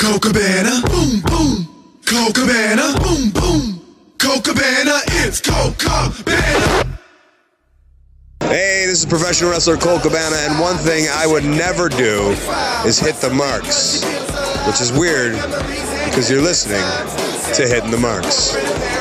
Cocabana, boom, boom. Cocabana, boom, boom. Cocabana, it's Cocabana. Hey, this is professional wrestler Colt Cabana, and one thing I would never do is hit the marks, which is weird because you're listening to Hitting the Marks.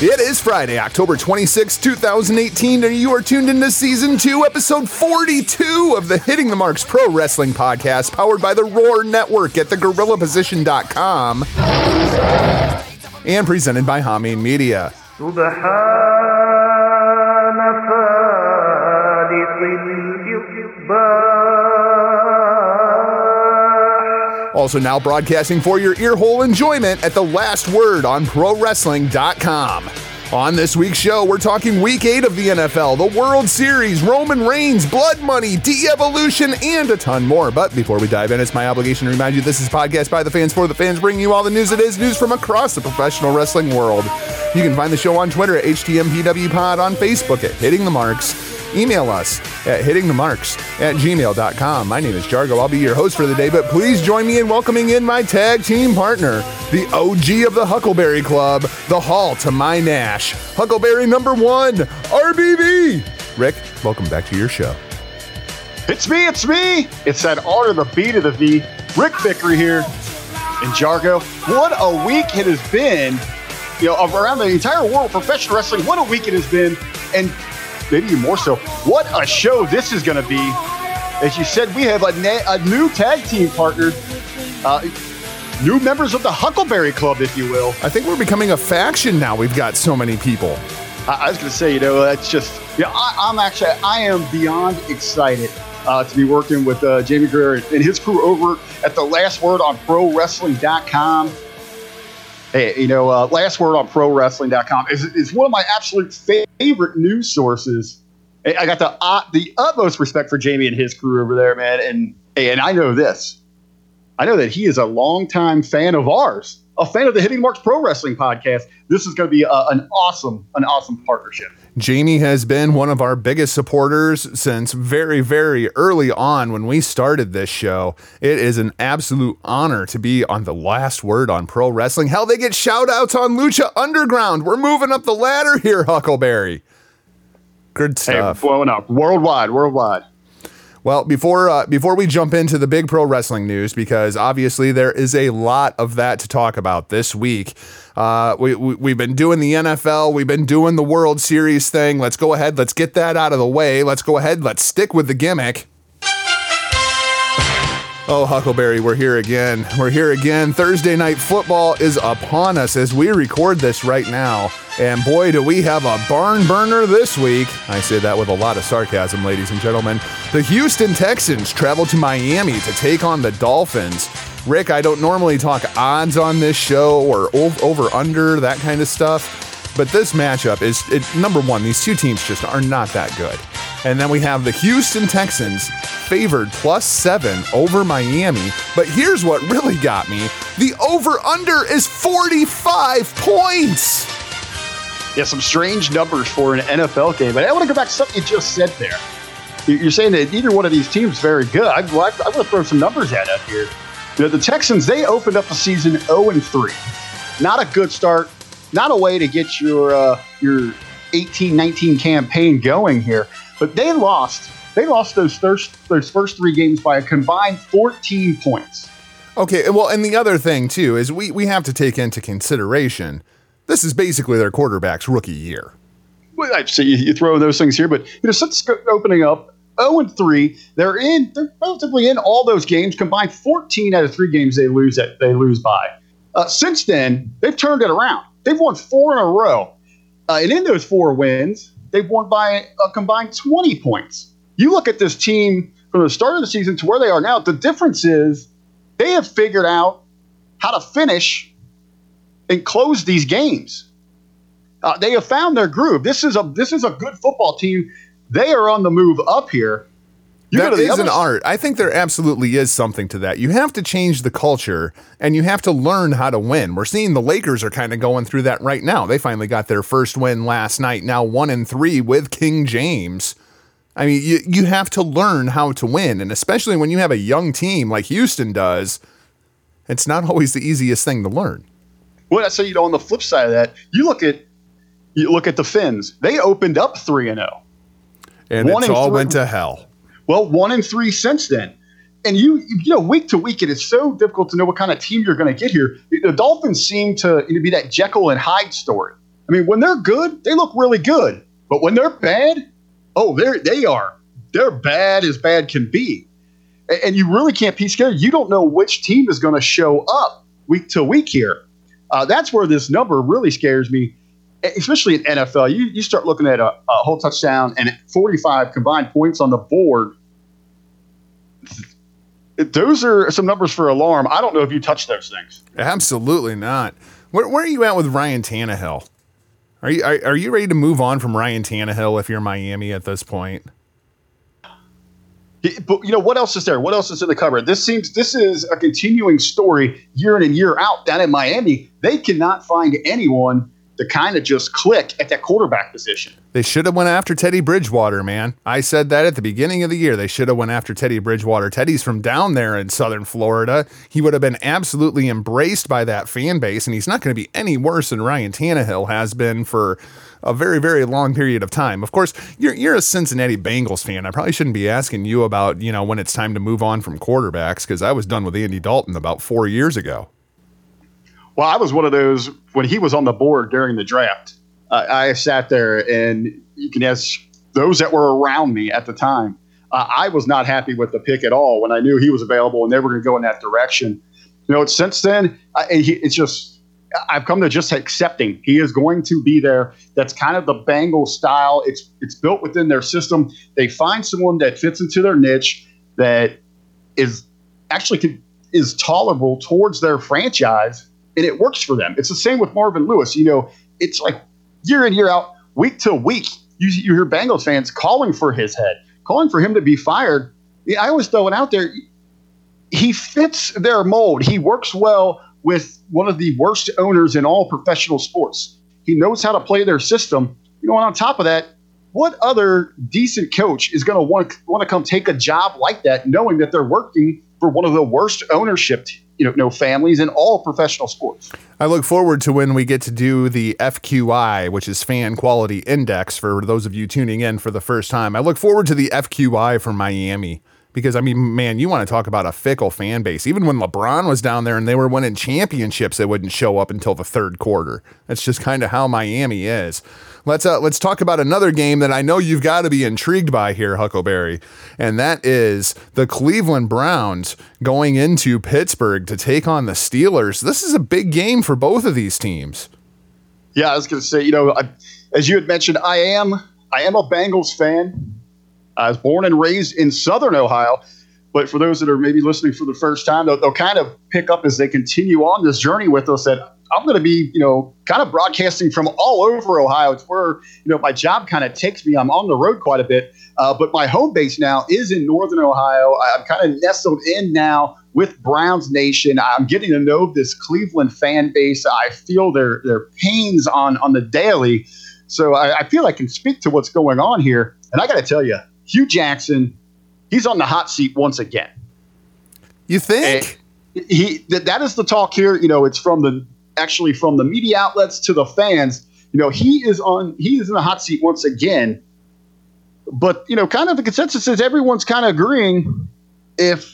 It is Friday, October 26, 2018, and you are tuned into season two, episode 42 of the Hitting the Marks Pro Wrestling Podcast, powered by the Roar Network at thegorillaposition.com and presented by Hameen Media. Also now broadcasting for your earhole enjoyment at the last word on ProWrestling.com. On this week's show, we're talking week eight of the NFL, the World Series, Roman Reigns, Blood Money, De Evolution, and a ton more. But before we dive in, it's my obligation to remind you this is podcast by the fans for the fans, bringing you all the news that is news from across the professional wrestling world. You can find the show on Twitter at HTMPWPod, on Facebook at Hitting the Marks. Email us at hittingthemarks at gmail.com. My name is Jargo. I'll be your host for the day, but please join me in welcoming in my tag team partner, the OG of the Huckleberry Club, the Hall to my Nash, Huckleberry number one, RBV. Rick, welcome back to your show. It's me, it's me. It's that R to the B to the V. Rick Vickery here And Jargo. What a week it has been. You know, around the entire world professional wrestling, what a week it has been. And maybe even more so, what a show this is going to be. As you said, we have a, na- a new tag team partner, uh, new members of the Huckleberry Club, if you will. I think we're becoming a faction now. We've got so many people. I, I was going to say, you know, that's just, you know, I, I'm actually, I am beyond excited uh, to be working with uh, Jamie Greer and his crew over at the Last Word on ProWrestling.com. Hey, you know, uh, Last Word on ProWrestling.com is, is one of my absolute favorite news sources. I got the uh, the utmost respect for Jamie and his crew over there, man. And and I know this. I know that he is a longtime fan of ours, a fan of the Hitting Marks Pro Wrestling podcast. This is going to be a, an awesome, an awesome partnership. Jamie has been one of our biggest supporters since very, very early on when we started this show. It is an absolute honor to be on the last word on pro wrestling. Hell, they get shout outs on Lucha Underground. We're moving up the ladder here, Huckleberry. Good Hey, stuff. blowing up worldwide, worldwide. Well, before uh, before we jump into the big pro wrestling news, because obviously there is a lot of that to talk about this week. Uh, we, we we've been doing the NFL, we've been doing the World Series thing. Let's go ahead, let's get that out of the way. Let's go ahead, let's stick with the gimmick. Oh, Huckleberry, we're here again. We're here again. Thursday night football is upon us as we record this right now. And boy, do we have a barn burner this week. I say that with a lot of sarcasm, ladies and gentlemen. The Houston Texans travel to Miami to take on the Dolphins. Rick, I don't normally talk odds on this show or over under, that kind of stuff. But this matchup is it, number one, these two teams just are not that good. And then we have the Houston Texans favored plus seven over Miami. But here's what really got me the over under is 45 points. Yeah, some strange numbers for an NFL game. But I want to go back to something you just said there. You- You're saying that neither one of these teams is very good. I, well, I, I want to throw some numbers at it here. You know, the Texans they opened up the season 0 and 3. Not a good start. Not a way to get your uh, your 18-19 campaign going here. But they lost. They lost those first those first three games by a combined 14 points. Okay, well, and the other thing too is we, we have to take into consideration this is basically their quarterback's rookie year. Well, I see you, you throw those things here, but you know, since opening up 0 and 3, they're in they're relatively in all those games. Combined 14 out of three games they lose at they lose by. Uh, since then, they've turned it around. They've won four in a row, uh, and in those four wins, they've won by a combined 20 points. You look at this team from the start of the season to where they are now. The difference is they have figured out how to finish and close these games. Uh, they have found their groove. This is a this is a good football team. They are on the move up here. You That go to the is an art. I think there absolutely is something to that. You have to change the culture and you have to learn how to win. We're seeing the Lakers are kind of going through that right now. They finally got their first win last night, now one and three with King James. I mean, you, you have to learn how to win. And especially when you have a young team like Houston does, it's not always the easiest thing to learn. Well, that's so you know, on the flip side of that, you look at you look at the Fins. They opened up three and zero. And One it's all three. went to hell. Well, one in three since then. And you, you know, week to week, it is so difficult to know what kind of team you're going to get here. The Dolphins seem to be that Jekyll and Hyde story. I mean, when they're good, they look really good, but when they're bad, oh, they're they are they're bad as bad can be. And you really can't piece together. You don't know which team is going to show up week to week here. Uh, that's where this number really scares me, especially in NFL. You, you start looking at a, a whole touchdown and 45 combined points on the board. Those are some numbers for alarm. I don't know if you touch those things. Absolutely not. Where, where are you at with Ryan Tannehill? Are you are, are you ready to move on from Ryan Tannehill if you're Miami at this point? But you know what else is there? What else is in the cupboard? This seems this is a continuing story year in and year out down in Miami. They cannot find anyone to kind of just click at that quarterback position. They should have went after Teddy Bridgewater, man. I said that at the beginning of the year. They should have went after Teddy Bridgewater. Teddy's from down there in southern Florida. He would have been absolutely embraced by that fan base, and he's not going to be any worse than Ryan Tannehill has been for a very, very long period of time. Of course, you're you're a Cincinnati Bengals fan. I probably shouldn't be asking you about, you know, when it's time to move on from quarterbacks because I was done with Andy Dalton about four years ago. Well, I was one of those when he was on the board during the draft. Uh, I sat there, and you can ask those that were around me at the time. Uh, I was not happy with the pick at all when I knew he was available and they were going to go in that direction. You know, since then, I, it's just I've come to just accepting he is going to be there. That's kind of the Bengal style. It's it's built within their system. They find someone that fits into their niche that is actually is tolerable towards their franchise, and it works for them. It's the same with Marvin Lewis. You know, it's like year in year out, week to week, you, you hear Bengals fans calling for his head, calling for him to be fired. I always throw it out there. He fits their mold. He works well with one of the worst owners in all professional sports. He knows how to play their system. You know, and on top of that, what other decent coach is going to want to come take a job like that, knowing that they're working for one of the worst ownership, you know, no families in all professional sports? I look forward to when we get to do the FQI, which is Fan Quality Index for those of you tuning in for the first time. I look forward to the FQI for Miami because, I mean, man, you want to talk about a fickle fan base. Even when LeBron was down there and they were winning championships, they wouldn't show up until the third quarter. That's just kind of how Miami is. Let's uh, let's talk about another game that I know you've got to be intrigued by here, Huckleberry, and that is the Cleveland Browns going into Pittsburgh to take on the Steelers. This is a big game for both of these teams. Yeah, I was going to say, you know, I, as you had mentioned, I am I am a Bengals fan. I was born and raised in Southern Ohio, but for those that are maybe listening for the first time, they'll, they'll kind of pick up as they continue on this journey with us that I'm going to be, you know, kind of broadcasting from all over Ohio. It's where you know my job kind of takes me. I'm on the road quite a bit, uh, but my home base now is in Northern Ohio. I'm kind of nestled in now with Browns Nation. I'm getting to know this Cleveland fan base. I feel their their pains on on the daily, so I, I feel I can speak to what's going on here. And I got to tell you, Hue Jackson, he's on the hot seat once again. You think? he that, that is the talk here. You know, it's from the actually from the media outlets to the fans. You know, he is on he is in the hot seat once again. But you know, kind of the consensus is everyone's kind of agreeing if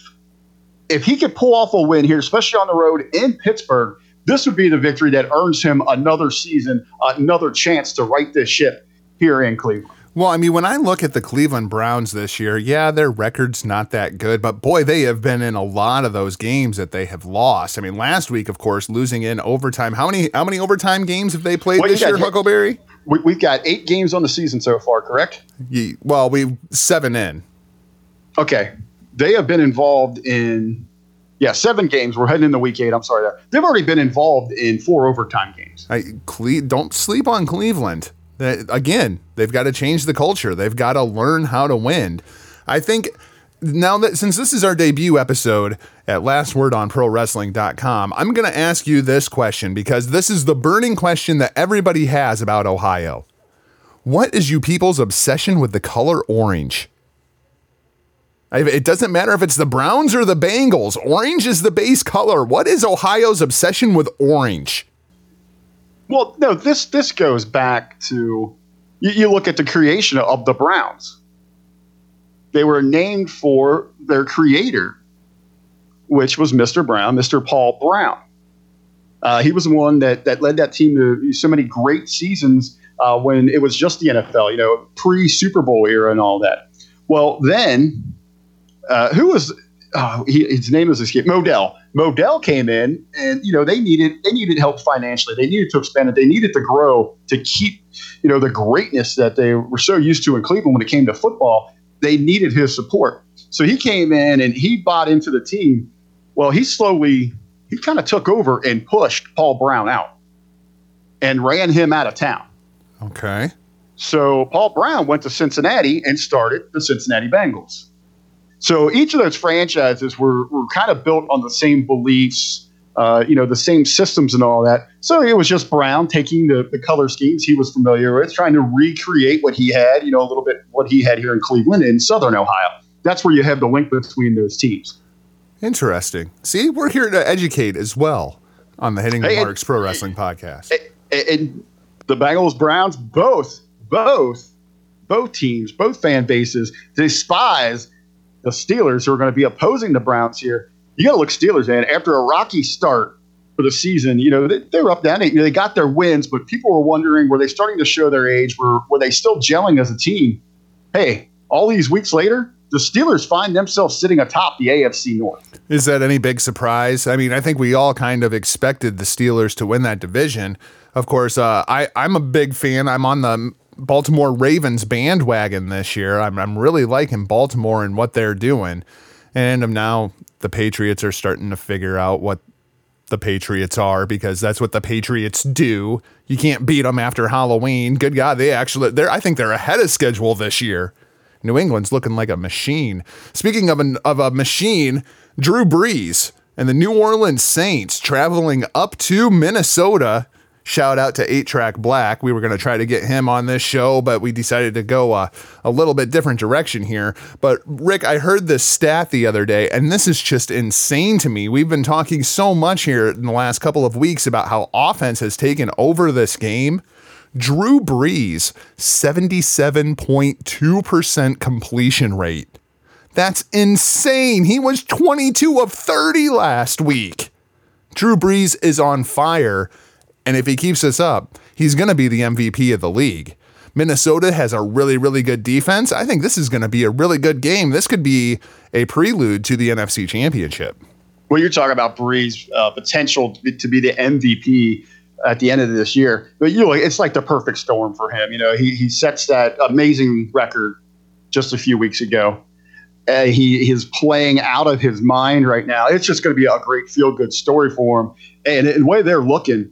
if he could pull off a win here, especially on the road in Pittsburgh, this would be the victory that earns him another season, another chance to right this ship here in Cleveland. Well, I mean, when I look at the Cleveland Browns this year, yeah, their record's not that good, but boy, they have been in a lot of those games that they have lost. I mean, last week, of course, losing in overtime. How many how many overtime games have they played Well, this year, got- Huckleberry? We, we've got eight games on the season so far, correct? Ye- Well, we seven in. Okay. They have been involved in Yeah, seven games. We're heading into week eight. I'm sorry. There. They've already been involved in four overtime games. I, Cle- don't sleep on Cleveland. Again, they've got to change the culture. They've got to learn how to win. I think now that since this is our debut episode at lastwordonprowrestling.com, I'm going to ask you this question because this is the burning question that everybody has about Ohio. What is you people's obsession with the color orange? It doesn't matter if it's the Browns or the Bengals. Orange is the base color. What is Ohio's obsession with orange? Well, no, this this goes back to you, you look at the creation of the Browns. They were named for their creator, which was Mr. Brown, Mr. Paul Brown. Uh, he was the one that that led that team to so many great seasons uh, when it was just the NFL, you know, pre Super Bowl era and all that. Well, then, uh, who was oh, he, his name is escape Modell. Modell came in, and you know they needed they needed help financially. They needed to expand it. They needed to grow to keep you know the greatness that they were so used to in Cleveland when it came to football. They needed his support, so he came in and he bought into the team. Well, he slowly he kind of took over and pushed Paul Brown out and ran him out of town. Okay. So Paul Brown went to Cincinnati and started the Cincinnati Bengals. So each of those franchises were, were kind of built on the same beliefs, uh, you know, the same systems and all that. So it was just Brown taking the, the color schemes he was familiar with, trying to recreate what he had, you know, a little bit what he had here in Cleveland in Southern Ohio. That's where you have the link between those teams. Interesting. See, we're here to educate as well on the Hitting the Hey, Marks Pro Wrestling Podcast. and, and the Bengals, Browns, both, both, both teams, both fan bases despise the Steelers who are going to be opposing the Browns here. You got to look Steelers, man. After a rocky start for the season, you know they, they were up down. They, they got their wins, but people were wondering were they starting to show their age? Were were they still gelling as a team? Hey, all these weeks later, the Steelers find themselves sitting atop the AFC North. Is that any big surprise? I mean, I think we all kind of expected the Steelers to win that division. Of course, uh, I, I'm a big fan. I'm on the Baltimore Ravens bandwagon this year. I'm, I'm really liking Baltimore and what they're doing. And um, now the Patriots are starting to figure out what the Patriots are because that's what the Patriots do. You can't beat them after Halloween. Good God, they actually they're I think they're ahead of schedule this year. New England's looking like a machine. Speaking of an of a machine, Drew Brees and the New Orleans Saints traveling up to Minnesota. Shout out to 8 Track Black. We were going to try to get him on this show, but we decided to go uh, a little bit different direction here. But Rick, I heard this stat the other day, and this is just insane to me. We've been talking so much here in the last couple of weeks about how offense has taken over this game. Drew Brees, 77.2% completion rate. That's insane. He was 22 of 30 last week. Drew Brees is on fire, and if he keeps this up, he's going to be the MVP of the league. Minnesota has a really, really good defense. I think this is going to be a really good game. This could be a prelude to the NFC Championship. Well, you're talking about Brees uh, potential to be, the MVP at the end of this year. But you know, it's like the perfect storm for him. You know, he he sets that amazing record just a few weeks ago. Uh, he is playing out of his mind right now. It's just going to be a great feel good story for him. And in the way they're looking,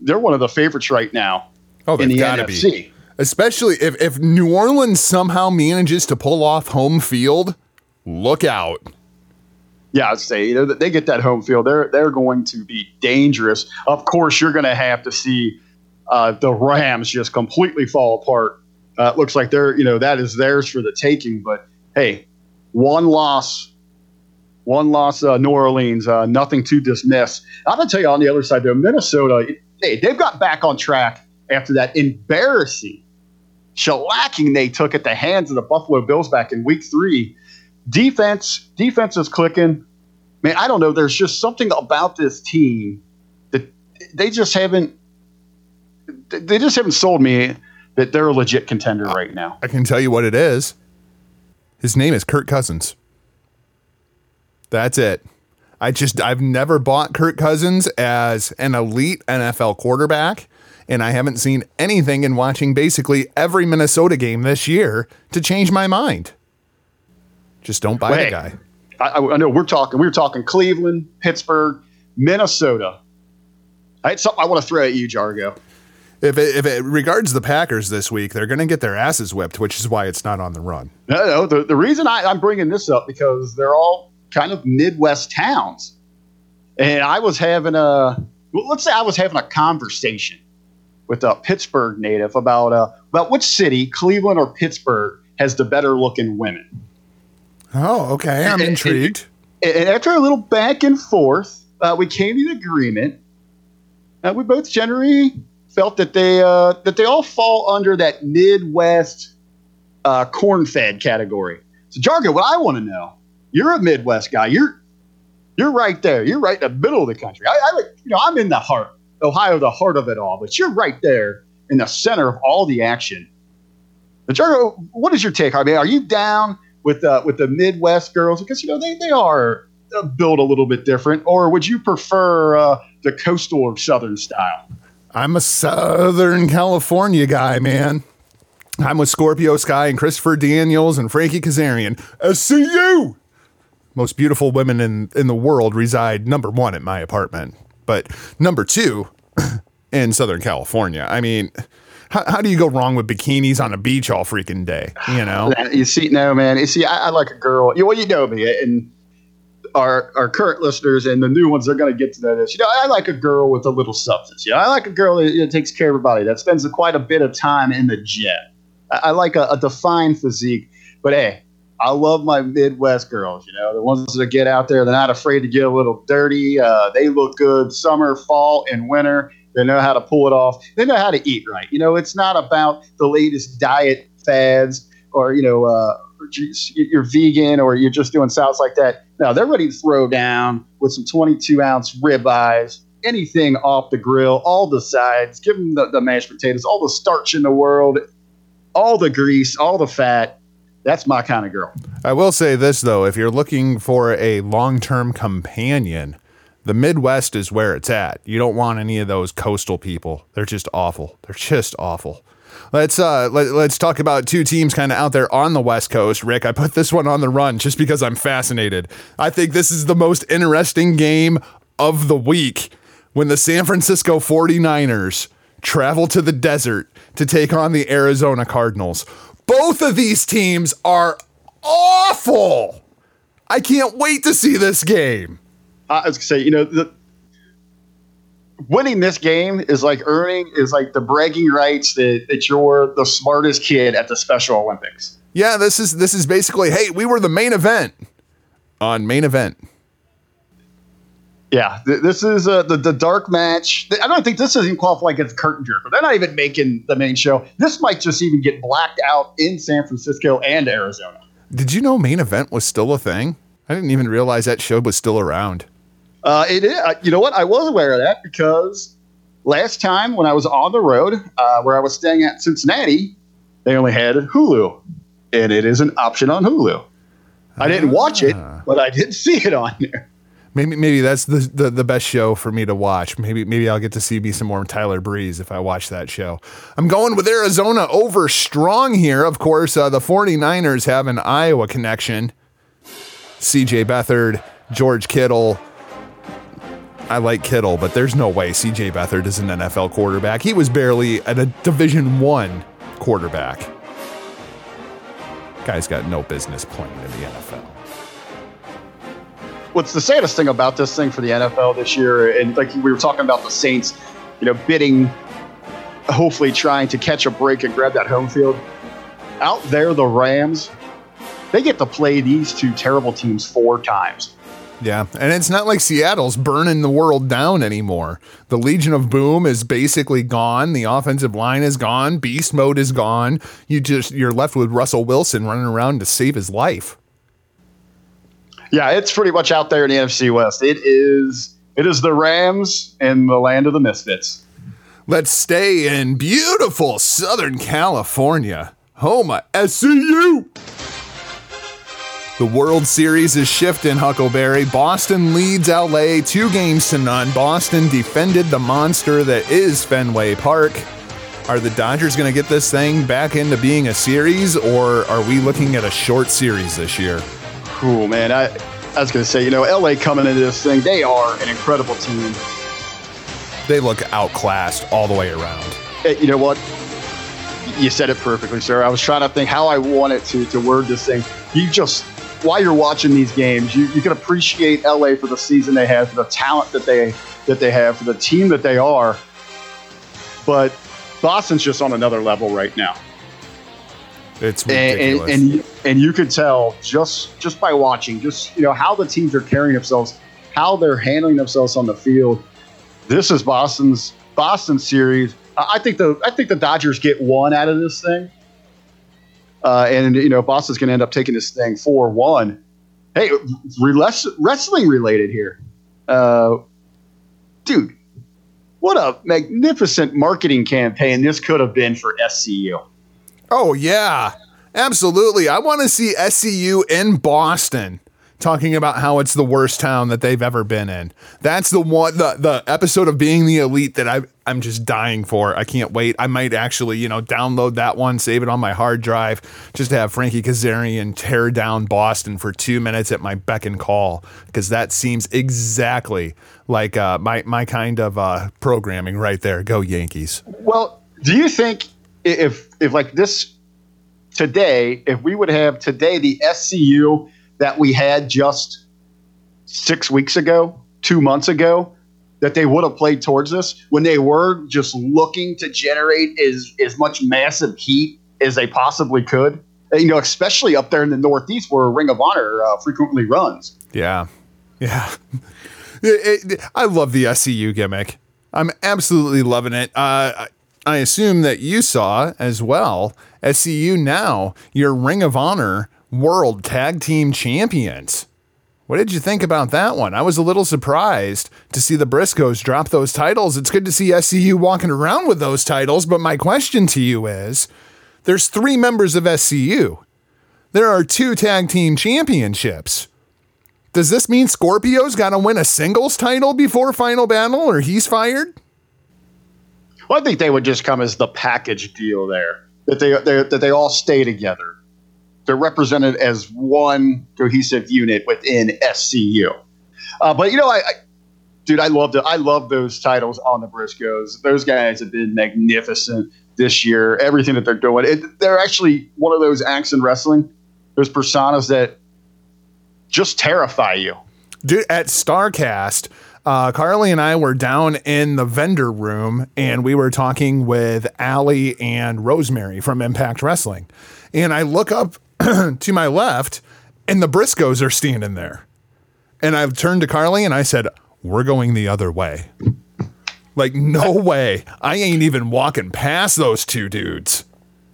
they're one of the favorites right now Oh, in the NFC. be. Especially if, if New Orleans somehow manages to pull off home field, look out. Yeah, I'd say you know they get that home field. They're they're going to be dangerous. Of course, you're going to have to see uh, the Rams just completely fall apart. Uh, it looks like they're you know that is theirs for the taking. But hey, one loss, one loss. Uh, New Orleans, uh, nothing to dismiss. I'm going to tell you on the other side though, Minnesota. Hey, they've got back on track after that embarrassing shellacking they took at the hands of the Buffalo Bills back in Week Three defense defense is clicking man i don't know there's just something about this team that they just haven't they just haven't sold me that they're a legit contender right now I can tell you what it is. His name is Kirk Cousins. That's it. I just I've never bought Kirk Cousins as an elite NFL quarterback, and I haven't seen anything in watching basically every Minnesota game this year to change my mind. Just don't buy the guy. I, I know we're talking. We were talking Cleveland, Pittsburgh, Minnesota. I had something I want to throw at you, Jargo. If it, if it regards the Packers this week, they're going to get their asses whipped, which is why it's not on the run. No, no. The, the reason I, I'm bringing this up because they're all kind of Midwest towns, and I was having a well, let's say I was having a conversation with a Pittsburgh native about uh, about which city, Cleveland or Pittsburgh, has the better looking women. Oh, okay. I'm intrigued. And after a little back and forth, uh, we came to an agreement. Uh, we both generally felt that they uh, that they all fall under that Midwest uh, corn-fed category. So, Jargo, what I want to know, you're a Midwest guy. You're you're right there. You're right in the middle of the country. I, I you know, I'm in the heart, Ohio, the heart of it all. But you're right there in the center of all the action. But what is your take? I mean, are you down with uh, with the Midwest girls because you know they they are uh, built a little bit different, or would you prefer uh, the coastal or southern style? I'm a Southern California guy, man. I'm with Scorpio Sky and Christopher Daniels and Frankie Kazarian. SCU! Most beautiful women in, in the world reside number one at my apartment, but number two in Southern California. I mean, how, how do you go wrong with bikinis on a beach all freaking day? You know? You see, no man. You see, I, I like a girl. You well, you know me, and our our current listeners and the new ones they're going to get to know this. You know, I like a girl with a little substance. You know, I like a girl that you know, takes care of her body, that spends quite a bit of time in the gym. I, I like a, a defined physique, but hey, I love my Midwest girls. You know, the ones that get out there, they're not afraid to get a little dirty. Uh, they look good summer, fall, and winter. They know how to pull it off. They know how to eat right. You know, it's not about the latest diet fads or you know. Uh, you're vegan or you're just doing salads like that. No, they're ready to throw down with some 22 ounce ribeyes, anything off the grill, all the sides, give them the, the mashed potatoes, all the starch in the world, all the grease, all the fat. That's my kind of girl. I will say this though, if you're looking for a long-term companion, the Midwest is where it's at. You don't want any of those coastal people. They're just awful. They're just awful. Let's uh let, let's talk about two teams kind of out there on the West Coast. Rick, I put this one on the run just because I'm fascinated. I think this is the most interesting game of the week when the San Francisco 49ers travel to the desert to take on the Arizona Cardinals. Both of these teams are awful. I can't wait to see this game. I was gonna say, you know, the, winning this game is like earning is like the bragging rights that, that you're the smartest kid at the Special Olympics. Yeah, this is this is basically, hey, we were the main event on main event. Yeah, th- this is uh, the the dark match. I don't think this doesn't even qualify against curtain jerker. They're not even making the main show. This might just even get blacked out in San Francisco and Arizona. Did you know main event was still a thing? I didn't even realize that show was still around. Uh, it is. Uh, you know what? I was aware of that because last time when I was on the road, uh, where I was staying at Cincinnati, they only had Hulu, and it is an option on Hulu. I didn't watch it, but I did see it on there. Maybe maybe that's the, the, the best show for me to watch. Maybe maybe I'll get to see me some more Tyler Breeze if I watch that show. I'm going with Arizona over strong here. Of course, uh, the 49ers have an Iowa connection. CJ Beathard, George Kittle. I like Kittle, but there's no way CJ Beathard is an NFL quarterback. He was barely at a Division One quarterback. Guy's got no business playing in the NFL. What's the saddest thing about this thing for the NFL this year? And like we were talking about the Saints, you know, bidding, hopefully trying to catch a break and grab that home field. Out there, the Rams, they get to play these two terrible teams four times. Yeah, and it's not like Seattle's burning the world down anymore. The Legion of Boom is basically gone. The offensive line is gone. Beast mode is gone. You just you're left with Russell Wilson running around to save his life. Yeah, it's pretty much out there in the NFC West. It is it is the Rams and the land of the misfits. Let's stay in beautiful Southern California, home of SCU. The World Series is shifting, Huckleberry. Boston leads LA two games to none. Boston defended the monster that is Fenway Park. Are the Dodgers going to get this thing back into being a series, or are we looking at a short series this year? Cool, man. I I was going to say, you know, LA coming into this thing, they are an incredible team. They look outclassed all the way around. You know what? You said it perfectly, sir. I was trying to think how I wanted to to word this thing. You just while you're watching these games, you, you can appreciate LA for the season they have, for the talent that they that they have, for the team that they are. But Boston's just on another level right now. It's and, ridiculous. and, and and you could tell just just by watching, just you know how the teams are carrying themselves, how they're handling themselves on the field. This is Boston's Boston series. I think the I think the Dodgers get one out of this thing, uh, and you know Boston's going to end up taking this thing four one. Hey, re- wrestling related here, uh, dude. What a magnificent marketing campaign this could have been for SCU. Oh yeah, absolutely. I want to see SCU in Boston talking about how it's the worst town that they've ever been in. That's the one the the episode of being the elite that I I'm just dying for. I can't wait. I might actually, you know, download that one, save it on my hard drive just to have Frankie Kazarian tear down Boston for 2 minutes at my beck and call because that seems exactly like uh, my my kind of uh, programming right there. Go Yankees. Well, do you think if if like this today, if we would have today the SCU that we had just six weeks ago, two months ago, that they would have played towards this when they were just looking to generate as as much massive heat as they possibly could. You know, especially up there in the Northeast where Ring of Honor uh, frequently runs. Yeah. Yeah. It- it- I love the SCU gimmick. I'm absolutely loving it. Uh, I- assume that you saw as well. SCU now, your Ring of Honor World Tag Team Champions. What did you think about that one? I was a little surprised to see the Briscoes drop those titles. It's good to see SCU walking around with those titles, but my question to you is there's three members of SCU. There are two tag team championships. Does this mean Scorpio's got to win a singles title before final battle or he's fired? Well, I think they would just come as the package deal there. That they that they all stay together. They're represented as one cohesive unit within SCU. Uh, but you know, I, I dude, I love I love those titles on the Briscoes. Those guys have been magnificent this year. Everything that they're doing, it, they're actually one of those acts in wrestling, those personas that just terrify you. Dude, at Starrcast, uh, Carly and I were down in the vendor room and we were talking with Allie and Rosemary from Impact Wrestling. And I look up to my left and the Briscoes are standing there. And I've turned to Carly and I said, We're going the other way. Like, no way. I ain't even walking past those two dudes.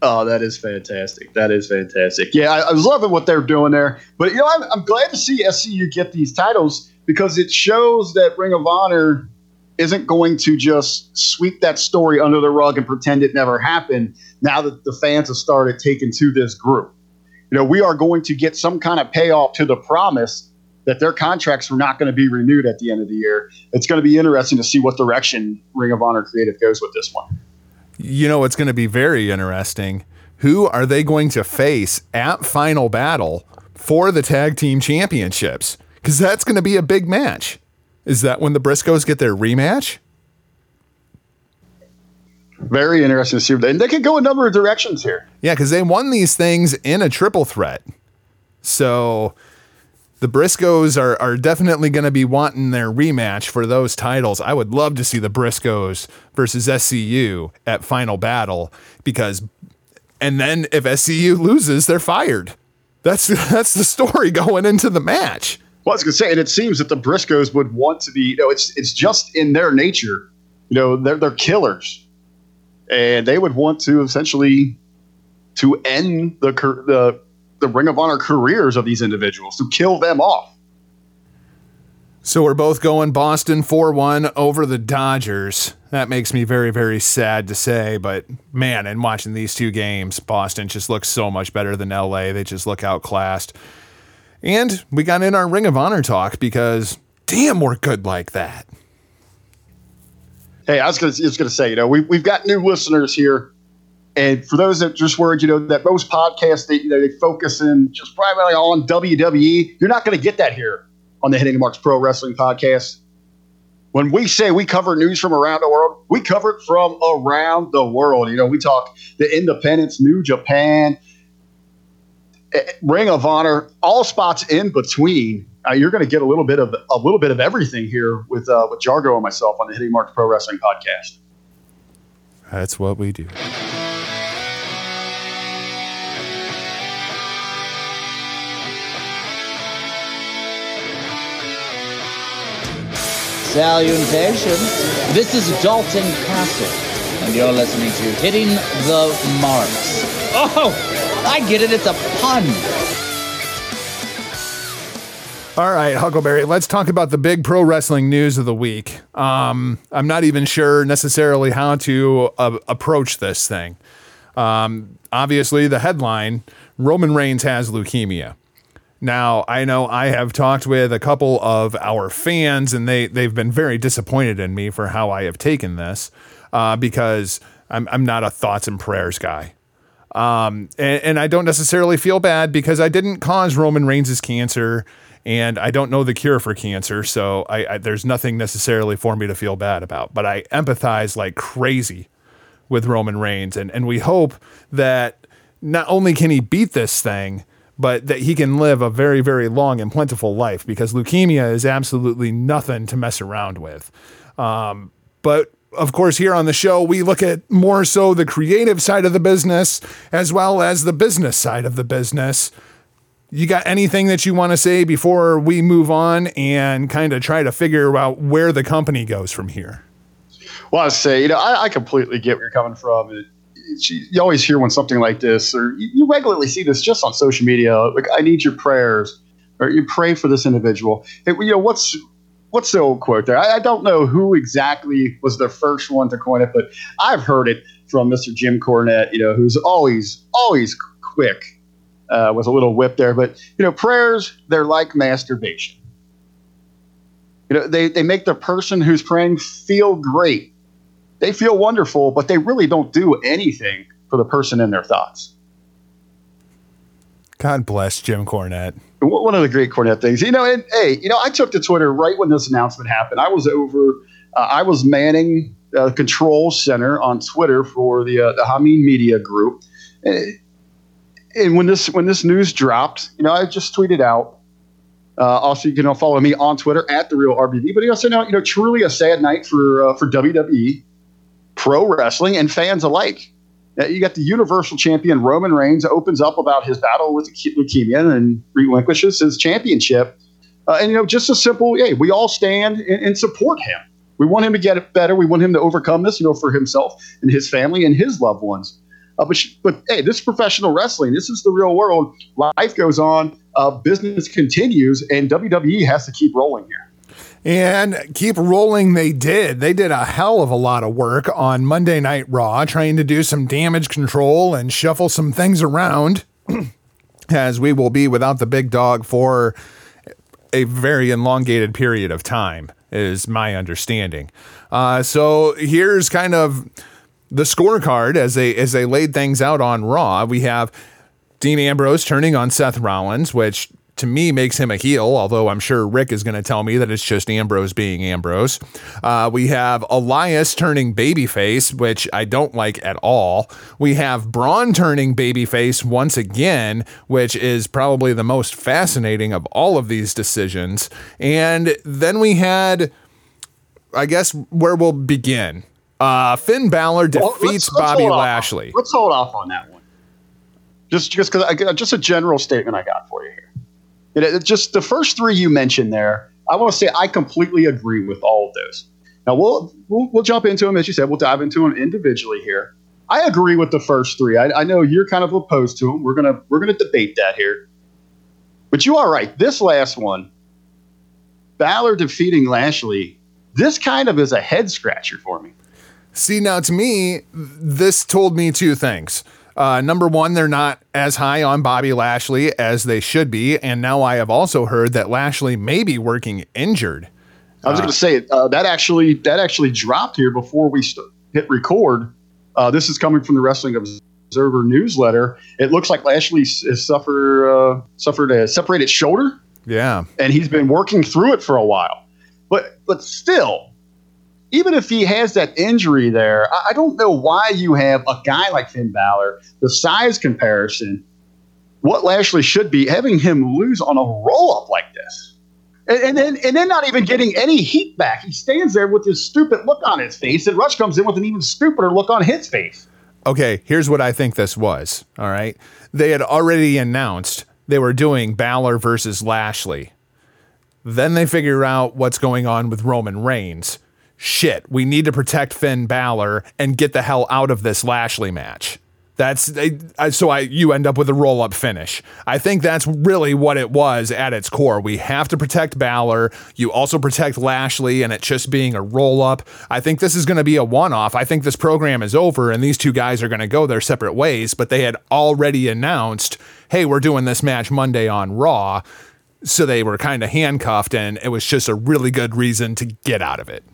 Oh, that is fantastic. That is fantastic. Yeah, I, I was loving what they're doing there. But you know, I'm, I'm glad to see SCU get these titles because it shows that Ring of Honor isn't going to just sweep that story under the rug and pretend it never happened. Now that the fans have started taking to this group, you know, we are going to get some kind of payoff to the promise that their contracts were not going to be renewed at the end of the year. It's going to be interesting to see what direction Ring of Honor Creative goes with this one. You know, it's going to be very interesting. Who are they going to face at Final Battle for the tag team championships? Because that's going to be a big match. Is that when the Briscoes get their rematch? Very interesting to see. And they could go a number of directions here. Yeah, because they won these things in a triple threat. So the Briscoes are, are definitely going to be wanting their rematch for those titles. I would love to see the Briscoes versus SCU at Final Battle because, and then if SCU loses, they're fired. That's that's the story going into the match. Well, I was going to say, and it seems that the Briscoes would want to be, you know, it's it's just in their nature. You know, they're they're killers, and they would want to essentially to end the the the Ring of Honor careers of these individuals to kill them off. So we're both going Boston 4 1 over the Dodgers. That makes me very, very sad to say, but man, in watching these two games, Boston just looks so much better than LA. They just look outclassed. And we got in our Ring of Honor talk because damn, we're good like that. Hey, I was going to just going to say, you know, we we've got new listeners here, and for those that just worried, you know, that most podcasts they you know they focus in just primarily on WWE. You're not going to get that here. on the Hitting the Marks Pro Wrestling Podcast. When we say we cover news from around the world, we cover it from around the world. You know, we talk the Independence, New Japan, eh, Ring of Honor, all spots in between. Uh, you're going to get a little bit of a little bit of everything here with uh, with Jargo and myself on the Hitting Marks Pro Wrestling Podcast. That's what we do. Salutations. This is Dalton Castle, and you're listening to Hitting the Marks. Oh, I get it. It's a pun. All right, Huckleberry, let's talk about the big pro wrestling news of the week. Um, I'm not even sure necessarily how to uh, approach this thing. Um, obviously, the headline Roman Reigns has leukemia. Now, I know I have talked with a couple of our fans, and they, they've been very disappointed in me for how I have taken this uh, because I'm, I'm not a thoughts and prayers guy. Um, and, and I don't necessarily feel bad because I didn't cause Roman Reigns' cancer, and I don't know the cure for cancer, so I, I, there's nothing necessarily for me to feel bad about. But I empathize like crazy with Roman Reigns, and, and we hope that not only can he beat this thing, but that he can live a very, very long and plentiful life because leukemia is absolutely nothing to mess around with. Um, but of course, here on the show, we look at more so the creative side of the business as well as the business side of the business. You got anything that you want to say before we move on and kind of try to figure out where the company goes from here? Well, I say, you know, I, I completely get where you're coming from. It, you always hear when something like this, or you regularly see this just on social media. Like, I need your prayers, or you pray for this individual. It, you know, what's what's the old quote there? I, I, don't know who exactly was the first one to coin it, but I've heard it from Mr. Jim Cornette. You know, who's always always quick uh, with a little whip there. But you know, prayers they're like masturbation. You know, they they make the person who's praying feel great they feel wonderful, but they really don't do anything for the person in their thoughts. God bless Jim Cornette. One of the great Cornette things, you know, and hey, you know, I took to Twitter right when this announcement happened. I was over, uh, I was manning uh, control center on Twitter for the uh, the Hameen Media Group, and, and when this when this news dropped, you know, I just tweeted out. Uh, also, you can follow me on Twitter at the real RBV. But you also know, you know, truly a sad night for uh, for WWE pro wrestling and fans alike. Uh, you got the Universal Champion Roman Reigns opens up about his battle with leukemia and relinquishes his championship. Uh, and you know, just a simple, hey, we all stand and, and, support him. We want him to get it better. We want him to overcome this, you know, for himself and his family and his loved ones. Uh, but, but hey, this is professional wrestling. This is the real world. Life goes on. Uh, business continues, and WWE has to keep rolling here. And keep rolling, they did. They did a hell of a lot of work on Monday Night Raw, trying to do some damage control and shuffle some things around, as we will be without the big dog for a very elongated period of time, is my understanding. Uh, so here's kind of the scorecard as they as they laid things out on Raw. We have Dean Ambrose turning on Seth Rollins, which to me makes him a heel, although I'm sure Rick is going to tell me that it's just Ambrose being Ambrose. Uh, we have Elias turning babyface, which I don't like at all. We have Braun turning babyface once again, which is probably the most fascinating of all of these decisions. And then we had, I guess, where we'll begin. Uh, Finn Balor defeats well, let's, let's Bobby Lashley. Let's hold off on that one. Just, just because, just a general statement I got for you here. Just the first three you mentioned there, I want to say I completely agree with all of those. Now we'll, we'll, we'll jump into them as you said. We'll dive into them individually here. I agree with the first three. I, I know you're kind of opposed to them. We're gonna we're gonna debate that here. But you are right. This last one, Balor defeating Lashley, this kind of is a head scratcher for me. See, now to me, this told me two things. Uh, number one, they're not as high on Bobby Lashley as they should be. And now I have also heard that Lashley may be working injured. I was uh, going to say uh, that actually that actually dropped here before we st- hit record. Uh, this is coming from the Wrestling Observer newsletter. It looks like Lashley has suffered uh, suffered a separated shoulder. Yeah. and he's been working through it for a while. But but still, even if he has that injury there, I, I don't know why you have a guy like Finn Balor, the size comparison, what Lashley should be, having him lose on a roll up like this. And, and then and then not even getting any heat back. He stands there with this stupid look on his face, and Rush comes in with an even stupider look on his face. Okay, here's what I think this was. All right. They had already announced they were doing Balor versus Lashley. Then they figure out what's going on with Roman Reigns. Shit, we need to protect Finn Balor and get the hell out of this Lashley match. That's so I you end up with a roll up finish. I think that's really what it was at its core. We have to protect Balor. You also protect Lashley, and it just being a roll up. I think this is going to be a one off. I think this program is over, and these two guys are going to go their separate ways. But they had already announced, "Hey, we're doing this match Monday on Raw," so they were kind of handcuffed, and it was just a really good reason to get out of it.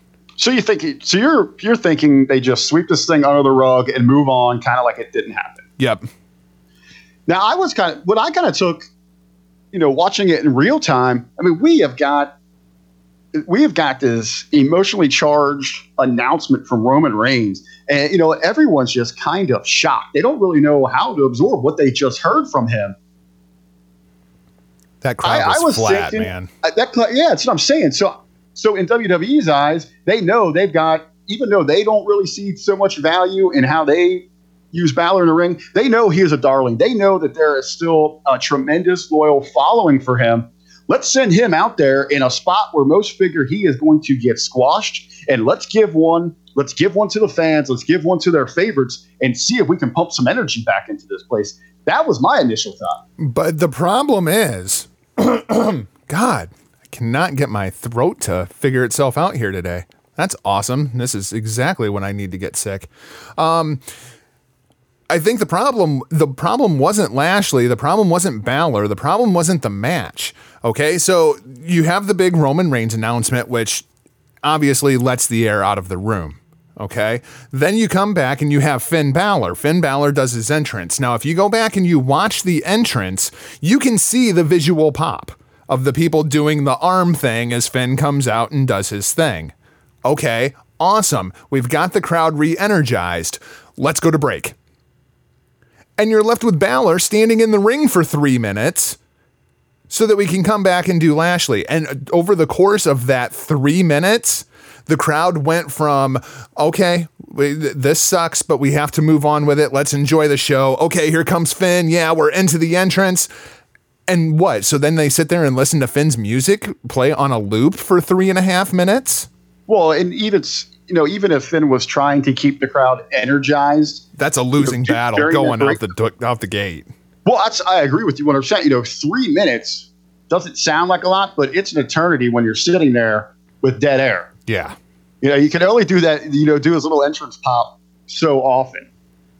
So you think so you're you're thinking they just sweep this thing under the rug and move on, kind of like it didn't happen. Yep. Now I was kind of what I kind of took, you know, watching it in real time. I mean, we have got we have got this emotionally charged announcement from Roman Reigns, and you know everyone's just kind of shocked. They don't really know how to absorb what they just heard from him. That crowd was, flat, thinking- man. that yeah, that's what I'm saying. So so in WWE's eyes, they know they've got even though they don't really see so much value in how they use Balor in the ring, they know he is a darling. They know that there is still a tremendous loyal following for him. Let's send him out there in a spot where most figure he is going to get squashed, and let's give one. Let's give one to the fans. Let's give one to their favorites, and see if we can pump some energy back into this place. That was my initial thought. But the problem is, God, cannot get my throat to figure itself out here today. That's awesome. This is exactly when I need to get sick. Um, I think the problem the problem wasn't Lashley, the problem wasn't Balor, the problem wasn't the match. Okay, so you have the big Roman Reigns announcement, which obviously lets the air out of the room. Okay. Then you come back and you have Finn Balor. Finn Balor does his entrance. Now, if you go back and you watch the entrance, you can see the visual pop of the people doing the arm thing as Finn comes out and does his thing. Okay. Awesome. We've got the crowd re energized. Let's go to break. And you're left with Balor standing in the ring for three minutes so that we can come back and do Lashley. And over the course of that three minutes, the crowd went from, okay, we, th- this sucks, but we have to move on with it. Let's enjoy the show. Okay, here comes Finn. Yeah, we're into the entrance. And what? So then they sit there and listen to Finn's music play on a loop for three and a half minutes? Well, and even you know, even if Finn was trying to keep the crowd energized, That's a losing dur- battle during that going break- out the, du- out the gate. well, that's I agree with you 100. percent You know, three minutes doesn't sound like a lot, but it's an eternity when you're sitting there with dead air. Yeah. You know, you can only do that. You know, do his little entrance pop so often.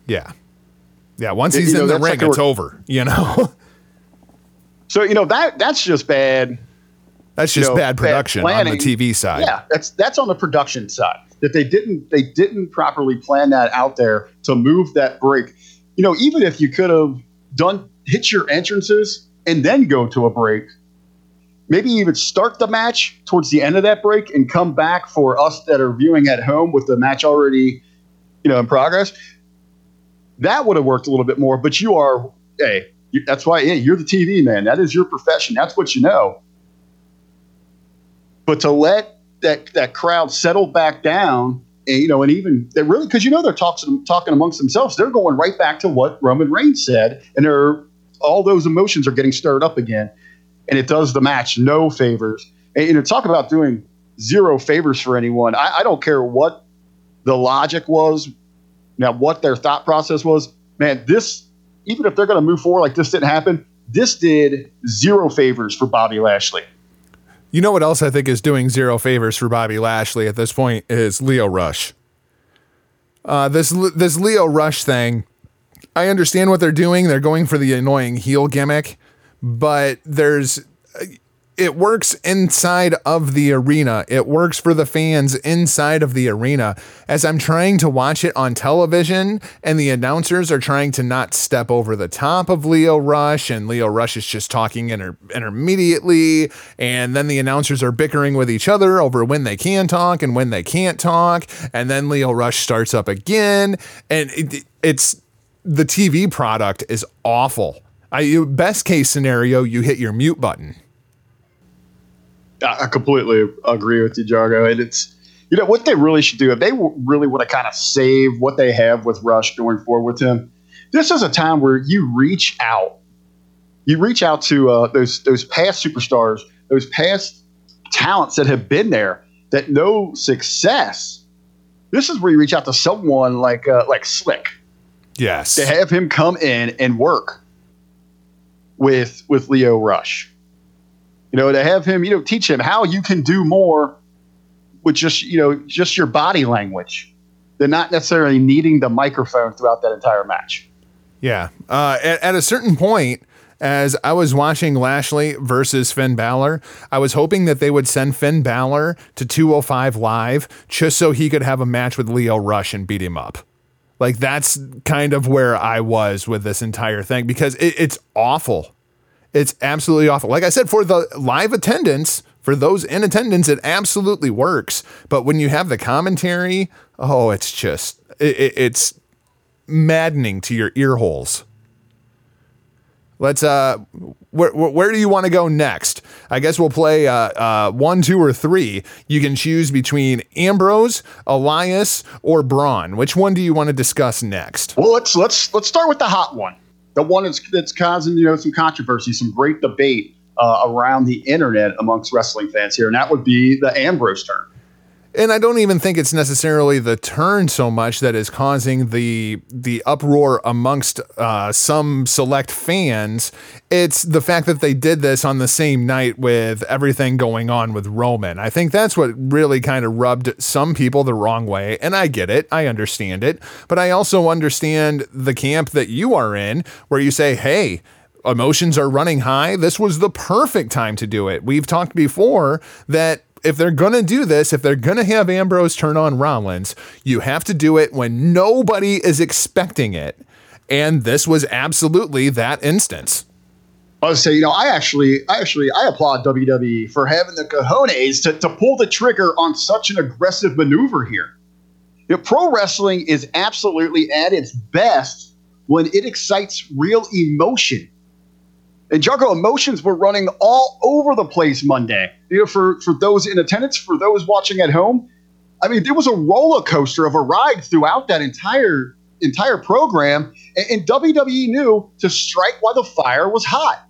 Yeah. Yeah. Once You he's know, in the that's ring, like it's over. You know? So you know that that's just bad. That's you just know, bad production on the. TV side. Yeah, that's that's on the production side that they didn't they didn't properly plan that out there to move that break. You know, even if you could have done hit your entrances and then go to a break, maybe even start the match towards the end of that break and come back for us that are viewing at home with the match already, you know, in progress. That would have worked a little bit more. But you are, hey, you, that's why hey, you're the TV man. That is your profession. That's what you know. But to let that that crowd settle back down, and, you know, and even they really because you know they're talking talking amongst themselves. They're going right back to what Roman Reigns said, and they're all those emotions are getting stirred up again, and it does the match no favors. And you know, talk about doing zero favors for anyone. I, I don't care what the logic was, now what their thought process was. Man, this even if they're going to move forward like this didn't happen, this did zero favors for Bobby Lashley. You know what else I think is doing zero favors for Bobby Lashley at this point is Lio Rush. Uh, this this Lio Rush thing, I understand what they're doing. They're going for the annoying heel gimmick, but there's it works inside of the arena. It works for the fans inside of the arena. As I'm trying to watch it on television, and the announcers are trying to not step over the top of Lio Rush, and Lio Rush is just talking inter- intermediately, and then the announcers are bickering with each other over when they can talk and when they can't talk, and then Lio Rush starts up again, and it, it's the TV product is awful. I, best case scenario, you hit your mute button. I completely agree with you, Jargo. And it's you know what they really should do if they really want to kind of save what they have with Rush going forward with him. This is a time where you reach out, you reach out to uh, those those past superstars, those past talents that have been there that know success. This is where you reach out to someone like uh, like Slick Yes. to have him come in and work with with Lio Rush. You know, to have him, you know, teach him how you can do more with just, you know, just your body language than not necessarily needing the microphone throughout that entire match. Yeah. Uh, at, at a certain point, as I was watching Lashley versus Finn Balor, I was hoping that they would send Finn Balor to 205 Live just so he could have a match with Lio Rush and beat him up. Like that's kind of where I was with this entire thing because it, it's awful. It's absolutely awful. Like I said, for the live attendance, for those in attendance, it absolutely works. But when you have the commentary, oh, it's just it, it, it's maddening to your ear holes. Let's uh, where, where do you want to go next? I guess we'll play uh, uh, one, two, or three. You can choose between Ambrose, Elias, or Braun. Which one do you want to discuss next? Well, let's let's let's start with the hot one, the one that's that's causing you know some controversy, some great debate uh, around the internet amongst wrestling fans here, and that would be the Ambrose turn. And I don't even think it's necessarily the turn so much that is causing the the uproar amongst uh, some select fans. It's the fact that they did this on the same night with everything going on with Roman. I think that's what really kind of rubbed some people the wrong way. And I get it, I understand it, but I also understand the camp that you are in, where you say, "Hey." Emotions are running high. This was the perfect time to do it. We've talked before that if they're going to do this, if they're going to have Ambrose turn on Rollins, you have to do it when nobody is expecting it. And this was absolutely that instance. I say, you know, I actually, I actually, I applaud WWE for having the cojones to, to pull the trigger on such an aggressive maneuver here. You know, pro wrestling is absolutely at its best when it excites real emotion. And Jargo, emotions were running all over the place Monday. You know, for for those in attendance, for those watching at home, I mean, there was a roller coaster of a ride throughout that entire entire program, and, and WWE knew to strike while the fire was hot,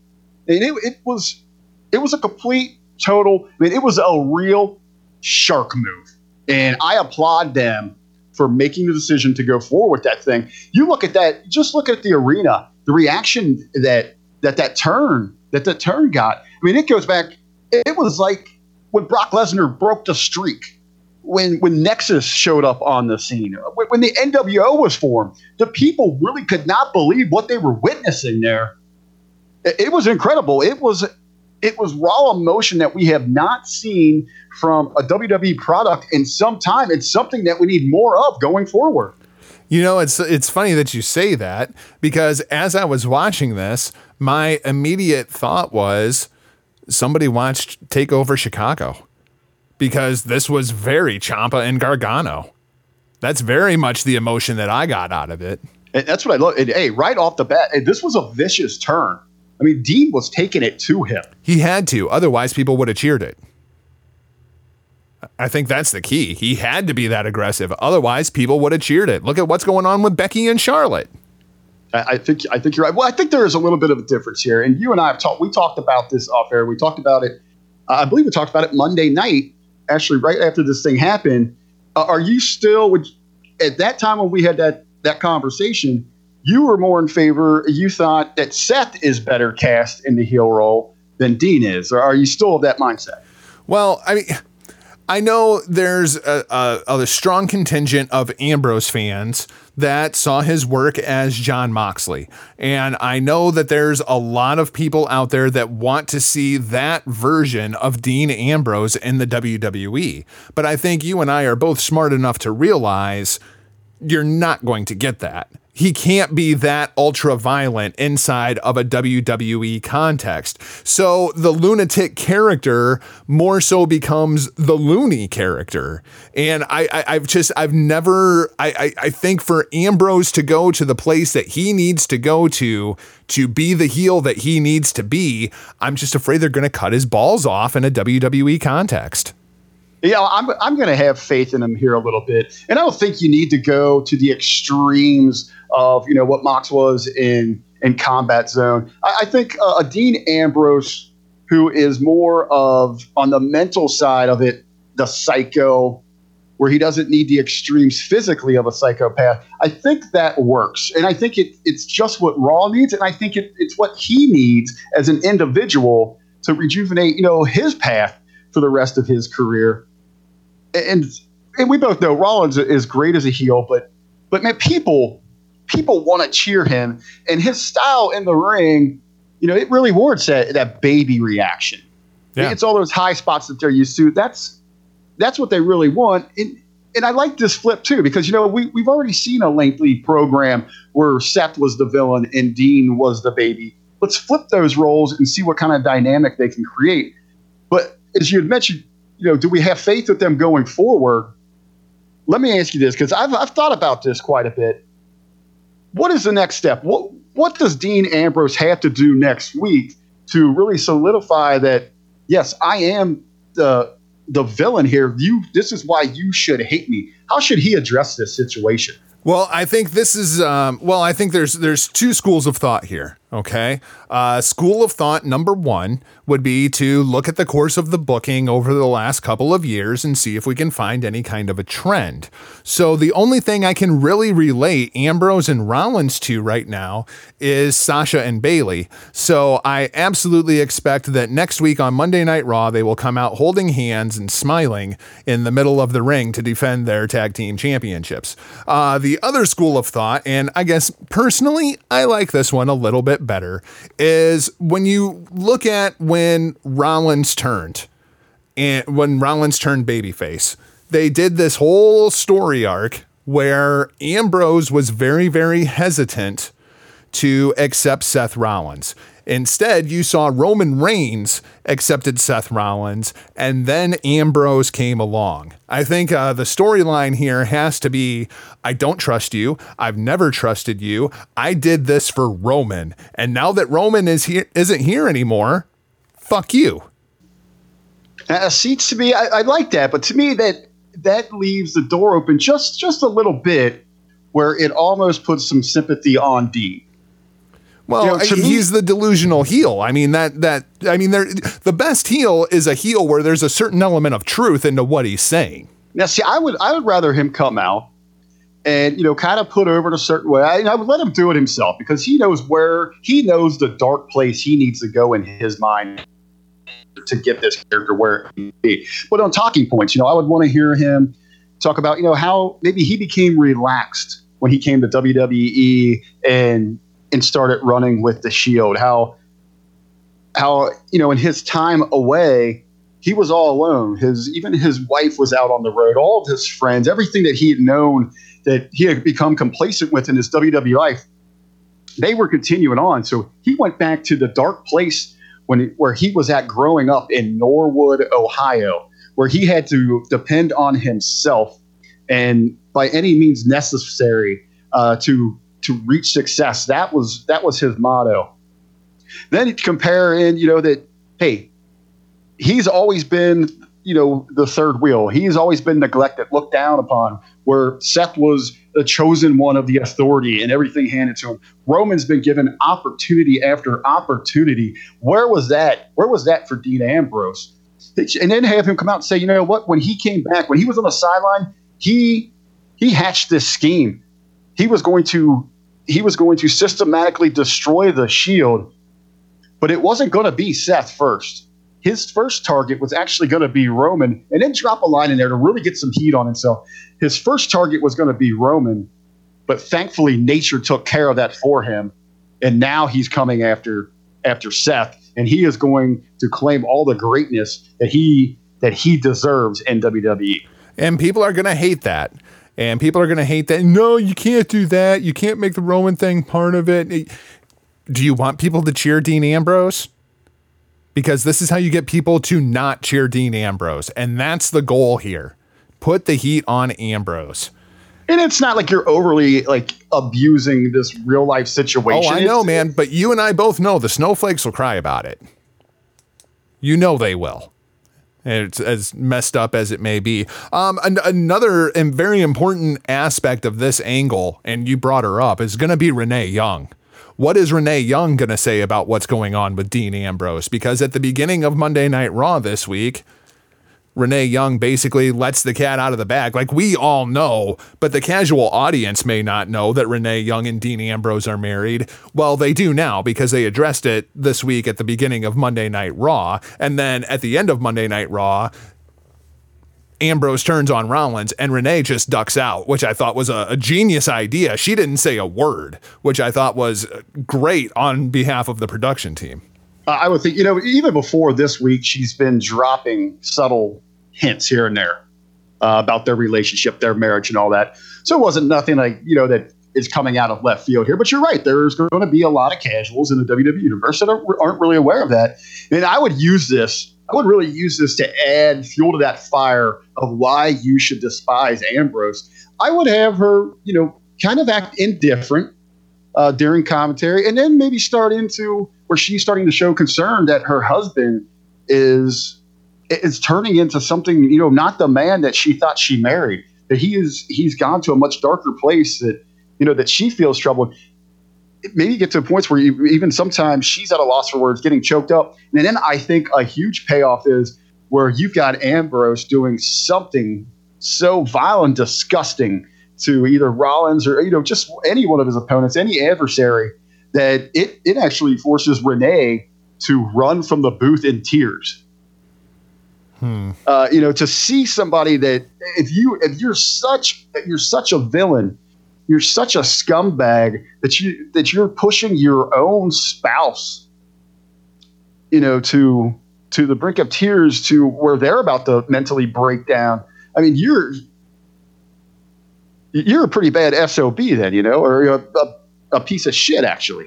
and it, it was it was a complete total. I mean, it was a real shark move, and I applaud them for making the decision to go forward with that thing. You look at that, just look at the arena, the reaction that that that turn that that turn got. I mean, it goes back. It was like when Brock Lesnar broke the streak, when when Nexus showed up on the scene, uh, when, when the NWO was formed. The people really could not believe what they were witnessing there. It, it was incredible. It was it was raw emotion that we have not seen from a WWE product in some time. It's something that we need more of going forward. You know, it's it's funny that you say that because as I was watching this, my immediate thought was somebody watched Take Over Chicago because this was very Ciampa and Gargano. That's very much the emotion that I got out of it. And that's what I love. And, hey, right off the bat, this was a vicious turn. I mean, Dean was taking it to him. He had to, otherwise people would have cheered it. I think that's the key. He had to be that aggressive. Otherwise, people would have cheered it. Look at what's going on with Becky and Charlotte. I think I think you're right. Well, I think there is a little bit of a difference here, and you and I have talked. We talked about this off air. We talked about it. Uh, I believe we talked about it Monday night. Actually, right after this thing happened, uh, are you still? Would, at that time when we had that that conversation, you were more in favor. You thought that Seth is better cast in the heel role than Dean is, or are you still of that mindset? Well, I mean, I know there's a, a, a strong contingent of Ambrose fans that saw his work as Jon Moxley. And I know that there's a lot of people out there that want to see that version of Dean Ambrose in the WWE. But I think you and I are both smart enough to realize you're not going to get that he can't be that ultra violent inside of a WWE context. So the lunatic character more so becomes the loony character. And I, I have just I've never I, I I think for Ambrose to go to the place that he needs to go to to be the heel that he needs to be, I'm just afraid they're gonna cut his balls off in a WWE context. Yeah, I'm, I'm going to have faith in him here a little bit. And I don't think you need to go to the extremes of, you know, what Mox was in, in Combat Zone. I, I think uh, a Dean Ambrose, who is more of, on the mental side of it, the psycho, where he doesn't need the extremes physically of a psychopath, I think that works. And I think it, it's just what Raw needs. And I think it, it's what he needs as an individual to rejuvenate, you know, his path for the rest of his career and and we both know Rollins is great as a heel, but but man, people people want to cheer him, and his style in the ring, you know, it really warrants that that baby reaction. Yeah. It's all those high spots that they're used to. That's that's what they really want. And and I like this flip too because you know we we've already seen a lengthy program where Seth was the villain and Dean was the baby. Let's flip those roles and see what kind of dynamic they can create. But as you had mentioned, you know, do we have faith with them going forward? Let me ask you this because I've, I've thought about this quite a bit. What is the next step? What what does Dean Ambrose have to do next week to really solidify that? Yes, I am the the villain here. You, this is why you should hate me. How should he address this situation? Well, I think this is um, well. I think there's there's two schools of thought here. Okay, uh, school of thought number one would be to look at the course of the booking over the last couple of years and see if we can find any kind of a trend. So the only thing I can really relate Ambrose and Rollins to right now is Sasha and Bayley. So I absolutely expect that next week on Monday Night Raw, they will come out holding hands and smiling in the middle of the ring to defend their tag team championships. Uh, the other school of thought, and I guess personally, I like this one a little bit better, is when you look at when Rollins turned and when Rollins turned babyface, they did this whole story arc where Ambrose was very, very hesitant to accept Seth Rollins. Instead, you saw Roman Reigns accepted Seth Rollins, and then Ambrose came along. I think uh, the storyline here has to be I don't trust you. I've never trusted you. I did this for Roman. And now that Roman is here, isn't here anymore, fuck you. Uh, seems to me, I, I like that, but to me, that that leaves the door open just just a little bit, where it almost puts some sympathy on Dean. Well, you know, he's me, the delusional heel. I mean that that I mean there the best heel is a heel where there's a certain element of truth into what he's saying. Now, see, I would I would rather him come out and you know kind of put over in a certain way. I, I would let him do it himself because he knows where he knows the dark place he needs to go in his mind to get this character where he be. But on talking points, you know, I would want to hear him talk about you know how maybe he became relaxed when he came to WWE and and started running with the Shield. How how you know in his time away, he was all alone. His even his wife was out on the road. All of his friends, everything that he had known that he had become complacent with in his WWE life, they were continuing on. So he went back to the dark place when where he was at growing up in Norwood, Ohio, where he had to depend on himself and by any means necessary uh, to to reach success. That was that was his motto. Then compare in, you know, that hey, he's always been, you know, the third wheel. He's always been neglected, looked down upon, where Seth was the chosen one of the authority and everything handed to him. Roman's been given opportunity after opportunity. Where was that? Where was that for Dean Ambrose? And then have him come out and say, you know what? When he came back, when he was on the sideline, he he hatched this scheme. He was going to he was going to systematically destroy the shield, but it wasn't going to be Seth first. his first target was actually going to be Roman, and then drop a line in there to really get some heat on himself. His first target was going to be Roman, but thankfully nature took care of that for him, and now he's coming after after Seth, and he is going to claim all the greatness that he that he deserves in. WWE. And people are going to hate that. And people are going to hate that. No, you can't do that. You can't make the Roman thing part of it. Do you want people to cheer Dean Ambrose? Because this is how you get people to not cheer Dean Ambrose. And that's the goal here. Put the heat on Ambrose. And it's not like you're overly like abusing this real life situation. Oh, I know, It's- man. But you and I both know the snowflakes will cry about it. You know they will. It's as messed up as it may be. Um, an- another and very important aspect of this angle, and you brought her up, is going to be Renee Young. What is Renee Young going to say about what's going on with Dean Ambrose? Because at the beginning of Monday Night Raw this week, Renee Young basically lets the cat out of the bag. Like we all know, but the casual audience may not know that Renee Young and Dean Ambrose are married. Well, they do now because they addressed it this week at the beginning of Monday Night Raw. And then at the end of Monday Night Raw, Ambrose turns on Rollins and Renee just ducks out, which I thought was a, a genius idea. She didn't say a word, which I thought was great on behalf of the production team. Uh, I would think, you know, even before this week, she's been dropping subtle hints here and there uh, about their relationship, their marriage, and all that. So it wasn't nothing like, you know, that is coming out of left field here. But you're right. There's going to be a lot of casuals in the WWE universe that aren't, really aware of that. And I would use this, I would really use this to add fuel to that fire of why you should despise Ambrose. I would have her, you know, kind of act indifferent uh, during commentary, and then maybe start into where she's starting to show concern that her husband is is turning into something you know not the man that she thought she married. That he is he's gone to a much darker place that you know that she feels troubled. Maybe get to points where you, even sometimes she's at a loss for words, getting choked up, and then I think a huge payoff is where you've got Ambrose doing something so vile and disgusting to either Rollins or you know just any one of his opponents, any adversary, that it it actually forces Renee to run from the booth in tears. Uh, you know, to see somebody that if you if you're such you're such a villain, you're such a scumbag that you that you're pushing your own spouse, you know, to to the brink of tears to where they're about to mentally break down. I mean, you're you're a pretty bad sob then, you know, or a, a, a piece of shit actually.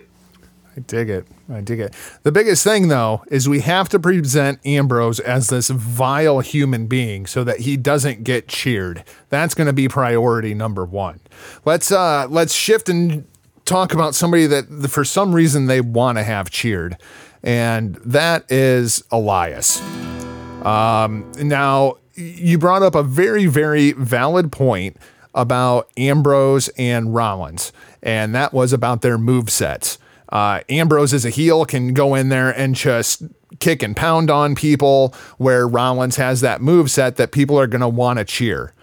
I dig it. I dig it. The biggest thing, though, is we have to present Ambrose as this vile human being so that he doesn't get cheered. That's going to be priority number one. Let's uh, let's shift and talk about somebody that for some reason they want to have cheered, and that is Elias. Um, now, you brought up a very, very valid point about Ambrose and Rollins, and that was about their move sets. Uh, Ambrose as a heel can go in there and just kick and pound on people, where Rollins has that move set that people are going to want to cheer.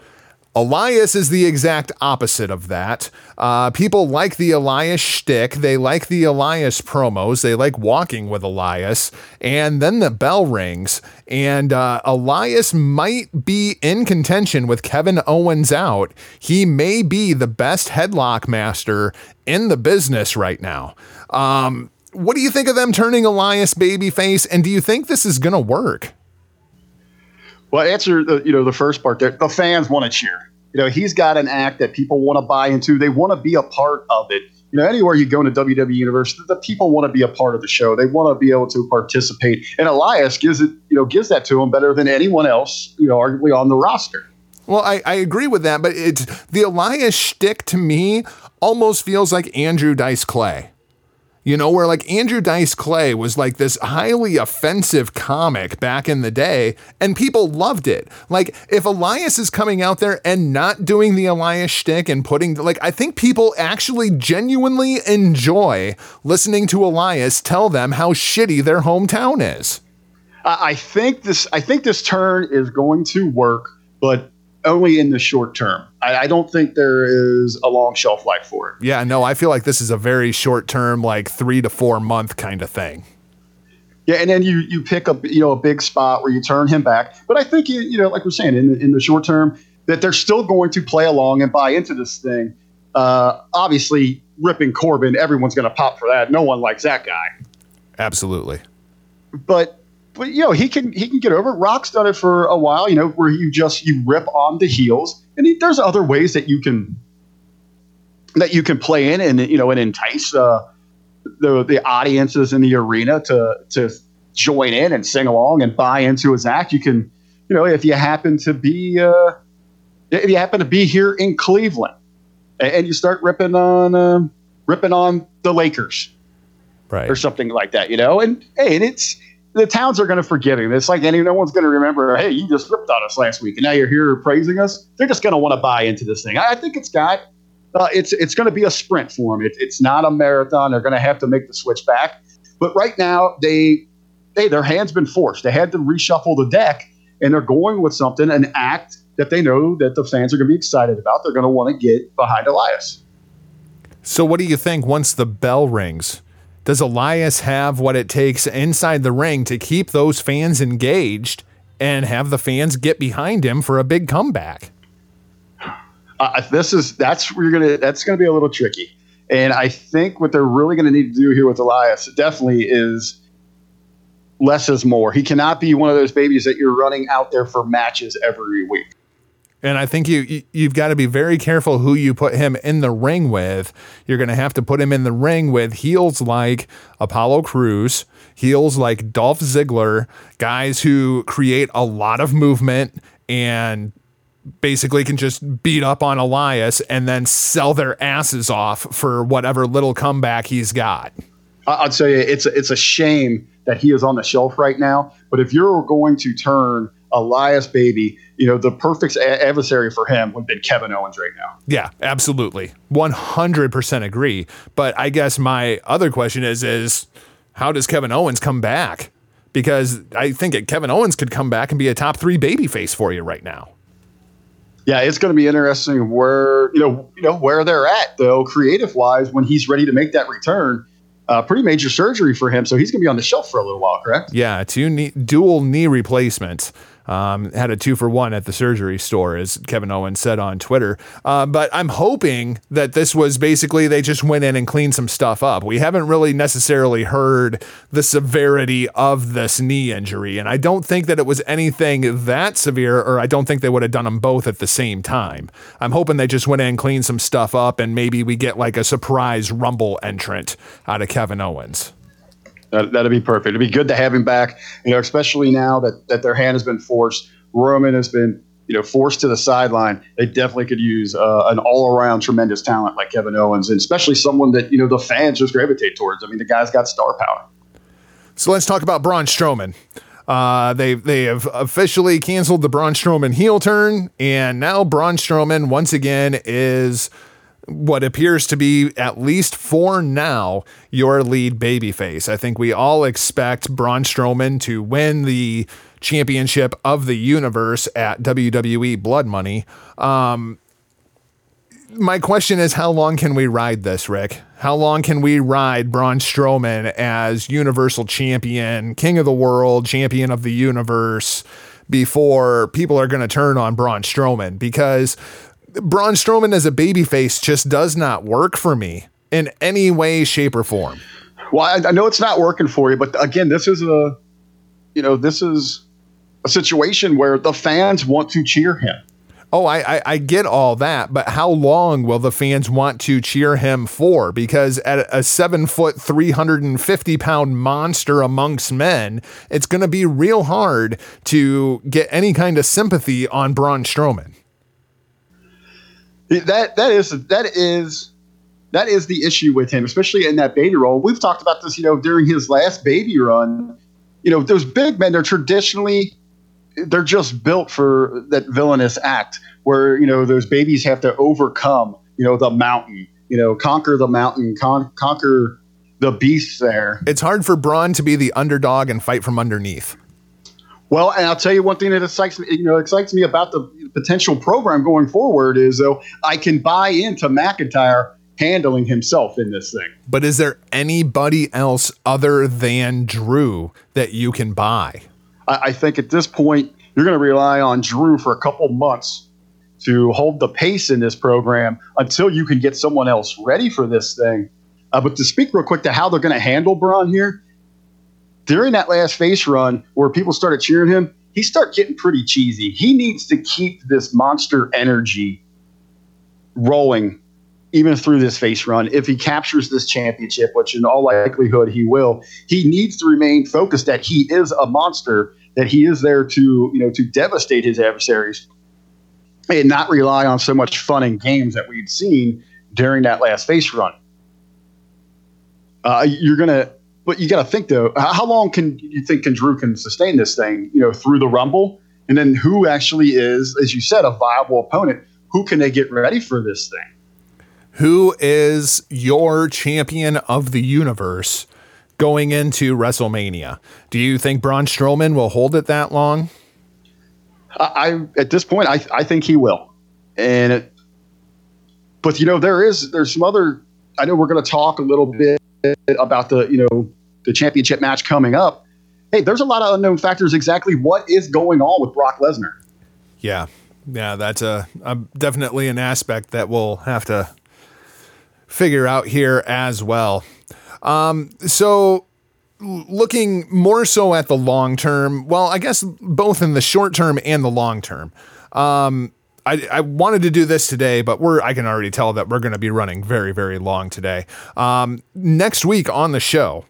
Elias is the exact opposite of that. Uh, people like the Elias shtick. They like the Elias promos. They like walking with Elias. And then the bell rings, and uh, Elias might be in contention with Kevin Owens out. He may be the best headlock master in the business right now. Um, what do you think of them turning Elias babyface? And do you think this is going to work? Well, answer the you know the first part there. The fans want to cheer. You know, he's got an act that people want to buy into. They want to be a part of it. You know, anywhere you go in the WWE universe, the people want to be a part of the show. They want to be able to participate. And Elias gives it, you know, gives that to him better than anyone else, you know, arguably on the roster. Well, I, I agree with that, but it's the Elias shtick to me almost feels like Andrew Dice Clay. You know, where like Andrew Dice Clay was like this highly offensive comic back in the day, and people loved it. Like, if Elias is coming out there and not doing the Elias shtick and putting, like, I think people actually genuinely enjoy listening to Elias tell them how shitty their hometown is. I think this. I think this turn is going to work, but only in the short term. I, I don't think there is a long shelf life for it. Yeah, no, I feel like this is a very short term, like three to four month kind of thing. Yeah, and then you you pick up you know a big spot where you turn him back. But I think you you know like we're saying in the, in the short term that they're still going to play along and buy into this thing. Uh, obviously, ripping Corbin, everyone's going to pop for that. No one likes that guy. Absolutely. But but you know he can he can get over it. Rock's done it for a while. You know where you just you rip on the heels, and he, there's other ways that you can that you can play in and you know and entice uh, the the audiences in the arena to to join in and sing along and buy into his act. You can you know if you happen to be uh, if you happen to be here in Cleveland and, and you start ripping on uh, ripping on the Lakers Right. or something like that, you know. And hey, and it's the towns are going to forget it. It's like any no one's going to remember. Hey, you just ripped on us last week, and now you're here praising us. They're just going to want to buy into this thing. I, think it's got. Uh, it's it's going to be a sprint for them. It, it's not a marathon. They're going to have to make the switch back. But right now, they hey, their hands been forced. They had to reshuffle the deck, and they're going with something, an act that they know that the fans are going to be excited about. They're going to want to get behind Elias. So, what do you think once the bell rings? Does Elias have what it takes inside the ring to keep those fans engaged and have the fans get behind him for a big comeback? uh, this is that's you're gonna that's gonna be a little tricky. And i think what they're really gonna need to do here with elias definitely is less is more. He cannot be one of those babies that you're running out there for matches every week And I think you you- you've got to be very careful who you put him in the ring with. You're going to have to put him in the ring with heels like Apollo Crews, heels like Dolph Ziggler, guys who create a lot of movement and basically can just beat up on Elias and then sell their asses off for whatever little comeback he's got. I'll tell you it's a, it's a shame that he is on the shelf right now but if you're going to turn elias baby you know the perfect a- adversary for him would have been kevin owens right now Yeah, absolutely. 100% agree. But I guess my other question is is how does Kevin Owens come back? Because I think Kevin Owens could come back and be a top 3 babyface for you right now. Yeah, it's going to be interesting where you know you know where they're at though, creative wise, when he's ready to make that return. Uh, pretty major surgery for him, so he's going to be on the shelf for a little while, correct? Yeah, two knee, dual knee replacements. Um, had a two for one at the surgery store, as Kevin Owens said on Twitter. Uh, but I'm hoping that this was basically they just went in and cleaned some stuff up. We haven't really necessarily heard the severity of this knee injury, and I don't think that it was anything that severe, or I don't think they would have done them both at the same time. I'm hoping they just went in and cleaned some stuff up, and maybe we get like a surprise Rumble entrant out of Kevin Owens. That, that'd be perfect. It'd be good to have him back, you know, especially now that that their hand has been forced. Roman has been, you know, forced to the sideline. They definitely could use uh, an all-around tremendous talent like Kevin Owens, and especially someone that you know the fans just gravitate towards. I mean, the guy's got star power. So let's talk about Braun Strowman. Uh, they they have officially canceled the Braun Strowman heel turn, and now Braun Strowman once again is what appears to be at least for now your lead babyface. I think we all expect Braun Strowman to win the championship of the universe at WWE Blood Money. Um, my question is how long can we ride this, Rick? How long can we ride Braun Strowman as Universal Champion, King of the World, Champion of the Universe before people are going to turn on Braun Strowman? Because Braun Strowman as a babyface just does not work for me in any way, shape, or form. Well, I, I know it's not working for you, but again, this is a, you know, this is a situation where the fans want to cheer him. Oh, I, I, I get all that, but how long will the fans want to cheer him for? Because at a seven foot, 350 pound monster amongst men, it's going to be real hard to get any kind of sympathy on Braun Strowman. That that is that is that is the issue with him, especially in that baby role. We've talked about this, you know, during his last baby run. You know, those big men, they're traditionally they're just built for that villainous act where, you know, those babies have to overcome, you know, the mountain, you know, conquer the mountain, con- conquer the beast there. It's hard for Braun to be the underdog and fight from underneath. Well, and I'll tell you one thing that excites me, you know, excites me about the potential program going forward is though I can buy into McIntyre handling himself in this thing. But is there anybody else other than Drew that you can buy? I, I think at this point, you're going to rely on Drew for a couple months to hold the pace in this program until you can get someone else ready for this thing. Uh, but to speak real quick to how they're going to handle Braun here, during that last face run where people started cheering him, he started getting pretty cheesy. He needs to keep this monster energy rolling even through this face run. If he captures this championship, which in all likelihood he will, he needs to remain focused that he is a monster, that he is there to, you know, to devastate his adversaries and not rely on so much fun and games that we'd seen during that last face run. Uh, you're gonna, but you got to think though. How long can you think can Drew can sustain this thing? You know, through the Rumble, and then who actually is, as you said, a viable opponent? Who can they get ready for this thing? Who is your champion of the universe going into WrestleMania? Do you think Braun Strowman will hold it that long? I, I at this point, I, I think he will, and it, but you know there is there's some other. I know we're going to talk a little bit about the you know the championship match coming up. Hey, there's a lot of unknown factors. Exactly what is going on with Brock Lesnar? Yeah, yeah, that's a, a definitely an aspect that we'll have to figure out here as well. Um, so looking more so at the long term, well, I guess both in the short term and the long term. Um, I, I wanted to do this today, but we're I can already tell that we're going to be running very very long today. Um, next week on the show,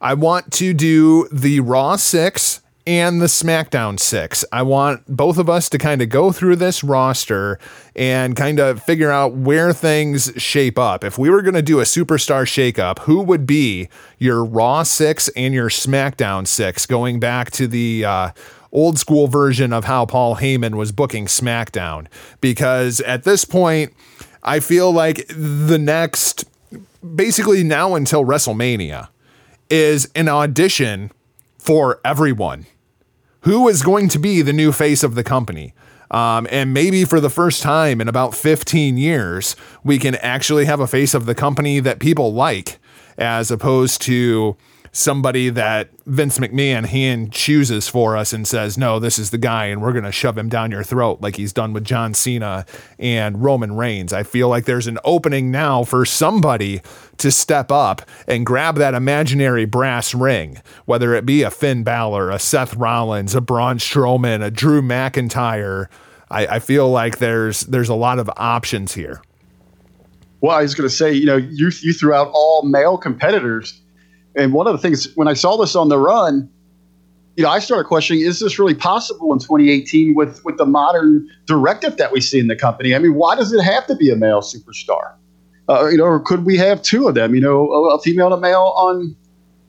I want to do the Raw six and the SmackDown six. I want both of us to kind of go through this roster and kind of figure out where things shape up. If we were going to do a superstar shakeup, who would be your Raw six and your SmackDown six going back to the uh, old school version of how Paul Heyman was booking SmackDown? Because at this point, I feel like the next, basically now until WrestleMania, is an audition for everyone who is going to be the new face of the company. Um, and maybe for the first time in about 15 years, we can actually have a face of the company that people like, as opposed to somebody that Vince McMahon hand chooses for us and says, no, this is the guy, and we're going to shove him down your throat like he's done with John Cena and Roman Reigns. I feel like there's an opening now for somebody to step up and grab that imaginary brass ring, whether it be a Finn Balor, a Seth Rollins, a Braun Strowman, a Drew McIntyre. I, I feel like there's there's a lot of options here. Well, I was going to say, you know, you you threw out all male competitors and one of the things when I saw this on the run, you know, I started questioning: Is this really possible in 2018 with with the modern directive that we see in the company? I mean, why does it have to be a male superstar? Uh, you know, or could we have two of them? You know, a, a female and a male on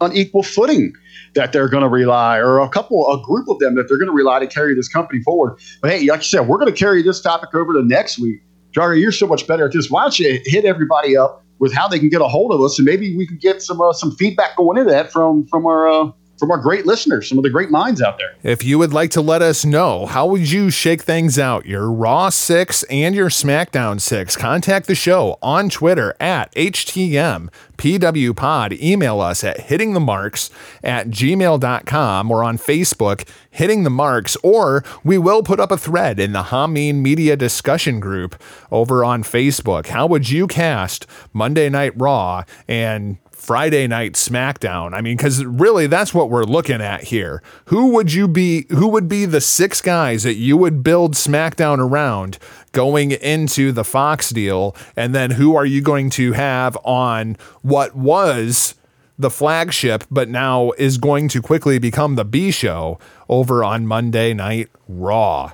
on equal footing that they're going to rely, or a couple, a group of them that they're going to rely to carry this company forward. But hey, like you said, we're going to carry this topic over to next week. Jari, you're so much better at this. Why don't you hit everybody up with how they can get a hold of us, and maybe we could get some uh, some feedback going into that from from our uh, from our great listeners, some of the great minds out there. If you would like to let us know, how would you shake things out? Your Raw 6 and your SmackDown 6. Contact the show on Twitter at HTM PWPod. Email us at hittingthemarks at gmail.com or on Facebook, Hitting the Marks, or we will put up a thread in the Hameen Media discussion group over on Facebook. How would you cast Monday Night Raw and Friday night SmackDown. I mean, because really that's what we're looking at here. Who would you be? Who would be the six guys that you would build SmackDown around going into the Fox deal? And then who are you going to have on what was the flagship, but now is going to quickly become the B show over on Monday Night Raw?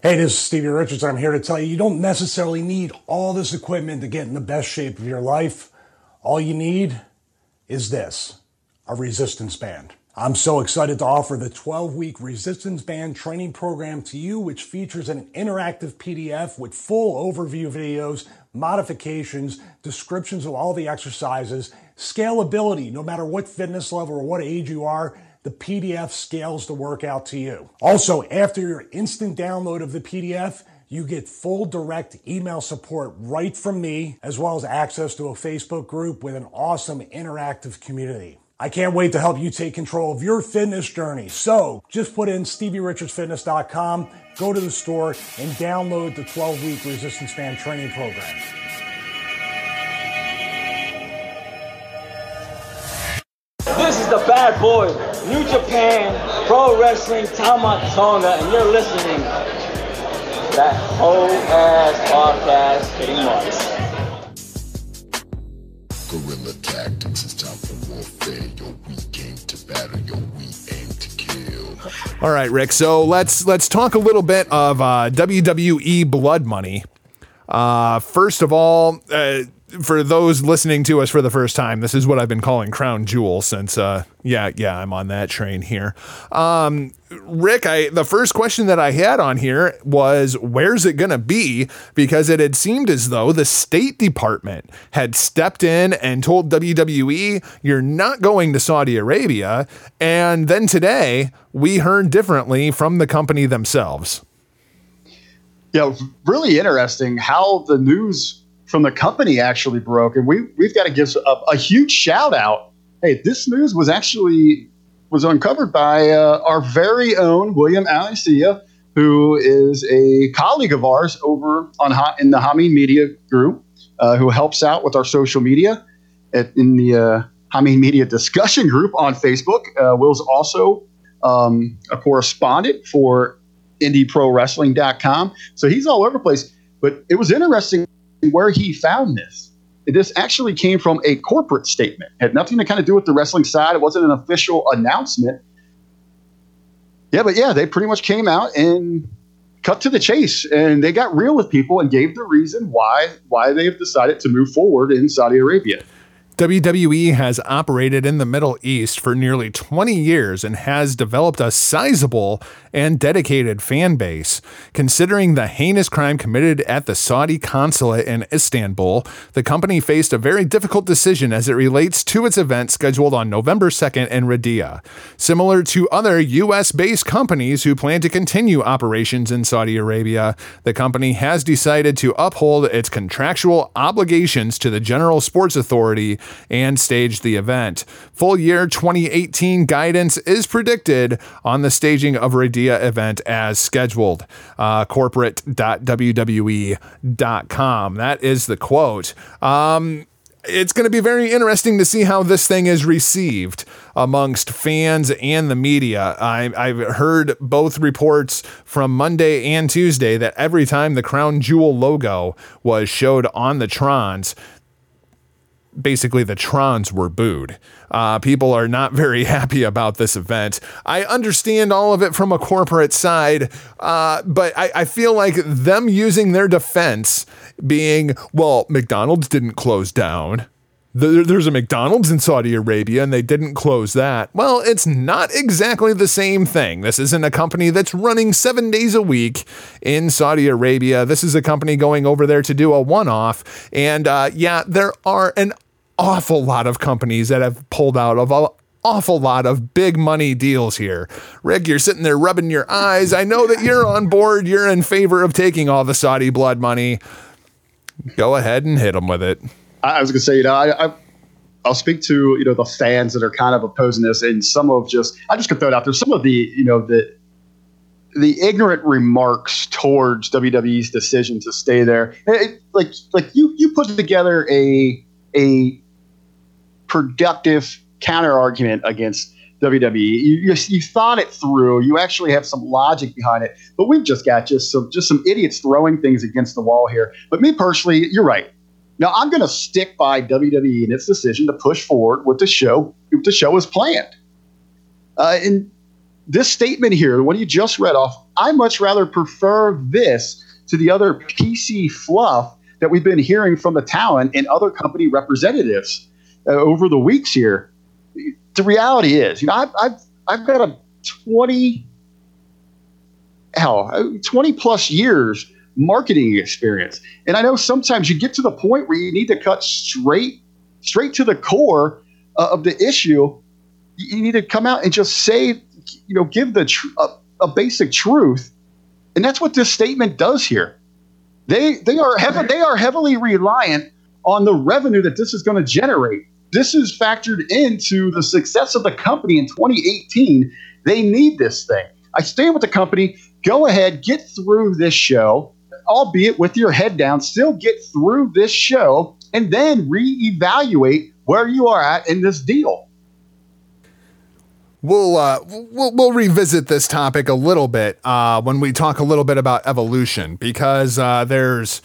Hey, this is Stevie Richards. I'm here to tell you you don't necessarily need all this equipment to get in the best shape of your life. All you need is this a resistance band. I'm so excited to offer the 12 week resistance band training program to you, which features an interactive PDF with full overview videos, modifications, descriptions of all the exercises, scalability, no matter what fitness level or what age you are. The PDF scales the workout to you. Also, after your instant download of the PDF, You get full direct email support right from me, as well as access to a Facebook group with an awesome interactive community. I can't wait to help you take control of your fitness journey. So just put in StevieRichardsFitness.com, go to the store, and download the 12 week resistance band training program. This is the bad boy, New Japan Pro Wrestling Tama Tonga, and you're listening that whole ass podcast hitting marks. Guerrilla tactics, it's time for warfare. Yo, we came to battle, yo, we aim to kill. All right, Rick. So let's let's talk a little bit of uh, WWE Blood Money. Uh, first of all, uh, for those listening to us for the first time, this is what I've been calling Crown Jewel since, uh, yeah, yeah, I'm on that train here. Um, Rick, I the first question that I had on here was where's it gonna be? Because it had seemed as though the State Department had stepped in and told WWE you're not going to Saudi Arabia, and then today we heard differently from the company themselves. Yeah, really interesting how the news from the company actually broke, and we we've got to give a, a huge shout out. Hey, this news was actually was uncovered by uh, our very own William Alicia, who is a colleague of ours over on in the Hameen Media Group, uh, who helps out with our social media at, in the uh, Hameen Media discussion group on Facebook. Uh, Will's also um, a correspondent for IndieProWrestling.com, so he's all over the place. But it was interesting where he found this. This actually came from a corporate statement. It had nothing to kind of do with the wrestling side. It wasn't an official announcement. Yeah, but yeah, they pretty much came out and cut to the chase, and they got real with people and gave the reason why why they've decided to move forward in Saudi Arabia. WWE has operated in the Middle East for nearly 20 years and has developed a sizable and dedicated fan base. Considering the heinous crime committed at the Saudi consulate in Istanbul, the company faced a very difficult decision as it relates to its event scheduled on November 2nd in Riyadh. Similar to other US based companies who plan to continue operations in Saudi Arabia, the company has decided to uphold its contractual obligations to the General Sports Authority and stage the event. Full year 2018 guidance is predicted on the staging of Riyadh event as scheduled. Uh, corporate.wwe.com. That is the quote. Um, it's going to be very interesting to see how this thing is received amongst fans and the media. I, I've heard both reports from Monday and Tuesday that every time the Crown Jewel logo was showed on the Trons, basically the Trons were booed. Uh, people are not very happy about this event. I understand all of it from a corporate side, uh, but I, I feel like them using their defense being, well, McDonald's didn't close down. There- There's a McDonald's in Saudi Arabia and they didn't close that. Well, it's not exactly the same thing. This isn't a company that's running seven days a week in Saudi Arabia. This is a company going over there to do a one off. And uh, yeah, there are an awful lot of companies that have pulled out of an awful lot of big money deals here. Rick, you're sitting there rubbing your eyes. I know that you're on board. You're in favor of taking all the Saudi blood money. Go ahead and hit them with it. I I was going to say, you know, I, I, I'll speak to you know the fans that are kind of opposing this, and some of just I just could throw it out there. Some of the you know the the ignorant remarks towards WWE's decision to stay there, It- like like you you put together a a productive counter argument against WWE. You, you, you thought it through. You actually have some logic behind it. But we've just got just some just some idiots throwing things against the wall here. But me personally, you're right. Now I'm going to stick by WWE and its decision to push forward with the show. The show is planned. Uh, and this statement here, one you just read off, I much rather prefer this to the other PC fluff that we've been hearing from the talent and other company representatives uh, over the weeks here. The reality is, you know, I've I've, I've got a twenty hell uh, twenty plus years marketing experience, and I know sometimes you get to the point where you need to cut straight straight to the core uh, of the issue. You need to come out and just say, you know, give the tr- a, a basic truth, and that's what this statement does here. they they are they are heavily reliant on the revenue that this is going to generate. This is factored into the success of the company in 2018. They need this thing. I stand with the company. Go ahead, get through this show, albeit with your head down. Still get through this show, and then reevaluate where you are at in this deal. We'll, uh, we'll we'll revisit this topic a little bit uh, when we talk a little bit about evolution because uh, there's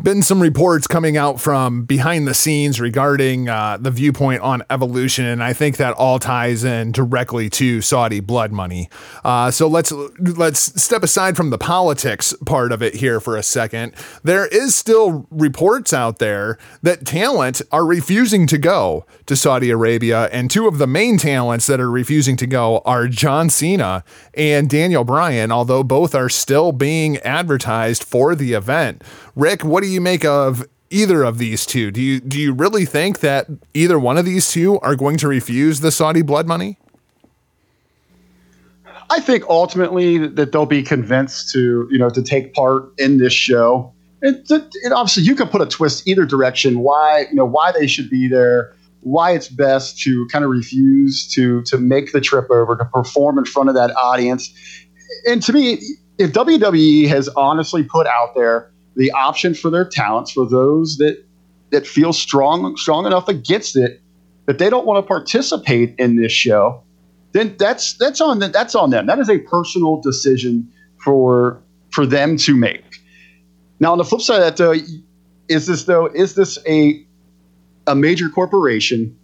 been some reports coming out from behind the scenes regarding uh, the viewpoint on evolution, and I think that all ties in directly to Saudi blood money. Uh, so let's let's step aside from the politics part of it here for a second. There is still reports out there that talent are refusing to go to Saudi Arabia, and two of the main talents that are refusing to go are John Cena and Daniel Bryan, although both are still being advertised for the event. Rick, what do you make of either of these two? Do you do you really think that either one of these two are going to refuse the Saudi blood money? I think ultimately that they'll be convinced to you know to take part in this show. And, and obviously, you can put a twist either direction. Why you know why they should be there. Why it's best to kind of refuse to to make the trip over to perform in front of that audience. And to me, if WWE has honestly put out there the option for their talents for those that that feel strong strong enough against it that they don't want to participate in this show, then that's that's on them. That's on them. That is a personal decision for for them to make. Now, on the flip side of that, though, is this though is this a a major corporation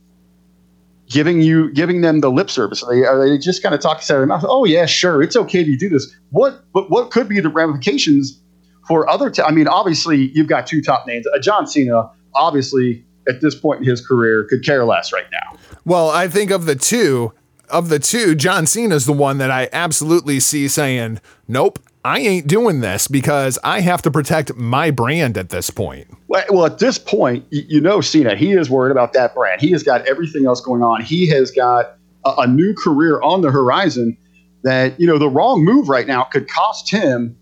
giving you giving them the lip service? Are they, are they just kind of talking out of their mouth? Oh yeah, sure, it's okay to do this. What but what could be the ramifications for other, t- I mean, obviously you've got two top names. Uh, John Cena, obviously at this point in his career, could care less right now. Well, I think of the two, of the two, John Cena is the one that I absolutely see saying, "Nope, I ain't doing this because I have to protect my brand at this point." Well, at this point, you know, Cena, he is worried about that brand. He has got everything else going on. He has got a, a new career on the horizon. That you know, the wrong move right now could cost him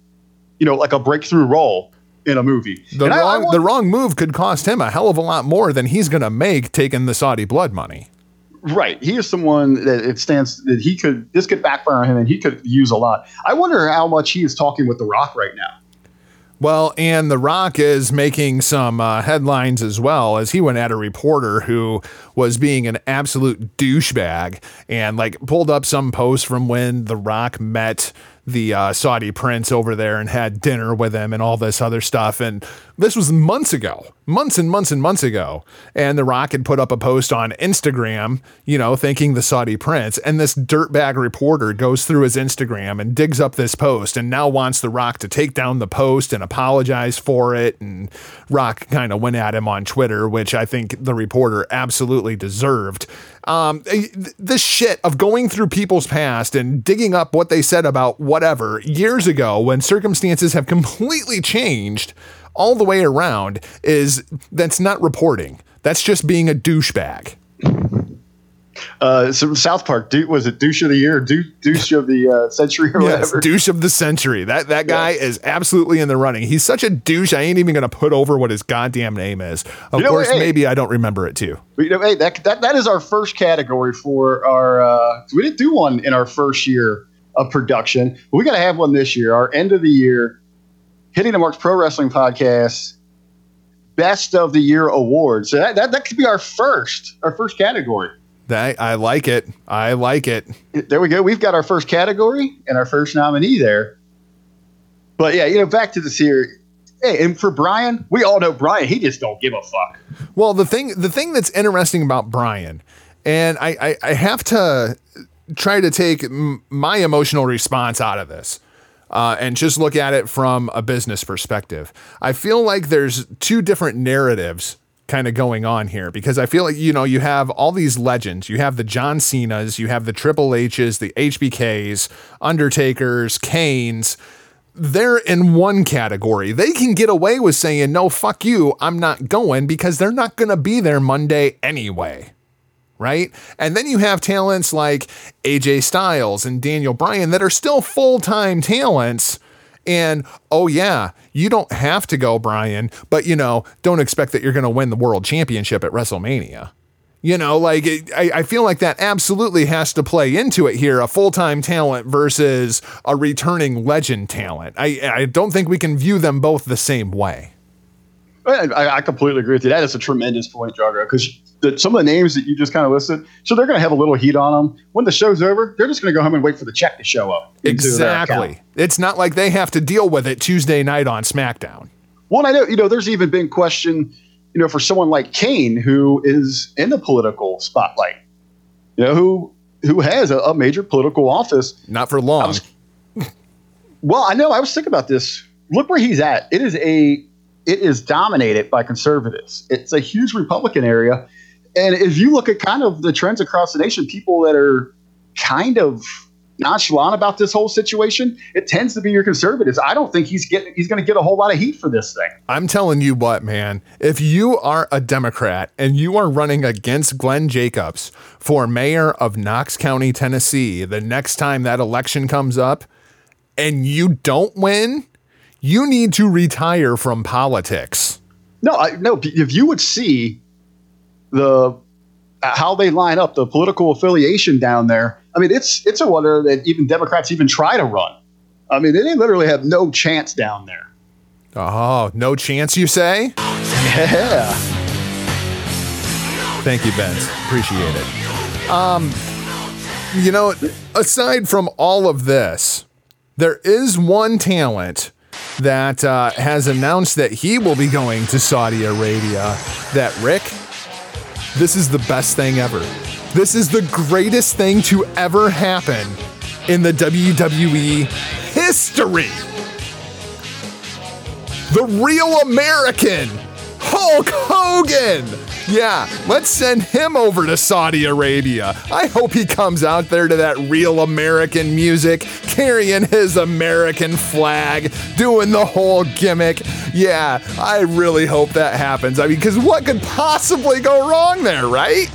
you know, like a breakthrough role in a movie. The wrong, I, I want, the wrong move could cost him a hell of a lot more than he's going to make taking the Saudi blood money. Right. He is someone that it stands that he could, this could backfire on him and he could use a lot. I wonder how much he is talking with The Rock right now. Well, and The Rock is making some uh, headlines as well as he went at a reporter who was being an absolute douchebag and like pulled up some post from when The Rock met the uh, Saudi prince over there and had dinner with him and all this other stuff. And this was months ago, months and months and months ago. And The Rock had put up a post on Instagram, you know, thanking the Saudi prince. And this dirtbag reporter goes through his Instagram and digs up this post and now wants The Rock to take down the post and apologize for it. And Rock kind of went at him on Twitter, which I think the reporter absolutely deserved um, eh, this shit of going through people's past and digging up what they said about whatever years ago when circumstances have completely changed all the way around is that's not reporting. That's just being a douchebag uh, so South Park, was it douche of the year, du- douche of the uh, century, or yes, whatever? Douche of the century. That that guy yeah. is absolutely in the running. He's such a douche. I ain't even gonna put over what his goddamn name is. Of you course, hey, maybe I don't remember it too. You know, hey, that, that that is our first category for our. Uh, we didn't do one in our first year of production. we got to have one this year. Our end of the year, hitting the marks pro wrestling podcast best of the year award. So that, that, that could be our first, our first category. That I like it. I like it. There we go. We've got our first category and our first nominee there. But yeah, you know, back to the series. Hey, and for Bryan, we all know Bryan. He just don't give a fuck. Well, the thing, the thing that's interesting about Bryan, and I, I, I have to try to take m- my emotional response out of this. Uh, and just look at it from a business perspective. I feel like there's two different narratives kind of going on here because I feel like you know you have all these legends. You have the John Cena's, you have the Triple H's, the HBK's, Undertakers, Kane's. They're in one category. They can get away with saying no, fuck you, I'm not going because they're not going to be there Monday anyway. Right? And then you have talents like AJ Styles and Daniel Bryan that are still full time talents And oh, yeah, you don't have to go, Bryan, but you know, don't expect that you're going to win the world championship at WrestleMania. You know, like it, I, I feel like that absolutely has to play into it here a full time talent versus a returning legend talent. I, I don't think we can view them both the same way. I, I completely agree with you. That is a tremendous point, Jargo, because some of the names that you just kind of listed, so they're going to have a little heat on them. When the show's over, they're just going to go home and wait for the check to show up. into their account. Exactly. It's not like they have to deal with it Tuesday night on SmackDown. Well, I know, you know, there's even been question, you know, for someone like Kane who is in the political spotlight, you know, who who has a, a major political office. Not for long. Well, I know. I was thinking about this. Look where he's at. It is a it is dominated by conservatives. It's a huge Republican area, and if you look at kind of the trends across the nation, people that are kind of nonchalant about this whole situation, it tends to be your conservatives. I don't think he's getting he's going to get a whole lot of heat for this thing. I'm telling you what, man. If you are a Democrat and you are running against Glenn Jacobs for mayor of Knox County, Tennessee, the next time that election comes up and you don't win, you need to retire from politics. No, I, no. If you would see the how they line up the political affiliation down there, I mean, it's it's a wonder that even Democrats even try to run. I mean, they literally have no chance down there. Oh, no chance, you say? Yeah. Thank you, Benz. Appreciate it. Um, you know, aside from all of this, there is one talent that uh, has announced that he will be going to Saudi Arabia. That Rick, this is the best thing ever. This is the greatest thing to ever happen in the WWE history. The real American, Hulk Hogan. Yeah, let's send him over to Saudi Arabia. I hope he comes out there to that real American music, carrying his American flag, doing the whole gimmick. Yeah, I really hope that happens. I mean, because what could possibly go wrong there, right?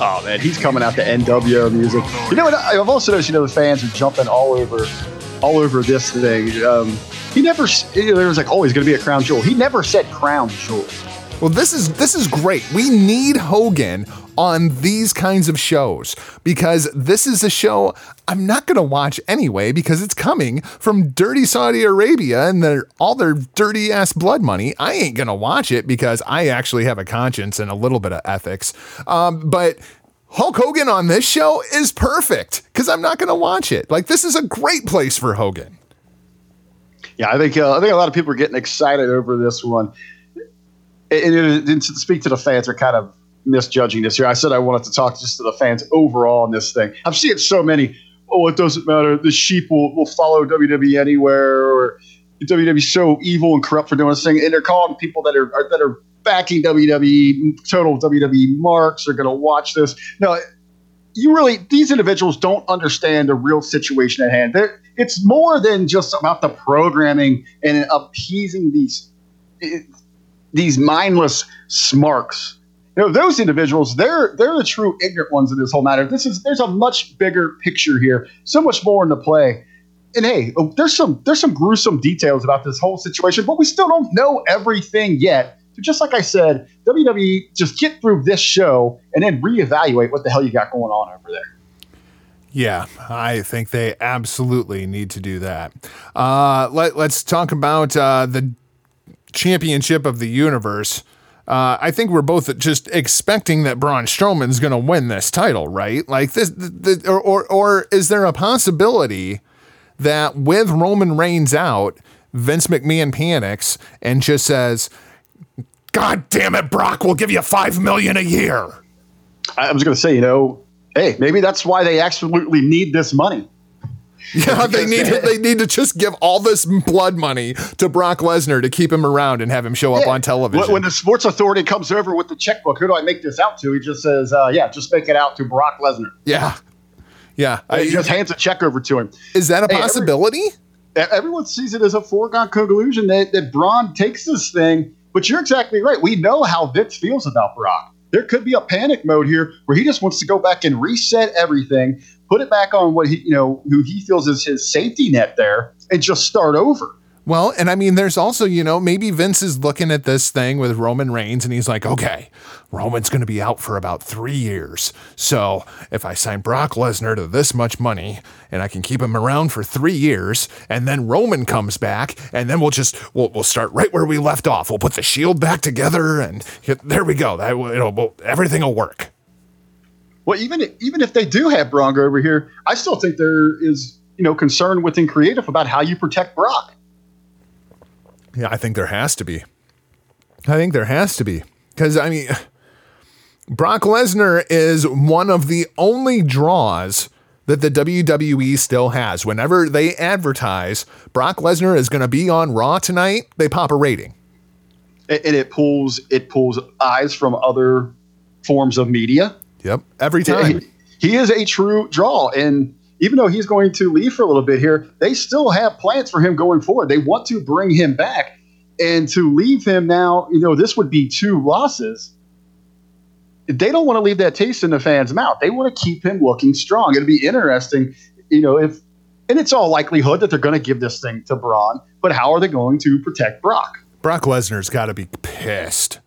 Oh man, he's coming out to NWO music. You know what? I've also noticed, you know, the fans are jumping all over, all over this thing. Um, he never. There was like, oh, he's going to be a crown jewel. He never said crown jewel. Well, this is this is great. We need Hogan on these kinds of shows because this is a show I'm not going to watch anyway because it's coming from dirty Saudi Arabia and their all their dirty ass blood money. I ain't going to watch it because I actually have a conscience and a little bit of ethics. Um, but Hulk Hogan on this show is perfect because I'm not going to watch it. Like this is a great place for Hogan. Yeah, I think uh, I think a lot of people are getting excited over this one. And, to speak to the fans, are kind of misjudging this here. I said I wanted to talk just to the fans overall on this thing. I'm seeing so many. Oh, it doesn't matter. The sheep will, will follow WWE anywhere, or WWE's so evil and corrupt for doing this thing, and they're calling people that are, are that are backing WWE, total WWE marks, are going to watch this. No, you really these individuals don't understand the real situation at hand. They're, it's more than just about the programming and appeasing these these mindless smarks. You know, those individuals, they're they're the true ignorant ones in this whole matter. This is there's a much bigger picture here, so much more in the play. And hey, oh, there's some there's some gruesome details about this whole situation, but we still don't know everything yet. So just like I said, WWE just get through this show and then reevaluate what the hell you got going on over there. Yeah, I think they absolutely need to do that. Uh, let, us talk about uh, the championship of the universe. Uh, I think we're both just expecting that Braun Strowman's going to win this title, right? Like this, the, the, or, or or is there a possibility that with Roman Reigns out, Vince McMahon panics and just says, "God damn it, Brock, we'll give you five million a year." I was going to say, you know, hey, maybe that's why they absolutely need this money. Yeah, they need to, they need to just give all this blood money to Brock Lesnar to keep him around and have him show up Yeah. on television. When the sports authority comes over with the checkbook, who do I make this out to? He just says, uh, "Yeah, just make it out to Brock Lesnar." yeah, yeah. He just hands a check over to him. Is that a Hey, possibility? E- Everyone sees it as a foregone conclusion that, that Braun takes this thing, but you're exactly right. We know how Vince feels about Brock. There could be a panic mode here where he just wants to go back and reset everything, put it back on what he, you know, who he feels is his safety net there, and just start over. Well, and I mean, there's also, you know, maybe Vince is looking at this thing with Roman Reigns and he's like, okay, Roman's going to be out for about three years. So if I sign Brock Lesnar to this much money and I can keep him around for three years and then Roman comes back and then we'll just, we'll, we'll start right where we left off. We'll put the shield back together and there we go. That, know, everything will work. Well, even even if they do have Braun over here, I still think there is you know concern within creative about how you protect Brock. Yeah, I think there has to be. I think there has to be because I mean, Brock Lesnar is one of the only draws that the WWE still has. Whenever they advertise Brock Lesnar is going to be on Raw tonight, they pop a rating. And it pulls it pulls eyes from other forms of media. Yep, every time. He, he is a true draw and even though he's going to leave for a little bit here, they still have plans for him going forward. They want to bring him back. And to leave him now, you know, this would be two losses. They don't want to leave that taste in the fans' mouth. They want to keep him looking strong. It'd be interesting, you know, if, and it's all likelihood that they're going to give this thing to Braun, but how are they going to protect Brock? Brock Lesnar's got to be pissed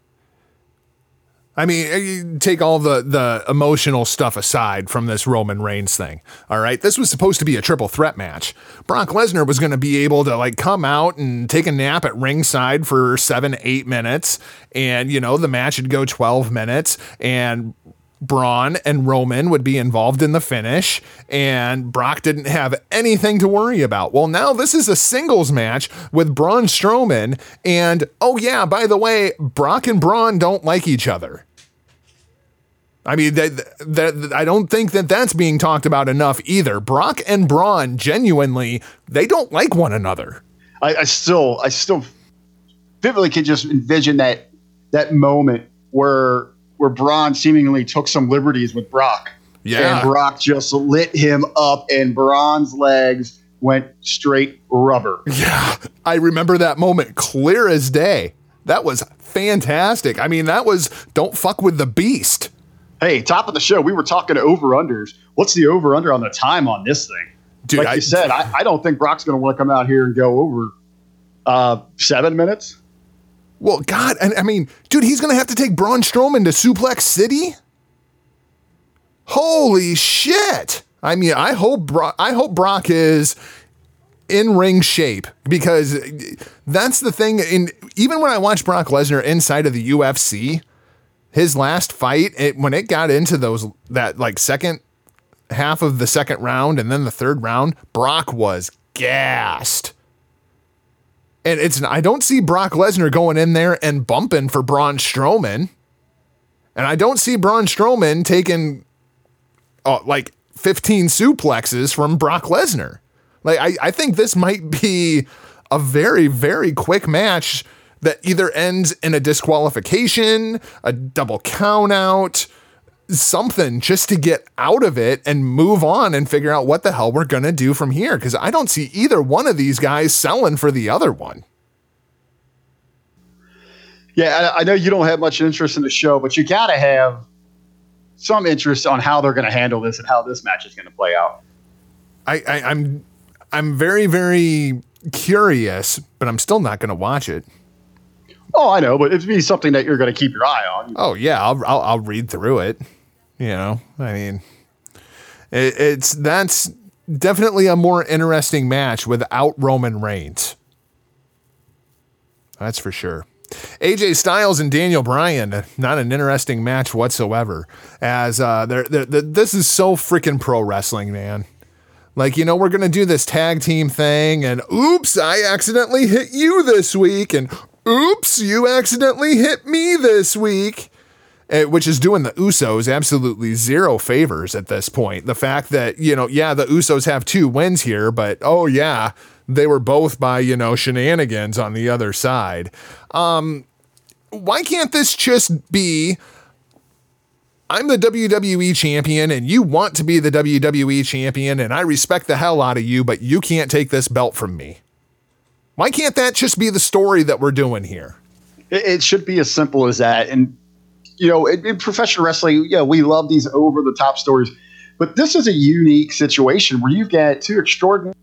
I mean, eh, take all the the emotional stuff aside from this Roman Reigns thing. All right, this was supposed to be a triple threat match. Brock Lesnar was going to be able to like come out and take a nap at ringside for seven, eight minutes, and you know the match would go twelve minutes, and Braun and Roman would be involved in the finish, and Brock didn't have anything to worry about. Well, now this is a singles match with Braun Strowman, and oh, yeah, by the way, Brock and Braun don't like each other. I mean, that, that, I don't think that that's being talked about enough either. Brock and Braun genuinely, they don't like one another. I, I still, I still vividly can just envision that that moment where where Braun seemingly took some liberties with Brock. Yeah. And Brock just lit him up, and Braun's legs went straight rubber. Yeah. I remember that moment clear as day. That was fantastic. I mean, that was don't fuck with the beast. Hey, top of the show, we were talking over unders. What's the over under on the time on this thing? Dude, like I- you said, I, I don't think Brock's going to want to come out here and go over uh, seven minutes. Well, God, and I mean, dude, he's gonna have to take Braun Strowman to Suplex City. Holy shit! I mean, I hope Brock, I hope Brock is in ring shape because that's the thing. In even when I watch Brock Lesnar inside of the UFC, his last fight, it, when it got into those that like second half of the second round and then the third round, Brock was gassed. And it's I don't see Brock Lesnar going in there and bumping for Braun Strowman. And I don't see Braun Strowman taking uh, like 15 suplexes from Brock Lesnar. Like I, I think this might be a very, very quick match that either ends in a disqualification, a double count out, something just to get out of it and move on and figure out what the hell we're going to do from here. Because I don't see either one of these guys selling for the other one. Yeah, I, I know you don't have much interest in the show, but you got to have some interest on how they're going to handle this and how this match is going to play out. I, I, I'm I'm very, very curious, but I'm still not going to watch it. Oh, I know, but it'd be something that you're going to keep your eye on. Oh yeah, I'll, I'll I'll read through it. You know, I mean, it, it's that's definitely a more interesting match without Roman Reigns. That's for sure. AJ Styles and Daniel Bryan, not an interesting match whatsoever. As uh, they're, they're, they're- this is so freaking pro wrestling, man. Like, you know, we're going to do this tag team thing, and oops, I accidentally hit you this week, and oops, you accidentally hit me this week. Eh, which is doing the Usos absolutely zero favors at this point. The fact that, you know, yeah, the Usos have two wins here, but oh, yeah, they were both by, you know, shenanigans on the other side. Um, why can't this just be I'm the WWE champion and you want to be the WWE champion and I respect the hell out of you, but you can't take this belt from me? Why can't that just be the story that we're doing here? It, it should be as simple as that. And you know, in, in professional wrestling, yeah, we love these over the top stories, but this is a unique situation where you've got two extraordinary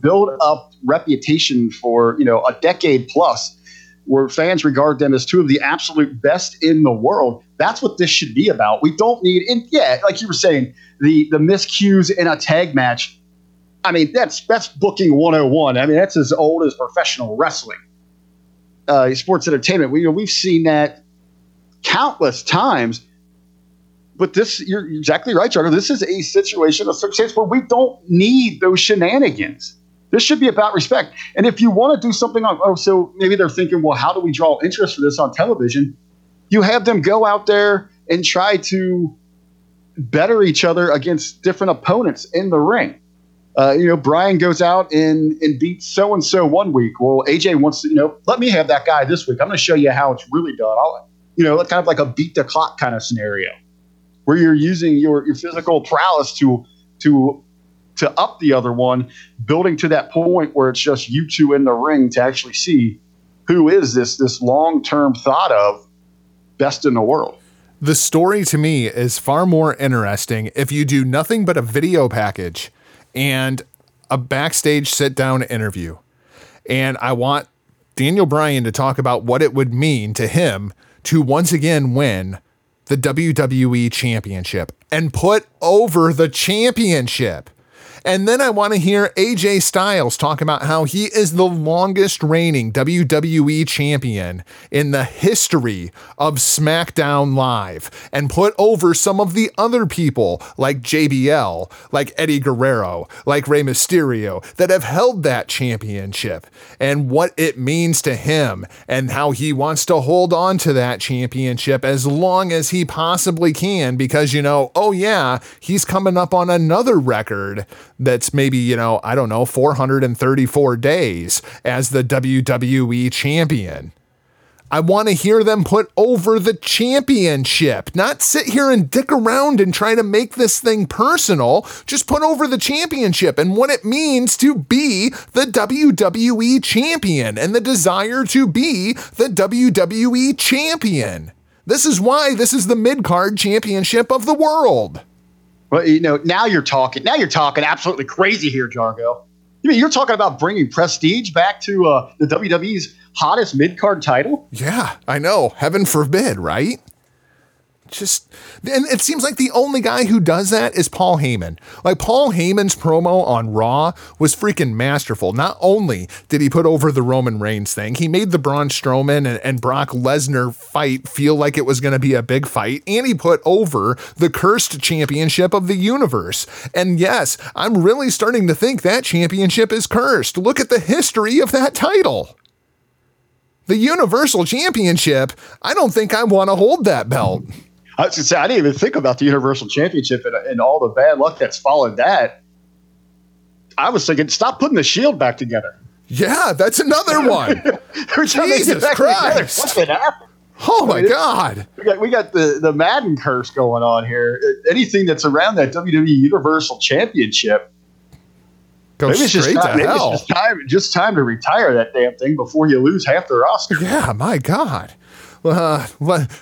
build up reputation for you know a decade plus where fans regard them as two of the absolute best in the world. That's what this should be about. We don't need and yeah like you were saying the the miscues in a tag match. I mean that's that's booking 101 i mean that's as old as professional wrestling uh, sports entertainment. We, you know, we've seen that countless times but this you're exactly right, Charter. This is a situation, a circumstance where we don't need those shenanigans. This should be about respect. And if you want to do something on, oh, so maybe they're thinking, well, how do we draw interest for this on television? You have them go out there and try to better each other against different opponents in the ring. Uh, you know, Bryan goes out and, and beats so and so one week. Well, AJ wants to, you know, let me have that guy this week. I'm going to show you how it's really done. I'll, you know, kind of like a beat the clock kind of scenario where you're using your, your physical prowess to to to up the other one, building to that point where it's just you two in the ring to actually see who is this this long term thought of best in the world. The story to me is far more interesting if you do nothing but a video package and a backstage sit down interview. And I want Daniel Bryan to talk about what it would mean to him to once again win the WWE Championship and put over the championship. And then I want to hear AJ Styles talk about how he is the longest reigning WWE champion in the history of SmackDown Live and put over some of the other people like JBL, like Eddie Guerrero, like Rey Mysterio that have held that championship and what it means to him and how he wants to hold on to that championship as long as he possibly can because, you know, oh yeah, he's coming up on another record that's maybe, you know, I don't know, 434 days as the WWE champion. I want to hear them put over the championship, not sit here and dick around and try to make this thing personal. Just put over the championship and what it means to be the WWE champion and the desire to be the WWE champion. This is why this is the mid card championship of the world. Well, you know, now you're talking. Now you're talking absolutely crazy here, Jargo. You mean you're talking about bringing prestige back to uh, the WWE's hottest mid card title? Yeah, I know. Heaven forbid, right? Just and it seems like the only guy who does that is Paul Heyman. Like Paul Heyman's promo on Raw was freaking masterful. Not only did he put over the Roman Reigns thing, he made the Braun Strowman and, and Brock Lesnar fight feel like it was going to be a big fight, and he put over the cursed championship of the universe. And yes, I'm really starting to think that championship is cursed. Look at the history of that title. The Universal Championship, I don't think I want to hold that belt. I was gonna say I didn't even think about the Universal Championship and, and all the bad luck that's followed that. I was thinking, stop putting the Shield back together. Yeah, that's another one. Jesus Christ! What's? Oh my I mean, God! We got we got the the Madden curse going on here. Anything that's around that WWE Universal Championship. Go maybe it's just time, maybe it's just time, just time to retire that damn thing before you lose half the roster. Yeah, my God. Uh,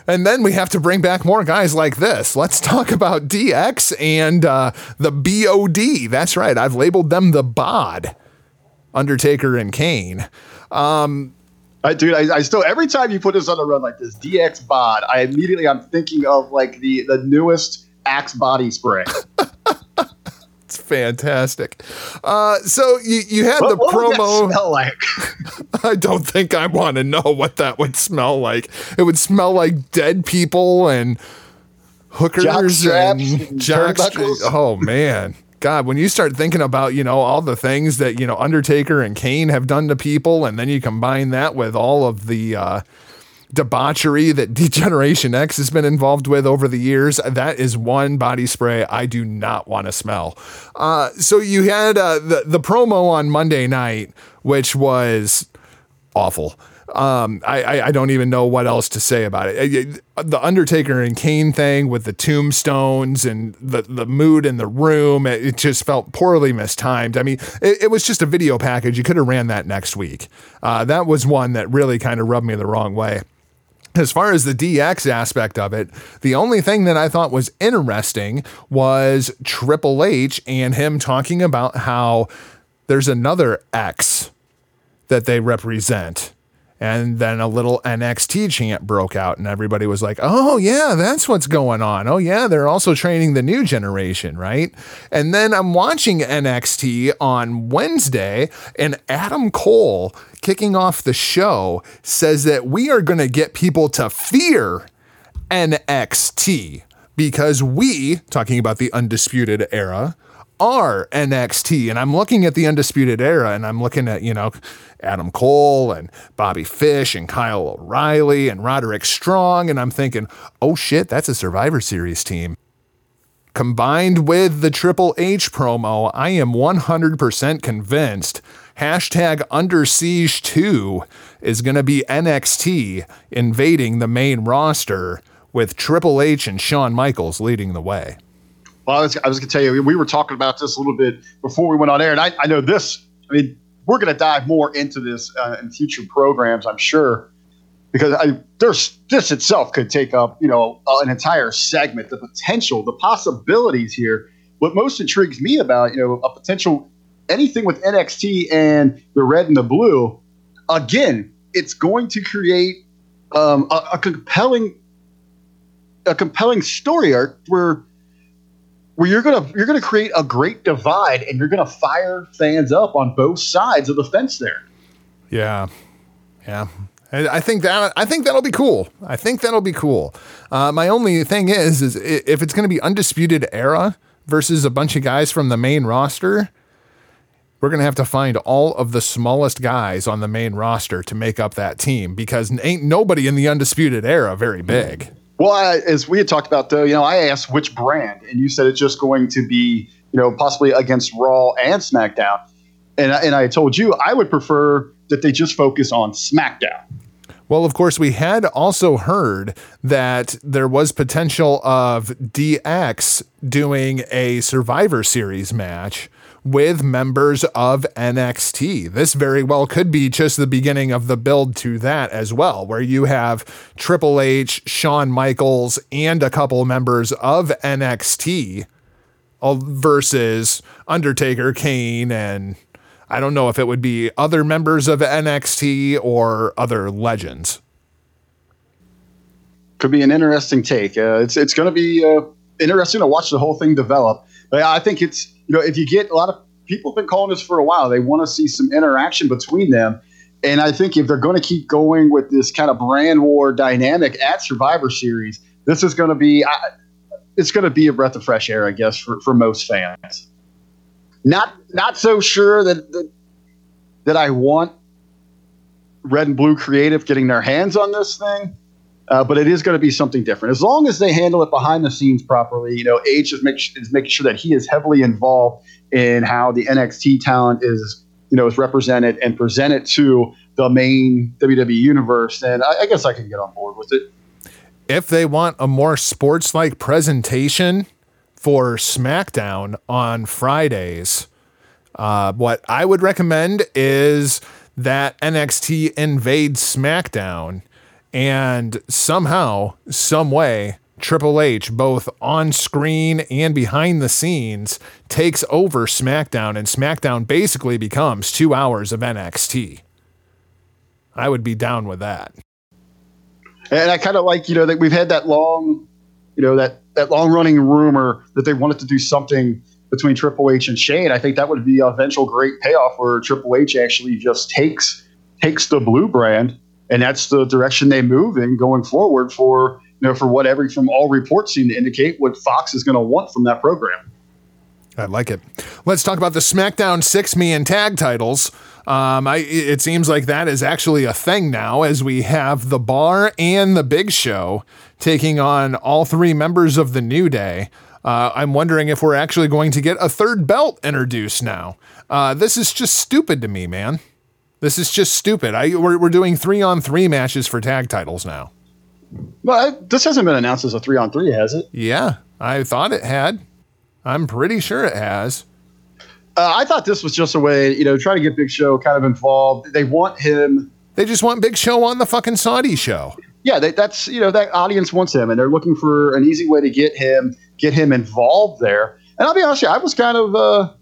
and then we have to bring back more guys like this. Let's talk about DX and uh, the BOD. That's right. I've labeled them the BOD, Undertaker and Kane. Um, I, dude, I, I, still every time you put this on a run like this, DX bod, I immediately I'm thinking of like the the newest Axe body spray. It's fantastic. Uh, so you, you had what, the what promo. smell like? I don't think I want to know what that would smell like. It would smell like dead people and hookers and, and jock Oh man. God, when you start thinking about, you know, all the things that, you know, Undertaker and Kane have done to people, and then you combine that with all of the uh, debauchery that D-Generation X has been involved with over the years. That is one body spray I do not want to smell. Uh, so you had uh, the the promo on Monday night, which was awful. Um, I, I don't even know what else to say about it. The Undertaker and Kane thing with the tombstones and the, the mood in the room, it just felt poorly mistimed. I mean, it, it was just a video package. You could have ran that next week. Uh, that was one that really kind of rubbed me the wrong way as far as the DX aspect of it, the only thing that I thought was interesting was Triple H and him talking about how there's another X that they represent. And then a little NXT chant broke out, and everybody was like, oh, yeah, that's what's going on. Oh, yeah, they're also training the new generation, right? And then I'm watching NXT on Wednesday, and Adam Cole, kicking off the show, says that we are going to get people to fear NXT because we, talking about the Undisputed Era, are NXT. And I'm looking at the Undisputed Era and I'm looking at, you know, Adam Cole and Bobby Fish and Kyle O'Reilly and Roderick Strong. And I'm thinking, oh shit, that's a Survivor Series team. Combined with the Triple H promo, I am 100% convinced hashtag Under Siege 2 is going to be NXT invading the main roster with Triple H and Shawn Michaels leading the way. Well, I was, I was going to tell you, we were talking about this a little bit before we went on air, and I, I know this. I mean, we're going to dive more into this uh, in future programs, I'm sure, because I, there's this itself could take up, you know, uh, an entire segment. The potential, the possibilities here. What most intrigues me about, you know, a potential anything with NXT and the red and the blue. Again, it's going to create um, a, a compelling, a compelling story arc where where you're gonna you're gonna create a great divide and you're gonna fire fans up on both sides of the fence there. Yeah, yeah. I think that I think that'll be cool. I think that'll be cool. Uh, my only thing is, is if it's going to be undisputed era versus a bunch of guys from the main roster, we're going to have to find all of the smallest guys on the main roster to make up that team because ain't nobody in the undisputed era very big. Well, I, as we had talked about, though, you know, I asked which brand, and you said it's just going to be, you know, possibly against Raw and SmackDown. And, and I told you I would prefer that they just focus on SmackDown. Well, of course, we had also heard that there was potential of DX doing a Survivor Series match with members of NXT. This very well could be just the beginning of the build to that as well, where you have Triple H, Shawn Michaels, and a couple members of NXT uh, versus Undertaker, Kane, and I don't know if it would be other members of NXT or other legends. Could be an interesting take. Uh, it's it's going to be uh, interesting to watch the whole thing develop. But I think it's you know if you get a lot of people have been calling this for a while, they want to see some interaction between them. And I think if they're going to keep going with this kind of brand war dynamic at Survivor Series, this is going to be it's going to be a breath of fresh air, I guess, for, for most fans. Not not so sure that that I want Red and Blue Creative getting their hands on this thing, uh, but it is going to be something different. As long as they handle it behind the scenes properly, you know, H is, make, is making sure that he is heavily involved in how the NXT talent is, you know, is represented and presented to the main WWE universe. And I, I guess I can get on board with it. If they want a more sports like presentation for SmackDown on Fridays, uh, what I would recommend is that NXT invades SmackDown and somehow, some way, Triple H, both on screen and behind the scenes, takes over SmackDown, and SmackDown basically becomes two hours of NXT. I would be down with that. And I kind of like, you know, that we've had that long, you know, that that long running rumor that they wanted to do something between Triple H and Shane. I think that would be a eventual great payoff where Triple H actually just takes takes the blue brand, and that's the direction they move in going forward for you know for whatever from all reports seem to indicate what Fox is going to want from that program. I like it. Let's talk about the SmackDown six man tag titles. Um, I, it seems like that is actually a thing now, as we have the Bar and the Big Show taking on all three members of the New Day. Uh, I'm wondering if we're actually going to get a third belt introduced now. Uh, this is just stupid to me, man. This is just stupid. I we're, we're doing three on three matches for tag titles now. Well, I, this hasn't been announced as a three on three, has it? Yeah, I thought it had. I'm pretty sure it has. Uh, I thought this was just a way, you know, try to get Big Show kind of involved. They want him. They just want Big Show on the fucking Saudi show. Yeah, they, that's you know that audience wants him, and they're looking for an easy way to get him get him involved there. And I'll be honest, you, I was kind of uh,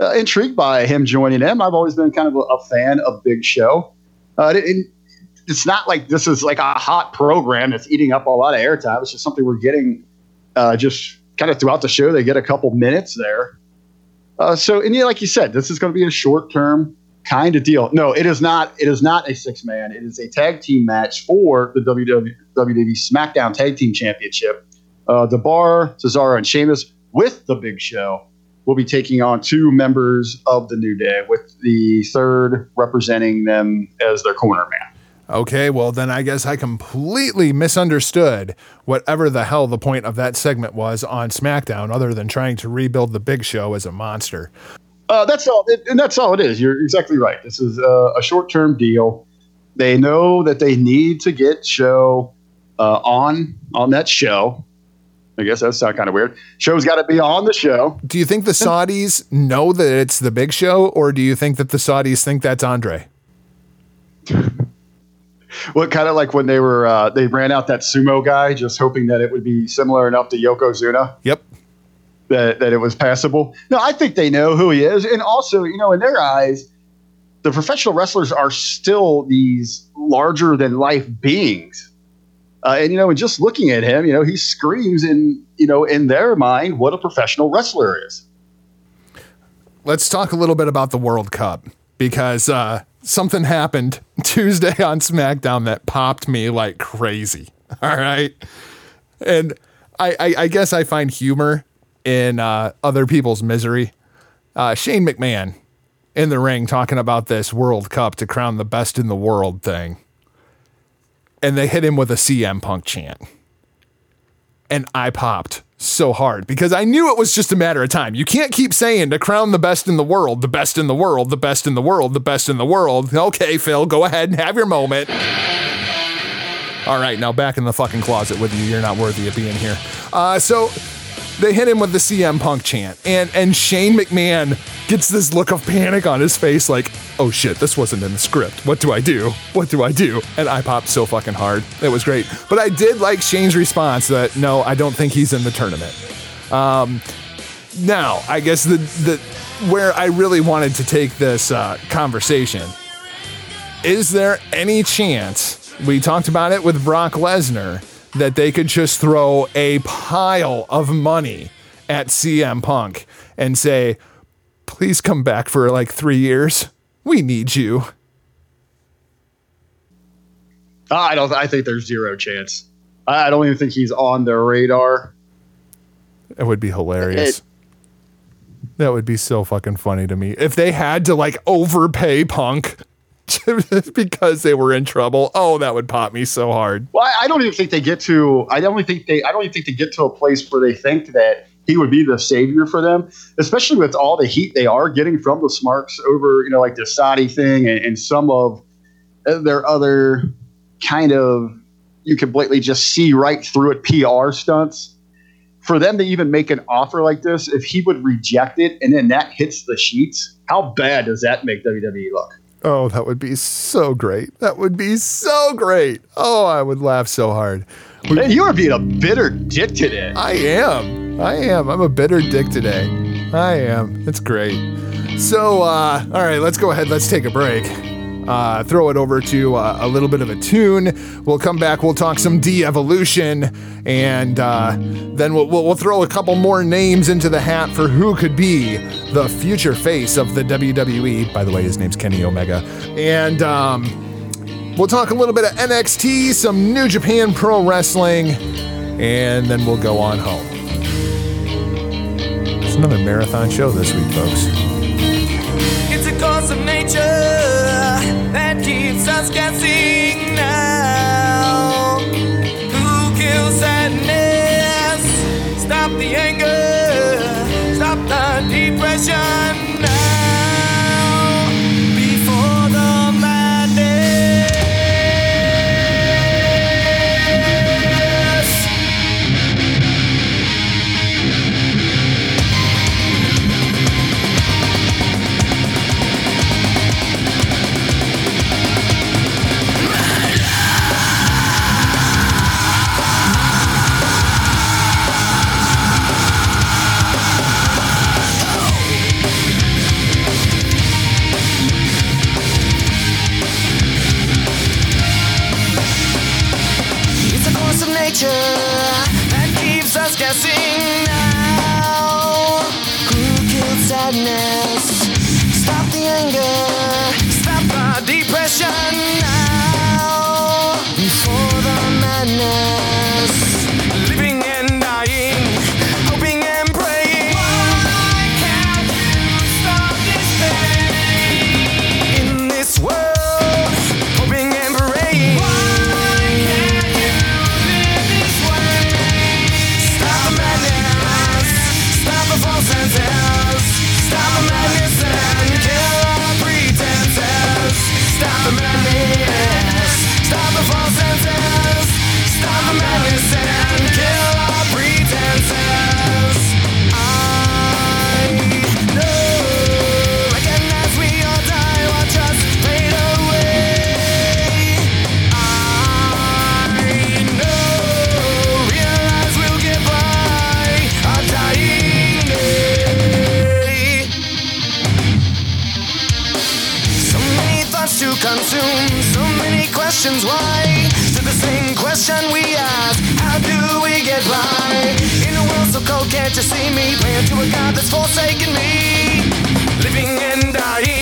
uh, intrigued by him joining them. I've always been kind of a, a fan of Big Show. Uh, and it's not like this is like a hot program that's eating up a lot of airtime. It's just something we're getting uh, just kind of throughout the show. They get a couple minutes there. Uh, so, and yeah, like you said, this is going to be a short term kind of deal. No, it is not. It is not a six man. It is a tag team match for the WWE, WWE SmackDown Tag Team Championship. Uh, the Bar, Cesaro, and Sheamus with the Big Show will be taking on two members of the New Day, with the third representing them as their corner man. Okay, well, then I guess I completely misunderstood whatever the hell the point of that segment was on SmackDown, other than trying to rebuild the Big Show as a monster. Uh, that's all, it, and that's all it is. You're exactly right. This is a, a short-term deal. They know that they need to get show uh, on on that show. I guess that sounds kind of weird. Show's got to be on the show. Do you think the Saudis know that it's the Big Show, or do you think that the Saudis think that's Andre? What kind of like when they were uh, they ran out that sumo guy, just hoping that it would be similar enough to Yokozuna. Yep. That that it was passable. No, I think they know who he is, and also you know in their eyes, the professional wrestlers are still these larger than life beings. Uh, and you know, and just looking at him, you know, he screams in you know in their mind what a professional wrestler is. Let's talk a little bit about the World Cup because uh, something happened Tuesday on SmackDown that popped me like crazy. All right. And I, I, I guess I find humor in uh, other people's misery. Uh, Shane McMahon in the ring talking about this World Cup to crown the best in the world thing. And they hit him with a CM Punk chant. And I popped so hard because I knew it was just a matter of time. You can't keep saying to crown the best in the world, the best in the world, the best in the world, the best in the world. Okay, Phil, go ahead and have your moment. All right, now back in the fucking closet with you. You're not worthy of being here. Uh, so they hit him with the CM Punk chant, and and Shane McMahon gets this look of panic on his face, like, oh shit, this wasn't in the script. What do I do? What do I do? And I popped so fucking hard. It was great. But I did like Shane's response that no, I don't think he's in the tournament. Um, now, I guess the the where I really wanted to take this uh, conversation is there any chance we talked about it with Brock Lesnar that they could just throw a pile of money at CM Punk and say, please come back for like three years? We need you. I don't. I think there's zero chance. I don't even think he's on their radar. It would be hilarious. that would be so fucking funny to me. If they had to like overpay Punk because they were in trouble, oh, that would pop me so hard. Well, I, don't even think they get to. I don't think they. I don't even think they get to a place where they think that he would be the savior for them, especially with all the heat they are getting from the Smarks over, you know, like the Saudi thing and, and some of their other kind of you can blatantly just see right through it PR stunts. For them to even make an offer like this, if he would reject it and then that hits the sheets, how bad does that make WWE look? Oh, that would be so great. That would be so great. Oh, I would laugh so hard. Man, you are being a bitter dick today. I am. I am. I'm a bitter dick today. I am. It's great. So, uh, all right, let's go ahead. Let's take a break. Uh, throw it over to uh, a little bit of a tune. We'll come back. We'll talk some de-evolution, and uh, then we'll, we'll, we'll throw a couple more names into the hat for who could be the future face of the WWE. By the way, his name's Kenny Omega, and um, we'll talk a little bit of NXT, some New Japan Pro Wrestling, and then we'll go on home. It's another marathon show this week, folks. It's a of nature keeps us guessing now. Who kills sadness? Stop the anger, stop the depression nature that keeps us guessing now. Who killed sadness? Stop the anger, stop the depression now. Questions why. To the same question we ask, how do we get by? In a world so cold, can't you see me? Praying to a God that's forsaken me. Living and dying,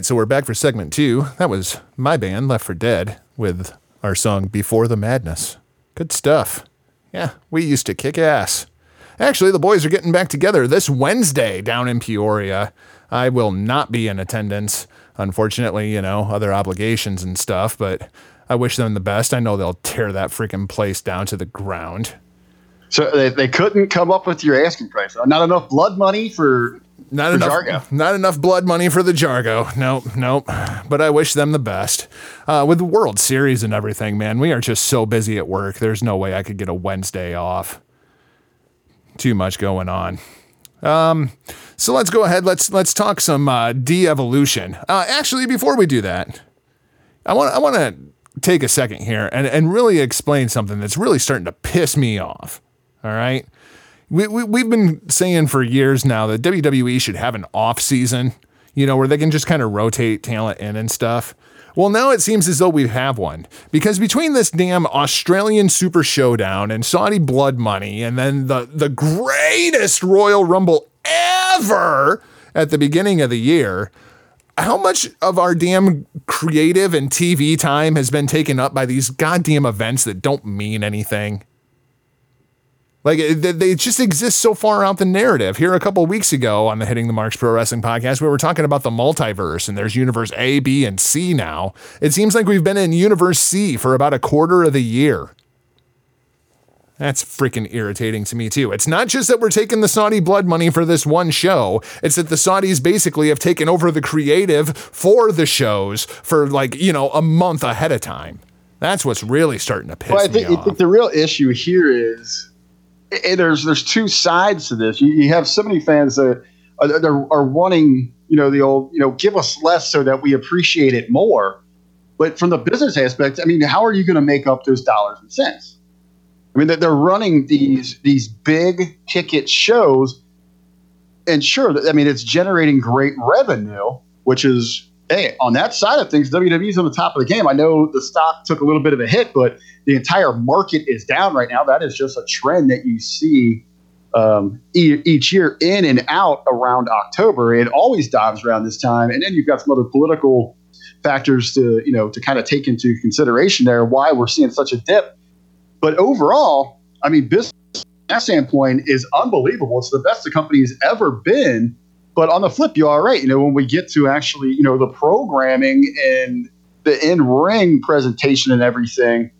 right, so we're back for segment two. That was my band, Left for Dead, with our song Before the Madness. Good stuff. Yeah, we used to kick ass. Actually, the boys are getting back together this Wednesday down in Peoria. I will not be in attendance. Unfortunately, you know, other obligations and stuff, but I wish them the best. I know they'll tear that freaking place down to the ground. So they, they couldn't come up with your asking price. Not enough blood money for Not enough, Jargo. not enough blood money for the Jargo. Nope, nope. But I wish them the best. Uh, with the World Series and everything, man, we are just so busy at work. There's no way I could get a Wednesday off. Too much going on. Um, so let's go ahead. Let's let's talk some uh, de-evolution. Uh, actually, before we do that, I want I want to take a second here and, and really explain something that's really starting to piss me off. All right. We, we, we've been saying for years now that WWE should have an off season. you know, where they can just kind of rotate talent in and stuff. Well, now it seems as though we have one because between this damn Australian Super Showdown and Saudi Blood Money, and then the the greatest Royal Rumble ever at the beginning of the year, how much of our damn creative and TV time has been taken up by these goddamn events that don't mean anything? Like they just exist so far out the narrative. Here a couple weeks ago on the Hitting the Marks Pro Wrestling podcast, we were talking about the multiverse, and there's universe A, B, and C now. It seems like we've been in universe C for about a quarter of the year. That's freaking irritating to me too. It's not just that we're taking the Saudi blood money for this one show. It's that the Saudis basically have taken over the creative for the shows for like, you know, a month ahead of time. That's what's really starting to piss Well, I me think, I off. think the real issue here is Eh, there's there's two sides to this. You, you have so many fans that are, are, are wanting you know the old you know give us less so that we appreciate it more. But from the business aspect, I mean, how are you going to make up those dollars and cents? I mean, they're running these these big ticket shows, and sure, I mean, it's generating great revenue, which is hey, on that side of things, WWE's on the top of the game. I know the stock took a little bit of a hit, but the entire market is down right now. That is just a trend that you see um, e- each year in and out around October. It always dives around this time, and then you've got some other political factors to you know to kind of take into consideration there why we're seeing such a dip. But overall, I mean, business that standpoint is unbelievable. It's the best the company's ever been. But on the flip, you are right. You know, when we get to actually, you know, the programming and the in ring presentation and everything,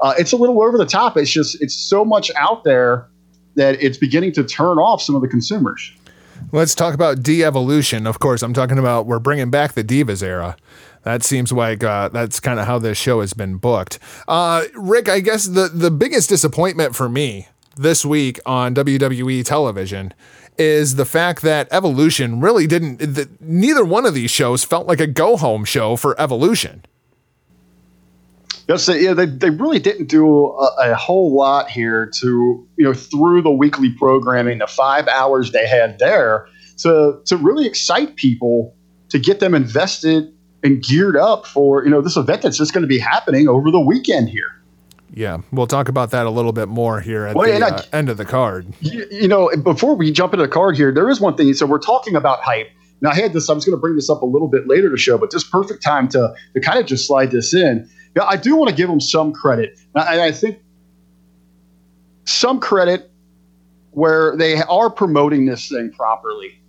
uh, it's a little over the top. It's just, it's so much out there that it's beginning to turn off some of the consumers. Let's talk about de-evolution. Of course, I'm talking about we're bringing back the Divas era. That seems like uh, that's kind of how this show has been booked. Uh, Rick, I guess the the biggest disappointment for me this week on WWE television is the fact that Evolution really didn't. The, neither one of these shows felt like a go home show for Evolution. Yes, yeah, they, they really didn't do a, a whole lot here to, you know, through the weekly programming, the five hours they had there to, to really excite people to get them invested and geared up for, you know, this event that's just going to be happening over the weekend here. Yeah, we'll talk about that a little bit more here at Well, the I- uh, end of the card. You, you know, before we jump into the card here, there is one thing. So we're talking about hype. Now I had this. I was going to bring this up a little bit later to show, but this perfect time to to kind of just slide this in. Yeah, I do want to give them some credit, and I, I think some credit where they are promoting this thing properly.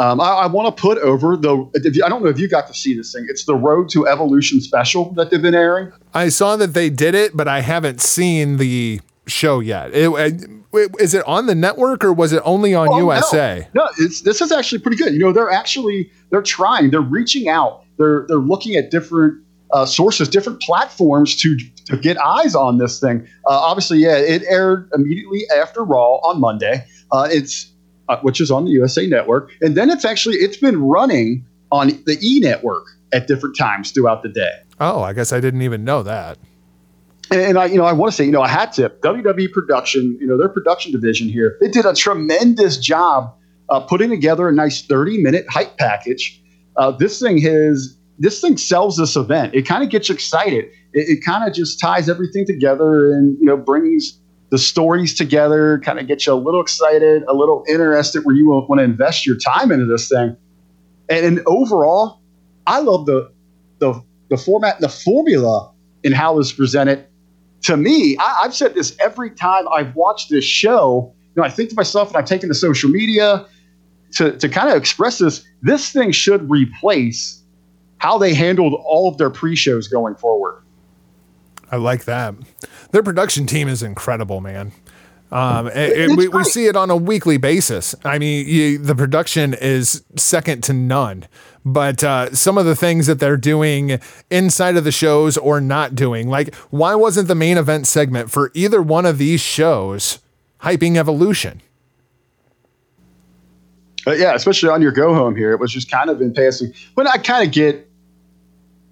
Um, I, I want to put over the. if you- I don't know if you got to see this thing. It's the Road to Evolution special that they've been airing. I saw that they did it, but I haven't seen the show yet. It, it- is it on the network or was it only on Oh. USA? No, it's, this is actually pretty good. You know, they're actually they're trying. They're reaching out. They're they're looking at different uh, sources, different platforms to to get eyes on this thing. Uh, obviously, yeah, it aired immediately after Raw on Monday. Uh, it's uh, which is on the USA Network, and then it's actually it's been running on the E Network at different times throughout the day. Oh, I guess I didn't even know that. And, and I, you know, I want to say, you know, a hat tip, WWE production, you know, their production division here, they did a tremendous job uh, putting together a nice 30 minute hype package. Uh, this thing has, this thing sells this event. It kind of gets excited. It, it kind of just ties everything together and, you know, brings the stories together, kind of get you a little excited, a little interested where you want to invest your time into this thing. And, and overall, I love the, the, the format, the formula in how it's presented to me, I, I've said this every time I've watched this show. You know, I think to myself, and I've taken to social media to, to kind of express this. This thing should replace how they handled all of their pre-shows going forward. I like that. Their production team is incredible, man. Um, it- it- we, we see it on a weekly basis. I mean, you, the production is second to none. But uh, some of the things that they're doing inside of the shows or not doing, like why wasn't the main event segment for either one of these shows hyping Evolution? Uh, yeah, especially on your go home here, it was just kind of in passing. But I kind of get,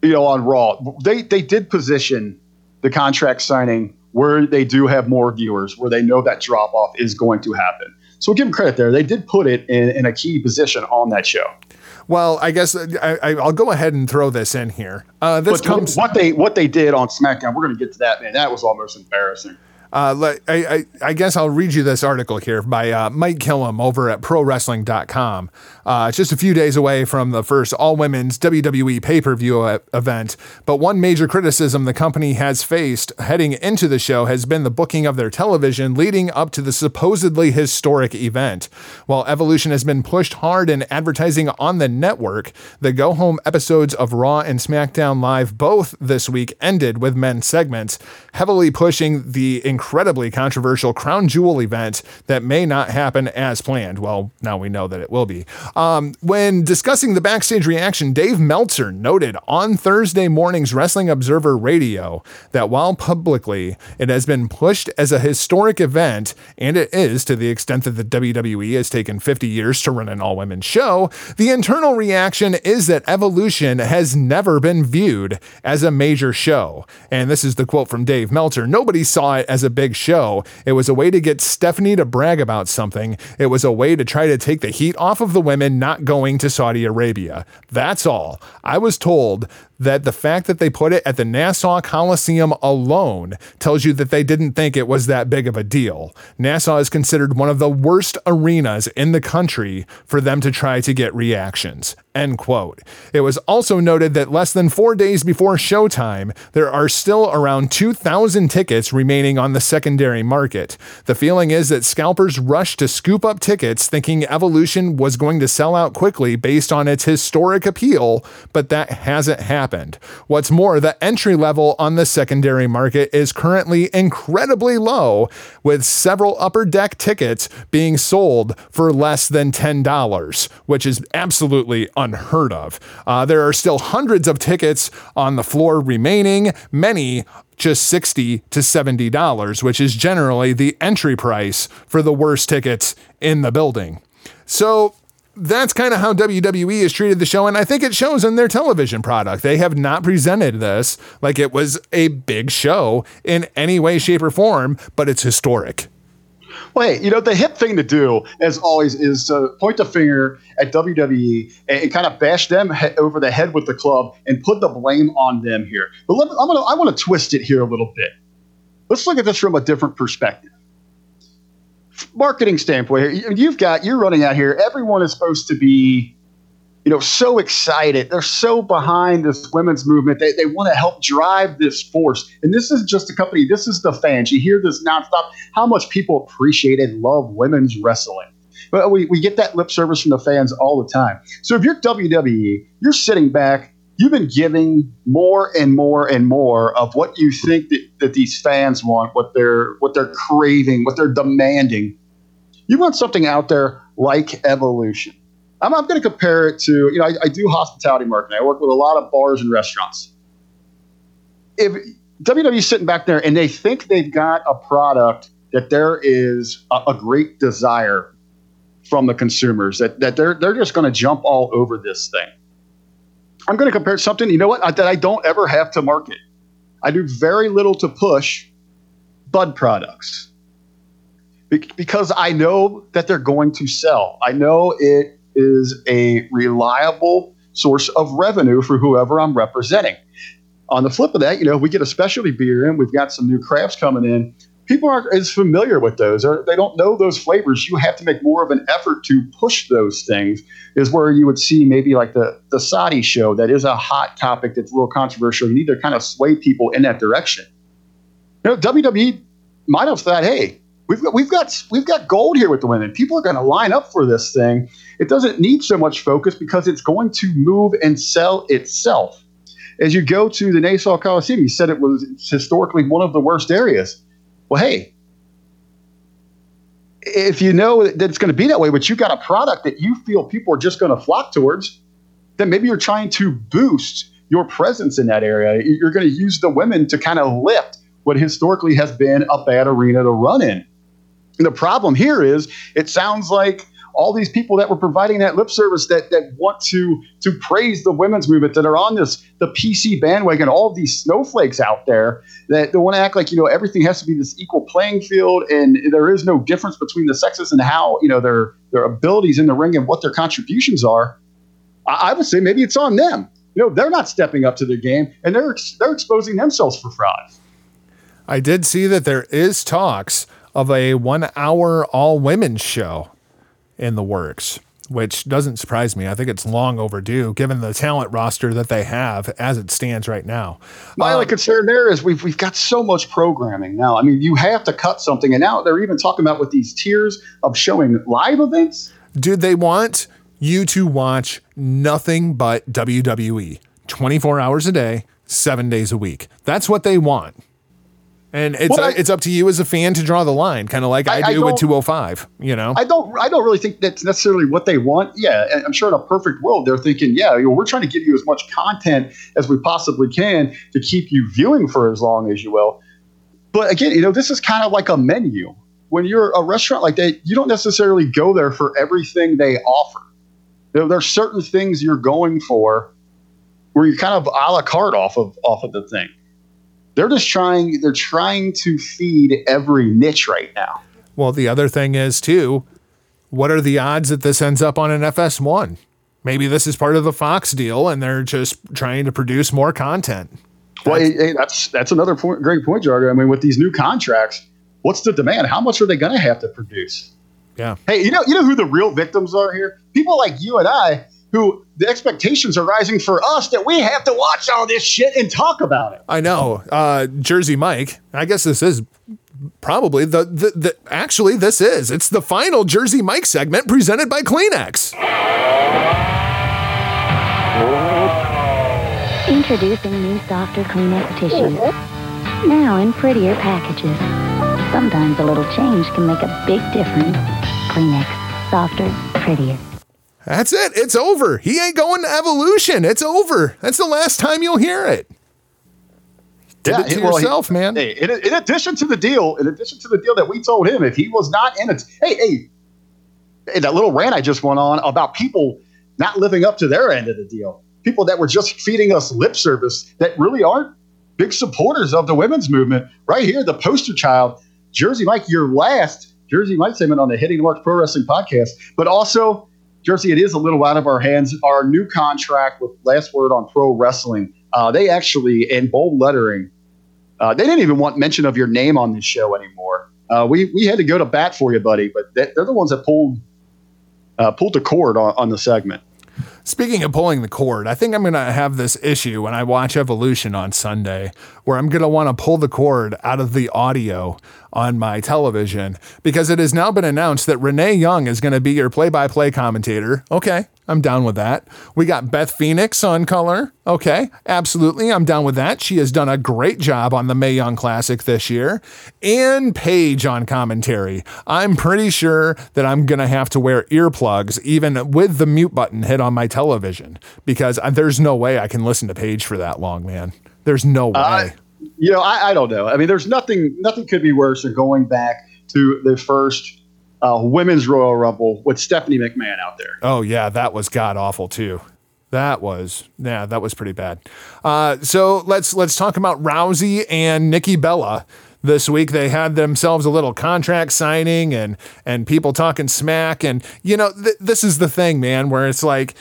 you know, on Raw, they they did position the contract signing where they do have more viewers, where they know that drop off is going to happen. So we'll give them credit there. They did put it in, in a key position on that show. Well, I guess I, I, will go ahead and throw this in here. Uh, this but comes what they what they did on SmackDown. We're going to get to that, man. That was almost embarrassing. Uh, I, I, I, guess I'll read you this article here by uh, Mike Killam over at ProWrestling.com. Uh, it's just a few days away from the first all women's WWE pay per view event. But one major criticism the company has faced heading into the show has been the booking of their television leading up to the supposedly historic event. While Evolution has been pushed hard in advertising on the network, the go home episodes of Raw and SmackDown Live both this week ended with men's segments, heavily pushing the incredibly controversial Crown Jewel event that may not happen as planned. Well, now we know that it will be. Um, when discussing the backstage reaction, Dave Meltzer noted on Thursday morning's Wrestling Observer Radio that while publicly it has been pushed as a historic event, and it is to the extent that the WWE has taken 50 years to run an all women show, the internal reaction is that Evolution has never been viewed as a major show. And this is the quote from Dave Meltzer Nobody saw it as a big show. It was a way to get Stephanie to brag about something, it was a way to try to take the heat off of the women not going to Saudi Arabia. That's all. I was told that the fact that they put it at the Nassau Coliseum alone tells you that they didn't think it was that big of a deal. Nassau is considered one of the worst arenas in the country for them to try to get reactions. End quote. It was also noted that less than four days before showtime, there are still around 2,000 tickets remaining on the secondary market. The feeling is that scalpers rushed to scoop up tickets thinking Evolution was going to sell out quickly based on its historic appeal, but that hasn't happened happened. What's more, the entry level on the secondary market is currently incredibly low, with several upper deck tickets being sold for less than $10, which is absolutely unheard of. Uh, there are still hundreds of tickets on the floor remaining, many just 60 to $70, which is generally the entry price for the worst tickets in the building. So that's kind of how WWE has treated the show, and I think it shows in their television product. They have not presented this like it was a big show in any way, shape, or form, but it's historic. Well, hey, you know, the hip thing to do, as always, is to point the finger at WWE and, and kind of bash them he- over the head with the club and put the blame on them here. But let, I'm gonna, I want to twist it here a little bit. Let's look at this from a different perspective marketing standpoint, here, you've got you're running out here. Everyone is supposed to be, you know, so excited. They're so behind this women's movement. They, they want to help drive this force. And this is just a company. This is the fans. You hear this nonstop. How much people appreciate and love women's wrestling. But we, we get that lip service from the fans all the time. So if you're WWE, you're sitting back you've been giving more and more and more of what you think that, that these fans want, what they're what they're craving, what they're demanding. You want something out there like evolution. I'm, I'm going to compare it to, you know, I, I do hospitality marketing. I work with a lot of bars and restaurants. If WWE's sitting back there and they think they've got a product that there is a, a great desire from the consumers, that, that they're, they're just going to jump all over this thing I'm going to compare something, you know what, that I don't ever have to market. I do very little to push bud products because I know that they're going to sell. I know it is a reliable source of revenue for whoever I'm representing. On the flip of that, you know, if we get a specialty beer in, we've got some new crafts coming in people aren't as familiar with those. Or they don't know those flavors. You have to make more of an effort to push those things is where you would see maybe like the the saudi show that is a hot topic that's a little controversial. You need to kind of sway people in that direction. You know wwe might have thought hey we've got we've got we've got gold here with the women. People are going to line up for this thing. It doesn't need so much focus because it's going to move and sell itself. As you go to the Nassau Coliseum, you said it was historically one of the worst areas well, hey, if you know that it's going to be that way, but you've got a product that you feel people are just going to flock towards, then maybe you're trying to boost your presence in that area. You're going to use the women to kind of lift what historically has been a bad arena to run in. And the problem here is it sounds like all these people that were providing that lip service that that want to to praise the women's movement that are on this the PC bandwagon, all of these snowflakes out there that they want to act like you know everything has to be this equal playing field and there is no difference between the sexes and how you know their their abilities in the ring and what their contributions are. I, I would say maybe it's on them. You know, they're not stepping up to the game, and they're they're exposing themselves for fraud. I did see that there is talks of a one hour all women's show in the works, which doesn't surprise me. I think it's long overdue given the talent roster that they have as it stands right now. My only um, concern there is we've we've got so much programming now. I mean, you have to cut something, and now they're even talking about with these tiers of showing live events. Dude, they want you to watch nothing but WWE 24 hours a day, seven days a week. That's what they want. And it's Well, uh, I- it's up to you as a fan to draw the line, kind of like I, I- I do with 205. You know, I don't I don't really think that's necessarily what they want. Yeah, I'm sure in a perfect world they're thinking, yeah, you know, we're trying to give you as much content as we possibly can to keep you viewing for as long as you will. But again, you know, this is kind of like a menu. When you're a restaurant like that, you don't necessarily go there for everything they offer. There, there's certain things you're going for where you're kind of a la carte off of off of the thing. They're just trying they're trying to feed every niche right now. Well, the other thing is too, what are the odds that this ends up on an FS1? Maybe this is part of the Fox deal, and they're just trying to produce more content. Well, hey, hey, that's that's another point, great point, Jargo. I mean, with these new contracts, what's the demand? How much are they going to have to produce? Yeah. Hey, you know, you know who the real victims are here? People like you and I, who the expectations are rising for us that we have to watch all this shit and talk about it. I know. Uh, Jersey Mike. I guess this is probably the, the the actually this is it's the final Jersey Mike segment presented by Kleenex. Introducing new softer Kleenex tissues. Now in prettier packages. Sometimes a little change can make a big difference. Kleenex, softer, prettier. That's it. It's over. He ain't going to evolution. It's over. That's the last time you'll hear it. Did it to well, he- yourself, man. Hey, in, in addition to the deal, in addition to the deal that we told him, if he was not in it, hey, hey, hey, that little rant I just went on about people not living up to their end of the deal, people that were just feeding us lip service that really aren't big supporters of the women's movement. Right here, the poster child, Jersey Mike, your last Jersey Mike segment on the Hitting the Marks Pro Wrestling podcast, but also. Jersey, it is a little out of our hands. Our new contract with Last Word on Pro Wrestling, uh, they actually, in bold lettering, uh, they didn't even want mention of your name on this show anymore. Uh, we we had to go to bat for you, buddy, but they, they're the ones that pulled uh, pulled the cord on, on the segment. Speaking of pulling the cord, I think I'm going to have this issue when I watch Evolution on Sunday where I'm going to want to pull the cord out of the audio on my television because it has now been announced that Renee Young is going to be your play by play commentator. Okay, I'm down with that. We got Beth Phoenix on color. Okay, absolutely. I'm down with that. She has done a great job on the Mae Young Classic this year. And Paige on commentary. I'm pretty sure that I'm going to have to wear earplugs even with the mute button hit on my television because uh, there's no way I can listen to Paige for that long, man. There's no way. Uh, you know, I, I don't know. I mean, there's nothing nothing could be worse than going back to the first uh, women's Royal Rumble with Stephanie McMahon out there. Oh yeah, that was god awful too. That was yeah, that was pretty bad. Uh, so let's let's talk about Rousey and Nikki Bella. This week they had themselves a little contract signing and and people talking smack and you know th- this is the thing, man, where it's like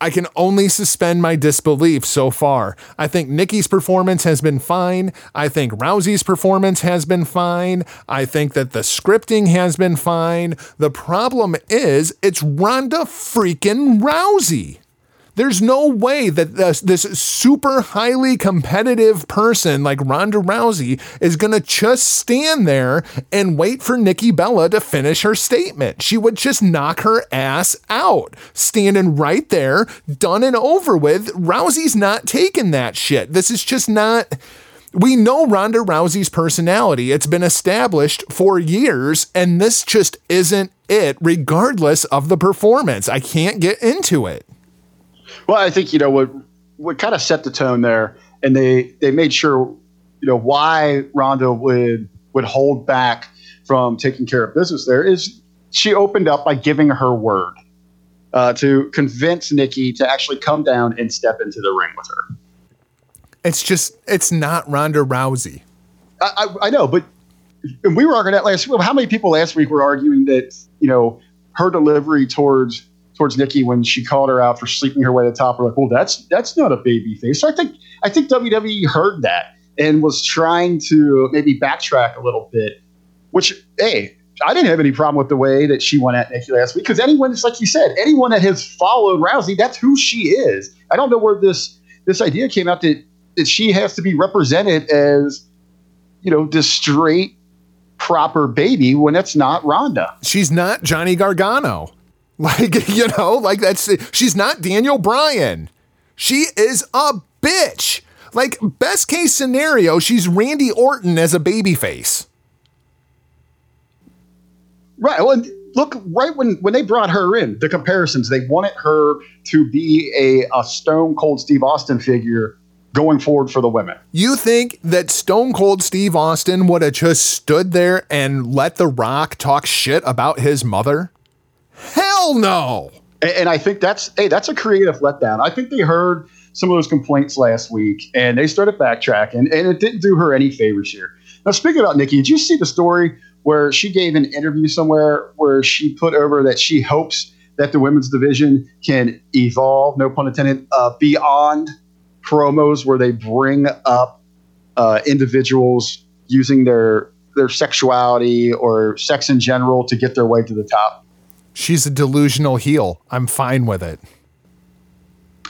I can only suspend my disbelief so far. I think Nikki's performance has been fine. I think Rousey's performance has been fine. I think that the scripting has been fine. The problem is it's Ronda freaking Rousey. There's no way that this, this super highly competitive person like Ronda Rousey is going to just stand there and wait for Nikki Bella to finish her statement. She would just knock her ass out, standing right there, done and over with. Rousey's not taking that shit. This is just not. We know Ronda Rousey's personality. It's been established for years, and this just isn't it, regardless of the performance. I can't get into it. Well, I think you know what what kind of set the tone there, and they they made sure you know why Ronda would would hold back from taking care of business. There is she opened up by giving her word uh, to convince Nikki to actually come down and step into the ring with her. It's just, it's not Ronda Rousey. I, I, I know, but and we were arguing that last week. How many people last week were arguing that you know her delivery towards towards Nikki when she called her out for sleeping her way to the top. We're like, well, that's that's not a baby face. So I think I think WWE heard that and was trying to maybe backtrack a little bit. Which, hey, I didn't have any problem with the way that she went at Nikki last week because anyone, it's like you said, anyone that has followed Rousey, that's who she is. I don't know where this this idea came out that that she has to be represented as, you know, this straight, proper baby when that's not Ronda. She's not Johnny Gargano. Like, you know, like that's she's not Daniel Bryan. She is a bitch. Like, best case scenario, she's Randy Orton as a babyface. Right. Well, look, right when when they brought her in, the comparisons they wanted her to be a, a Stone Cold Steve Austin figure going forward for the women. You think that Stone Cold Steve Austin would have just stood there and let The Rock talk shit about his mother? Hell no. And, and I think that's hey, that's a creative letdown. I think they heard some of those complaints last week and they started backtracking, and it didn't do her any favors here. Now, speaking about Nikki, did you see the story where she gave an interview somewhere where she put over that she hopes that the women's division can evolve, no pun intended, uh, beyond promos where they bring up uh, individuals using their their sexuality or sex in general to get their way to the top. She's a delusional heel. I'm fine with it.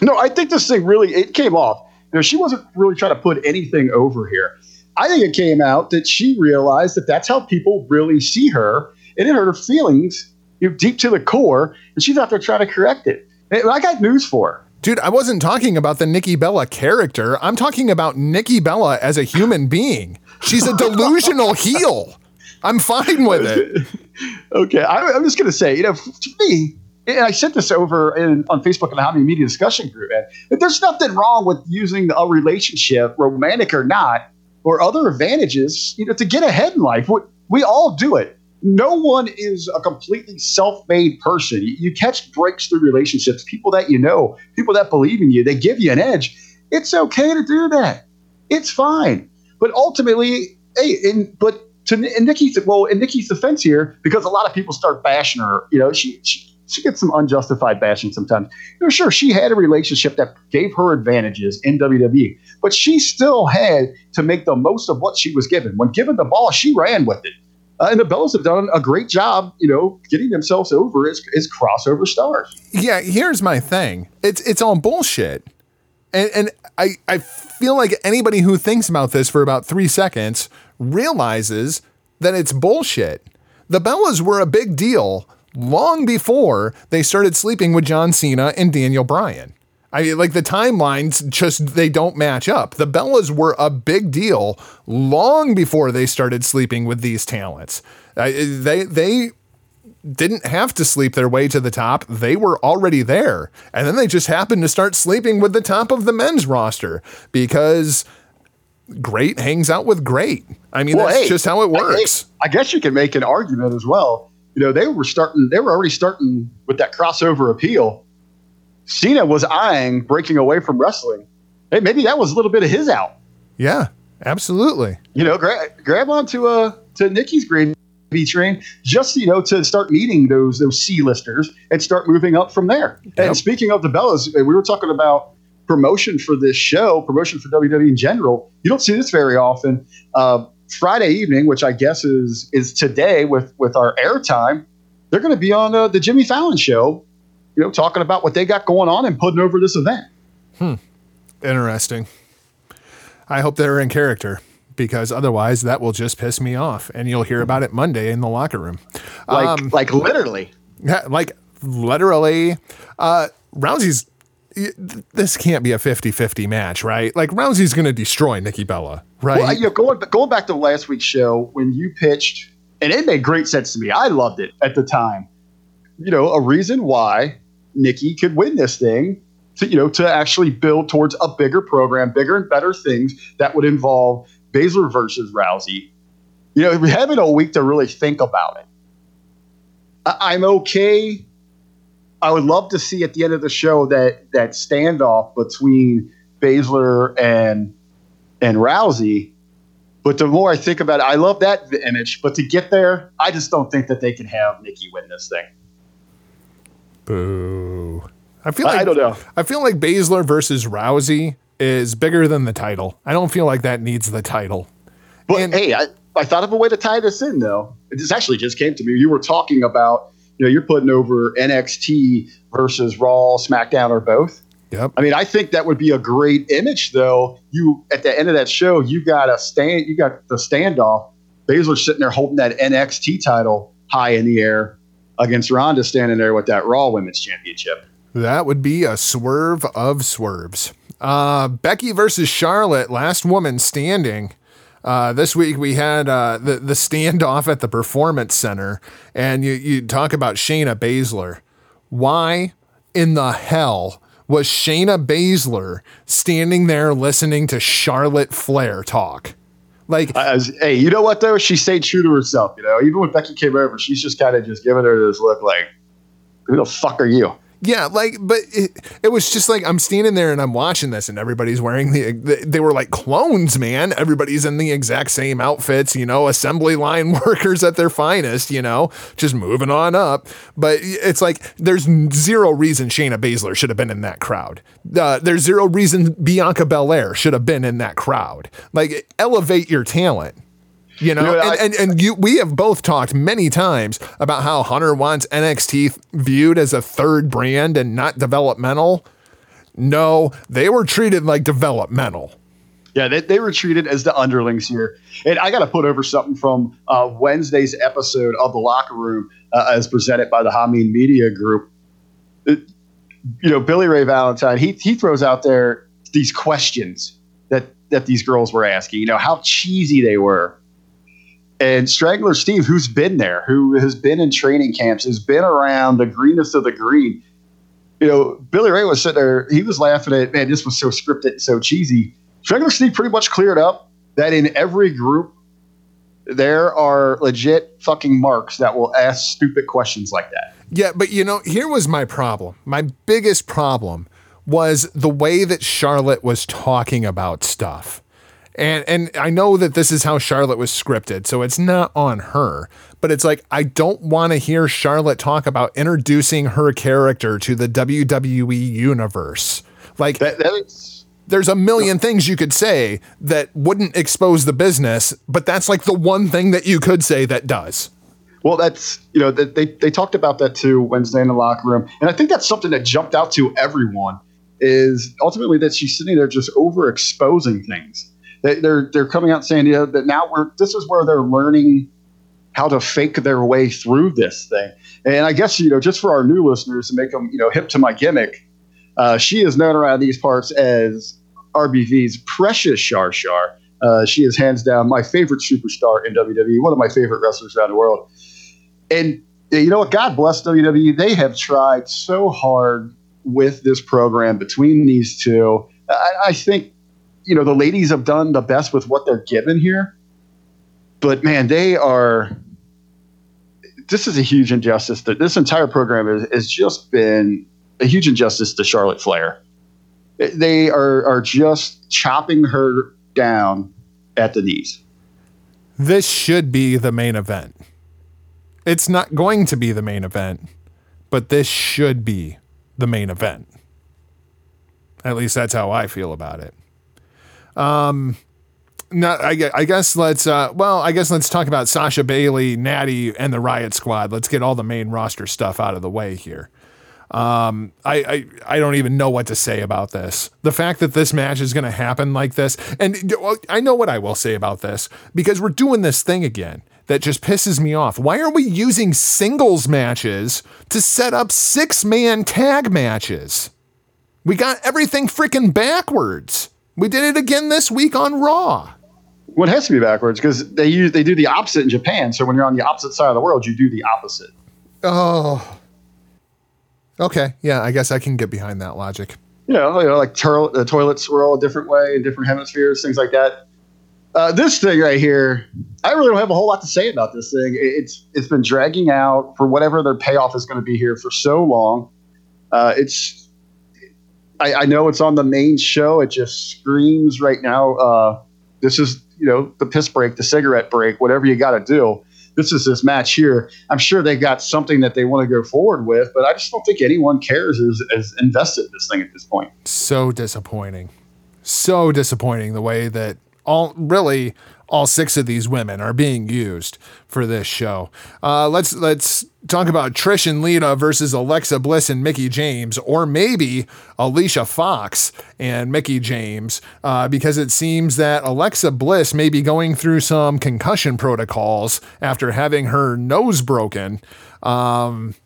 No, I think this thing really it came off. You know, she wasn't really trying to put anything over here. I think it came out that she realized that that's how people really see her, and it hurt her feelings you know, deep to the core, and she's out there trying to correct it. And I got news for her. Dude, I wasn't talking about the Nikki Bella character. I'm talking about Nikki Bella as a human being. She's a delusional heel. I'm fine with it. okay, I, am just gonna say, you know, to me, and I sent this over in, on Facebook in the Many Media discussion group, and there's nothing wrong with using a relationship, romantic or not, or other advantages, you know, to get ahead in life. We, we all do it. No one is a completely self-made person. You, you catch breaks through relationships, people that you know, people that believe in you, they give you an edge. It's okay to do that. It's fine. But ultimately, hey, and but to in Nikki's well, in Nikki's defense here, because a lot of people start bashing her, you know, she, she she gets some unjustified bashing sometimes. You know, sure, she had a relationship that gave her advantages in WWE, but she still had to make the most of what she was given. When given the ball, she ran with it. Uh, and the Bellas have done a great job, you know, getting themselves over as, as crossover stars. Yeah, here's my thing. It's it's all bullshit. And and I, I feel like anybody who thinks about this for about three seconds realizes that it's bullshit. The Bellas were a big deal long before they started sleeping with John Cena and Daniel Bryan. I mean, like the timelines just they don't match up. The Bellas were a big deal long before they started sleeping with these talents. Uh, they they didn't have to sleep their way to the top. They were already there. And then they just happened to start sleeping with the top of the men's roster because great hangs out with great. I mean, Well, that's hey, just how it works. I, I guess you can make an argument as well. You know, they were starting, they were already starting with that crossover appeal. Cena was eyeing breaking away from wrestling. Hey, maybe that was a little bit of his out. Yeah, absolutely. You know, grab, grab onto uh, to Nikki's gravy train, just you know, to start meeting those those C listers and start moving up from there. And speaking of the Bellas, we were talking about promotion for this show, promotion for WWE in general. You don't see this very often. Uh, Friday evening, which I guess is is today with with our airtime, they're going to be on uh, the Jimmy Fallon show. You know, talking about what they got going on and putting over this event. Hmm. Interesting. I hope they're in character because otherwise that will just piss me off and you'll hear about it Monday in the locker room. Like like literally. Yeah, like literally. Uh, Rousey's. This can't be a 50 50 match, right? Like, Rousey's going to destroy Nikki Bella, right? Well, you know, going going back to last week's show when you pitched, and it made great sense to me. I loved it at the time. You know, a reason why Nikki could win this thing to you know to actually build towards a bigger program, bigger and better things that would involve Baszler versus Rousey. You know, we're having a week to really think about it. I'm okay. I would love to see at the end of the show that that standoff between Baszler and and Rousey. But the more I think about it, I love that image. But to get there, I just don't think that they can have Nikki win this thing. Boo. I feel like I don't know. I feel like Baszler versus Rousey is bigger than the title. I don't feel like that needs the title. But hey, I, I thought of a way to tie this in though. This actually just came to me. You were talking about, you know, you're putting over NXT versus Raw, SmackDown, or both. Yep. I mean, I think that would be a great image though. You at the end of that show, you got a stand, you got the standoff. Baszler sitting there holding that NXT title high in the air against Ronda standing there with that Raw Women's Championship. That would be a swerve of swerves. Uh, Becky versus Charlotte, last woman standing. Uh, this week we had uh, the the standoff at the Performance Center, and you you talk about Shayna Baszler. Why in the hell was Shayna Baszler standing there listening to Charlotte Flair talk? Like, hey, you know what though? She stayed true to herself. You know, even when Becky came over, she's just kind of just giving her this look like, "Who the fuck are you?" Yeah, like, but it, it was just like I'm standing there and I'm watching this, and everybody's wearing the, the. They were like clones, man. Everybody's in the exact same outfits, you know, assembly line workers at their finest, you know, just moving on up. But it's like there's zero reason Shayna Baszler should have been in that crowd. Uh, there's zero reason Bianca Belair should have been in that crowd. Like, elevate your talent. You know, You know, and, and and you we have both talked many times about how Hunter wants NXT viewed as a third brand and not developmental. No, they were treated like developmental. Yeah, they, they were treated as the underlings here. And I got to put over something from uh, Wednesday's episode of The Locker Room uh, as presented by the Hameen Media Group. It- you know, Billy Ray Valentine, he, he throws out there these questions that, that these girls were asking, you know, how cheesy they were. And Strangler Steve, who's been there, who has been in training camps, has been around the greenest of the green. You know, Billy Ray was sitting there, he was laughing at, man, this was so scripted so cheesy. Strangler Steve pretty much cleared up that in every group, there are legit fucking marks that will ask stupid questions like that. Yeah, but you know, here was my problem. My biggest problem was the way that Charlotte was talking about stuff. And and I know that this is how Charlotte was scripted, so it's not on her. But it's like I don't want to hear Charlotte talk about introducing her character to the WWE universe. Like That, that is, there's a million things you could say that wouldn't expose the business, but that's like the one thing that you could say that does. well, that's, you know, they, they talked about that too Wednesday in the locker room. And I think that's something that jumped out to everyone is ultimately that she's sitting there just overexposing things. They, they're, they're coming out saying, you know, that now we're, this is where they're learning how to fake their way through this thing. And I guess, you know, just for our new listeners to make them, you know, hip to my gimmick, uh, she is known around these parts as RBV's precious Shar Shar. Uh, she is hands down my favorite superstar in WWE, one of my favorite wrestlers around the world. And you know what? God bless WWE. They have tried so hard with this program between these two. I, I think, you know, the ladies have done the best with what they're given here. But man, they are. This is a huge injustice. That this entire program has, just been a huge injustice to Charlotte Flair. They are are just chopping her down at the knees. This should be the main event. It's not going to be the main event, but this should be the main event. At least that's how I feel about it. Um, no, I, I guess let's. Uh, well, I guess let's talk about Sasha Bayley, Natty, and the Riot Squad. Let's get all the main roster stuff out of the way here. Um, I, I I don't even know what to say about this. The fact that this match is going to happen like this, and I know what I will say about this because we're doing this thing again that just pisses me off. Why are we using singles matches to set up six man tag matches? We got everything freaking backwards. We did it again this week on Raw. Well, it has to be backwards because they use they do the opposite in Japan. So when you're on the opposite side of the world, you do the opposite. Oh. Okay, yeah, I guess I can get behind that logic. You know, you know like tur- the toilets were all a different way in different hemispheres, things like that. Uh, this thing right here, I really don't have a whole lot to say about this thing. It- It's it's been dragging out for whatever their payoff is going to be here for so long. Uh, it's I, I know it's on the main show. It just screams right now. Uh, this is you know the piss break, the cigarette break, whatever you got to do. this is this match here. I'm sure they've got something that they want to go forward with, but I just don't think anyone cares is, is invested in this thing at this point. So disappointing. So disappointing the way that all really all six of these women are being used for this show. Uh, let's let's talk about Trish and Lita versus Alexa Bliss and Mickie James, or maybe Alicia Fox and Mickie James, uh, because it seems that Alexa Bliss may be going through some concussion protocols after having her nose broken. Um,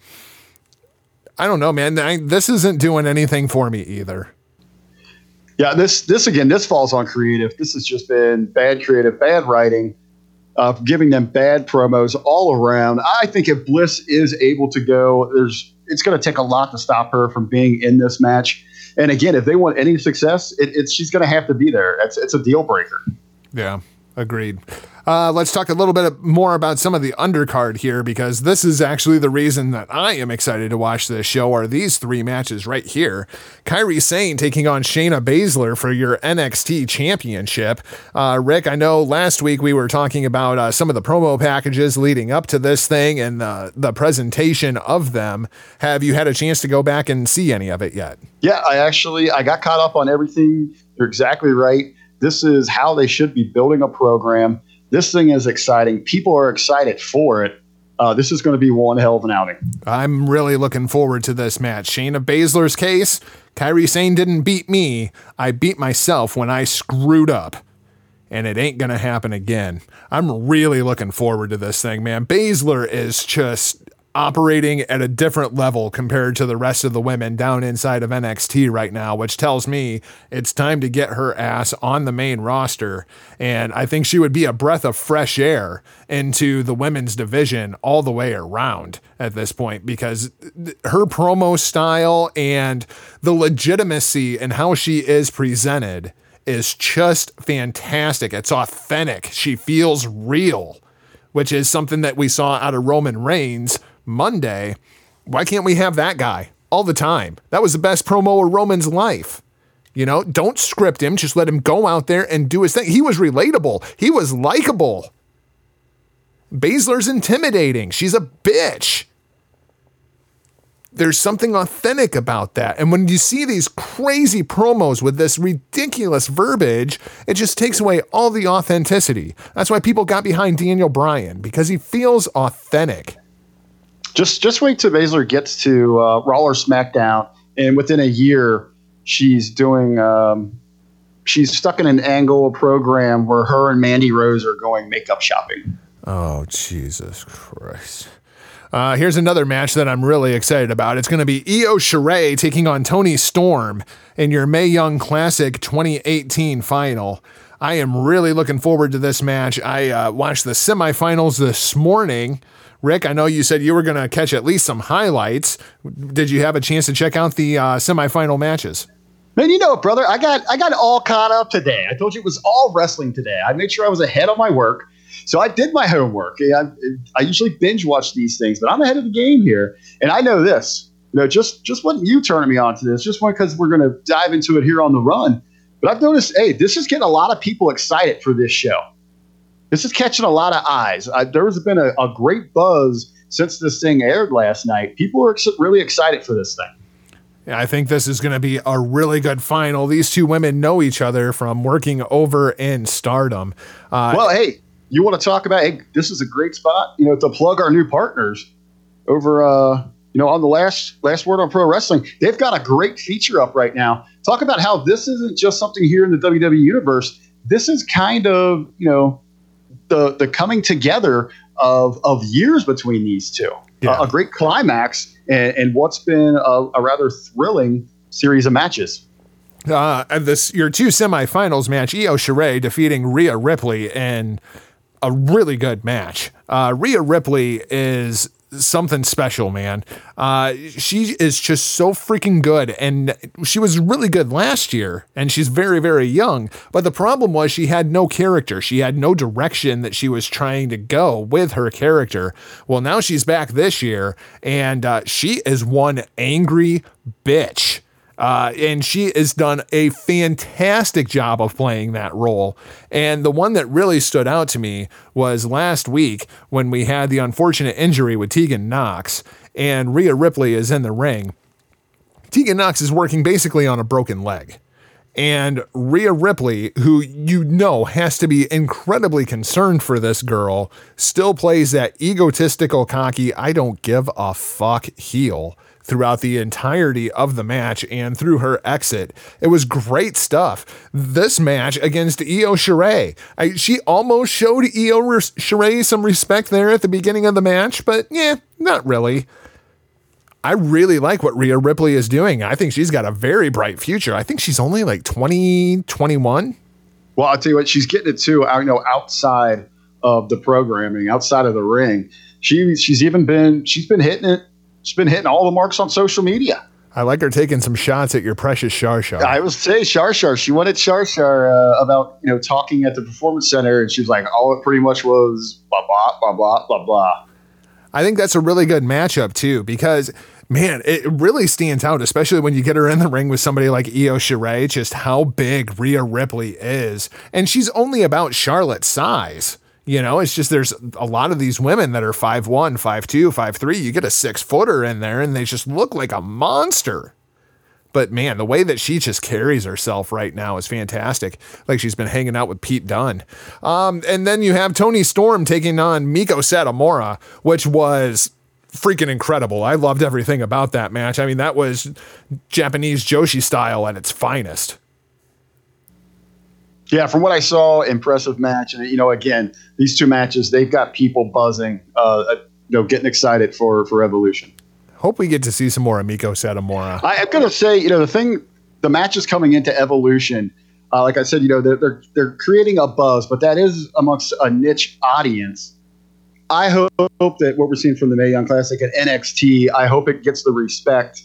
I don't know, man. I, this isn't doing anything for me either. Yeah, this this again, this falls on creative. This has just been bad creative, bad writing, uh, giving them bad promos all around. I think if Bliss is able to go, there's it's going to take a lot to stop her from being in this match. And again, if they want any success, it, it's she's going to have to be there. It's it's a deal breaker. Yeah, agreed. Uh, let's talk a little bit more about some of the undercard here because this is actually the reason that I am excited to watch this show are these three matches right here. Kairi Sane taking on Shayna Baszler for your NXT championship. Uh, Rick, I know last week we were talking about uh, some of the promo packages leading up to this thing and the, the presentation of them. Have you had a chance to go back and see any of it yet? Yeah, I actually I got caught up on everything. You're exactly right. This is how they should be building a program. This thing is exciting. People are excited for it. Uh, this is going to be one hell of an outing. I'm really looking forward to this match. Shayna Baszler's case, Kairi Sane didn't beat me. I beat myself when I screwed up. And it ain't going to happen again. I'm really looking forward to this thing, man. Baszler is just operating at a different level compared to the rest of the women down inside of NXT right now, which tells me it's time to get her ass on the main roster. And I think she would be a breath of fresh air into the women's division all the way around at this point because her promo style and the legitimacy and how she is presented is just fantastic. It's authentic. She feels real, which is something that we saw out of Roman Reigns Monday. Why can't we have that guy all the time? That was the best promo of Roman's life. You know, don't script him, just let him go out there and do his thing. He was relatable, he was likable. Baszler's intimidating. She's a bitch. There's something authentic about that. And when you see these crazy promos with this ridiculous verbiage, it just takes away all the authenticity. That's why people got behind Daniel Bryan because he feels authentic. Just just wait till Baszler gets to uh, Raw or SmackDown, and within a year, she's doing. Um, she's stuck in an angle program where her and Mandy Rose are going makeup shopping. Oh Jesus Christ! Uh, here's another match that I'm really excited about. It's going to be Io Shirai taking on Toni Storm in your Mae Young Classic 2018 final. I am really looking forward to this match. I uh, watched the semifinals this morning. Rick, I know you said you were going to catch at least some highlights. Did you have a chance to check out the uh, semifinal matches? Man, you know, what, brother, I got I got all caught up today. I told you it was all wrestling today. I made sure I was ahead of my work, so I did my homework. I, I usually binge watch these things, but I'm ahead of the game here, and I know this. You know, just just what you turning me on to this, just because we're going to dive into it here on the run. But I've noticed, hey, this is getting a lot of people excited for this show this is catching a lot of eyes. Uh, there's been a, a, great buzz since this thing aired last night. People are ex- really excited for this thing. Yeah, I think this is going to be a really good final. These two women know each other from working over in Stardom. Uh, well, hey, you want to talk about? Hey, this is a great spot. You know, to plug our new partners over. Uh, you know, on the last last word on pro wrestling, they've got a great feature up right now. Talk about how this isn't just something here in the WWE universe. This is kind of you know the the coming together of of years between these two. Yeah. A, a, great climax and, and what's been a, a, rather thrilling series of matches. Uh, this your two semifinals match: Io Shirai defeating Rhea Ripley in a really good match. Uh, Rhea Ripley is something special, man. Uh, she is just so freaking good. And she was really good last year, and she's very, very young. But the problem was she had no character. She had no direction that she was trying to go with her character. Well, now she's back this year, and uh, she is one angry bitch. Uh, and she has done a fantastic job of playing that role. And the one that really stood out to me was last week when we had the unfortunate injury with Tegan Nox and Rhea Ripley is in the ring. Tegan Nox is working basically on a broken leg. And Rhea Ripley, who you know has to be incredibly concerned for this girl, still plays that egotistical, cocky, I don't give a fuck heel throughout the entirety of the match and through her exit. It was great stuff. This match against Io Shirai, I, she almost showed Io Shirai some respect there at the beginning of the match, but yeah, not really. I really like what Rhea Ripley is doing. I think she's got a very bright future. I think she's only like 20, 21. Well, I'll tell you what, she's getting it too. I know outside of the programming, outside of the ring. She she's even been she's been hitting it. She's been hitting all the marks on social media. I like her taking some shots at your precious Shar Shar. I was say Shar Shar. She wanted Shar Shar uh, about you know talking at the performance center, and she was like, all it pretty much was blah blah blah blah blah blah. I think that's a really good matchup too because man, it really stands out, especially when you get her in the ring with somebody like Io Shirai, just how big Rhea Ripley is. And she's only about Charlotte's size. You know, it's just there's a lot of these women that are 5'1, 5'2, 5'3. You get a six footer in there and they just look like a monster. But man, the way that she just carries herself right now is fantastic. Like she's been hanging out with Pete Dunne. Um, and then you have Toni Storm taking on Meiko Satomura, which was freaking incredible. I loved everything about that match. I mean, that was Japanese Joshi style at its finest. Yeah, from what I saw, impressive match. And you know, again, these two matches, they've got people buzzing, uh, you know, getting excited for for Evolution. Hope we get to see some more Meiko Satomura. I, am gonna say, you know, the thing, the matches coming into Evolution. Uh, like I said, you know, they're, they're they're creating a buzz, but that is amongst a niche audience I hope that what we're seeing from the Mae Young Classic at NXT, I hope it gets the respect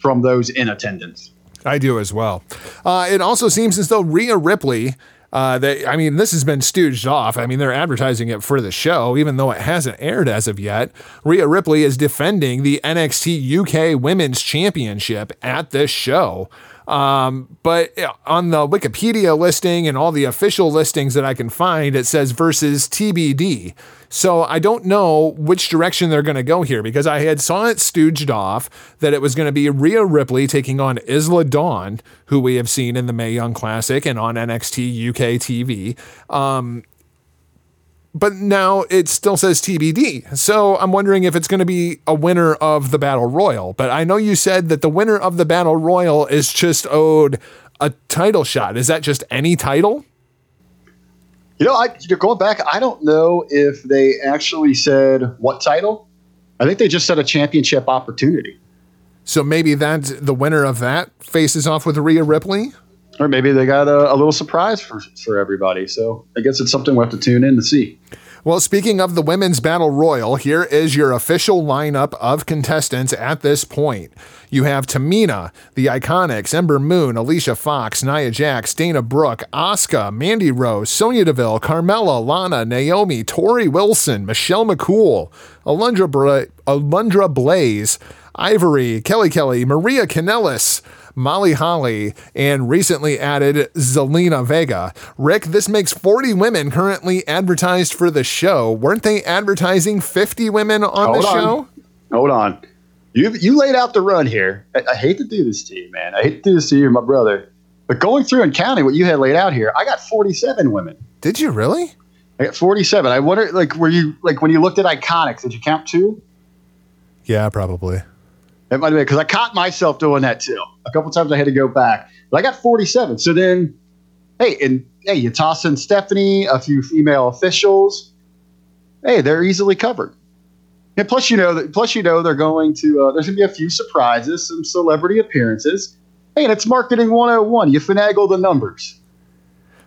from those in attendance. I do as well. Uh, it also seems as though Rhea Ripley. Uh, they, I mean, this has been stooged off. I mean, they're advertising it for the show, even though it hasn't aired as of yet. Rhea Ripley is defending the NXT UK Women's Championship at this show. Um, but on the Wikipedia listing and all the official listings that I can find, it says versus TBD. So I don't know which direction they're going to go here because I had saw it stooged off that it was going to be Rhea Ripley taking on Isla Dawn, who we have seen in the Mae Young Classic and on NXT UK TV. Um, but now it still says TBD. So I'm wondering if it's going to be a winner of the Battle Royal. But I know you said that the winner of the Battle Royal is just owed a title shot. Is that just any title? You know, I, going back, I don't know if they actually said what title. I think they just said a championship opportunity. So maybe that's the winner of that faces off with Rhea Ripley? Or maybe they got a, a little surprise for, for everybody. So I guess it's something we'll have to tune in to see. Well, speaking of the Women's Battle Royal, here is your official lineup of contestants at this point. You have Tamina, the Iconics, Ember Moon, Alicia Fox, Nia Jax, Dana Brooke, Asuka, Mandy Rose, Sonya Deville, Carmella, Lana, Naomi, Torrie Wilson, Michelle McCool, Alundra, Bra- Alundra Blaze, Ivory, Kelly Kelly, Maria Kanellis, Molly Holly, and recently added Zelina Vega. Rick, this makes 40 women currently advertised for the show. Weren't they advertising 50 women on Hold the on. show? Hold on. You you laid out the run here. I, I, hate to do this to you, man. I hate to do this to you, my brother. But going through and counting what you had laid out here, I got 47 women. Did you really? I got 47. I wonder, like, were you like when you looked at Iconics? Did you count two? Yeah, probably. Might have been because I caught myself doing that too. A couple times I had to go back, but I got 47. So then, hey, and hey, you toss in Stephanie, a few female officials. Hey, they're easily covered. And plus, you know, plus you know they're going to. Uh, there's going to be a few surprises, some celebrity appearances. Hey, and it's marketing 101. You finagle the numbers.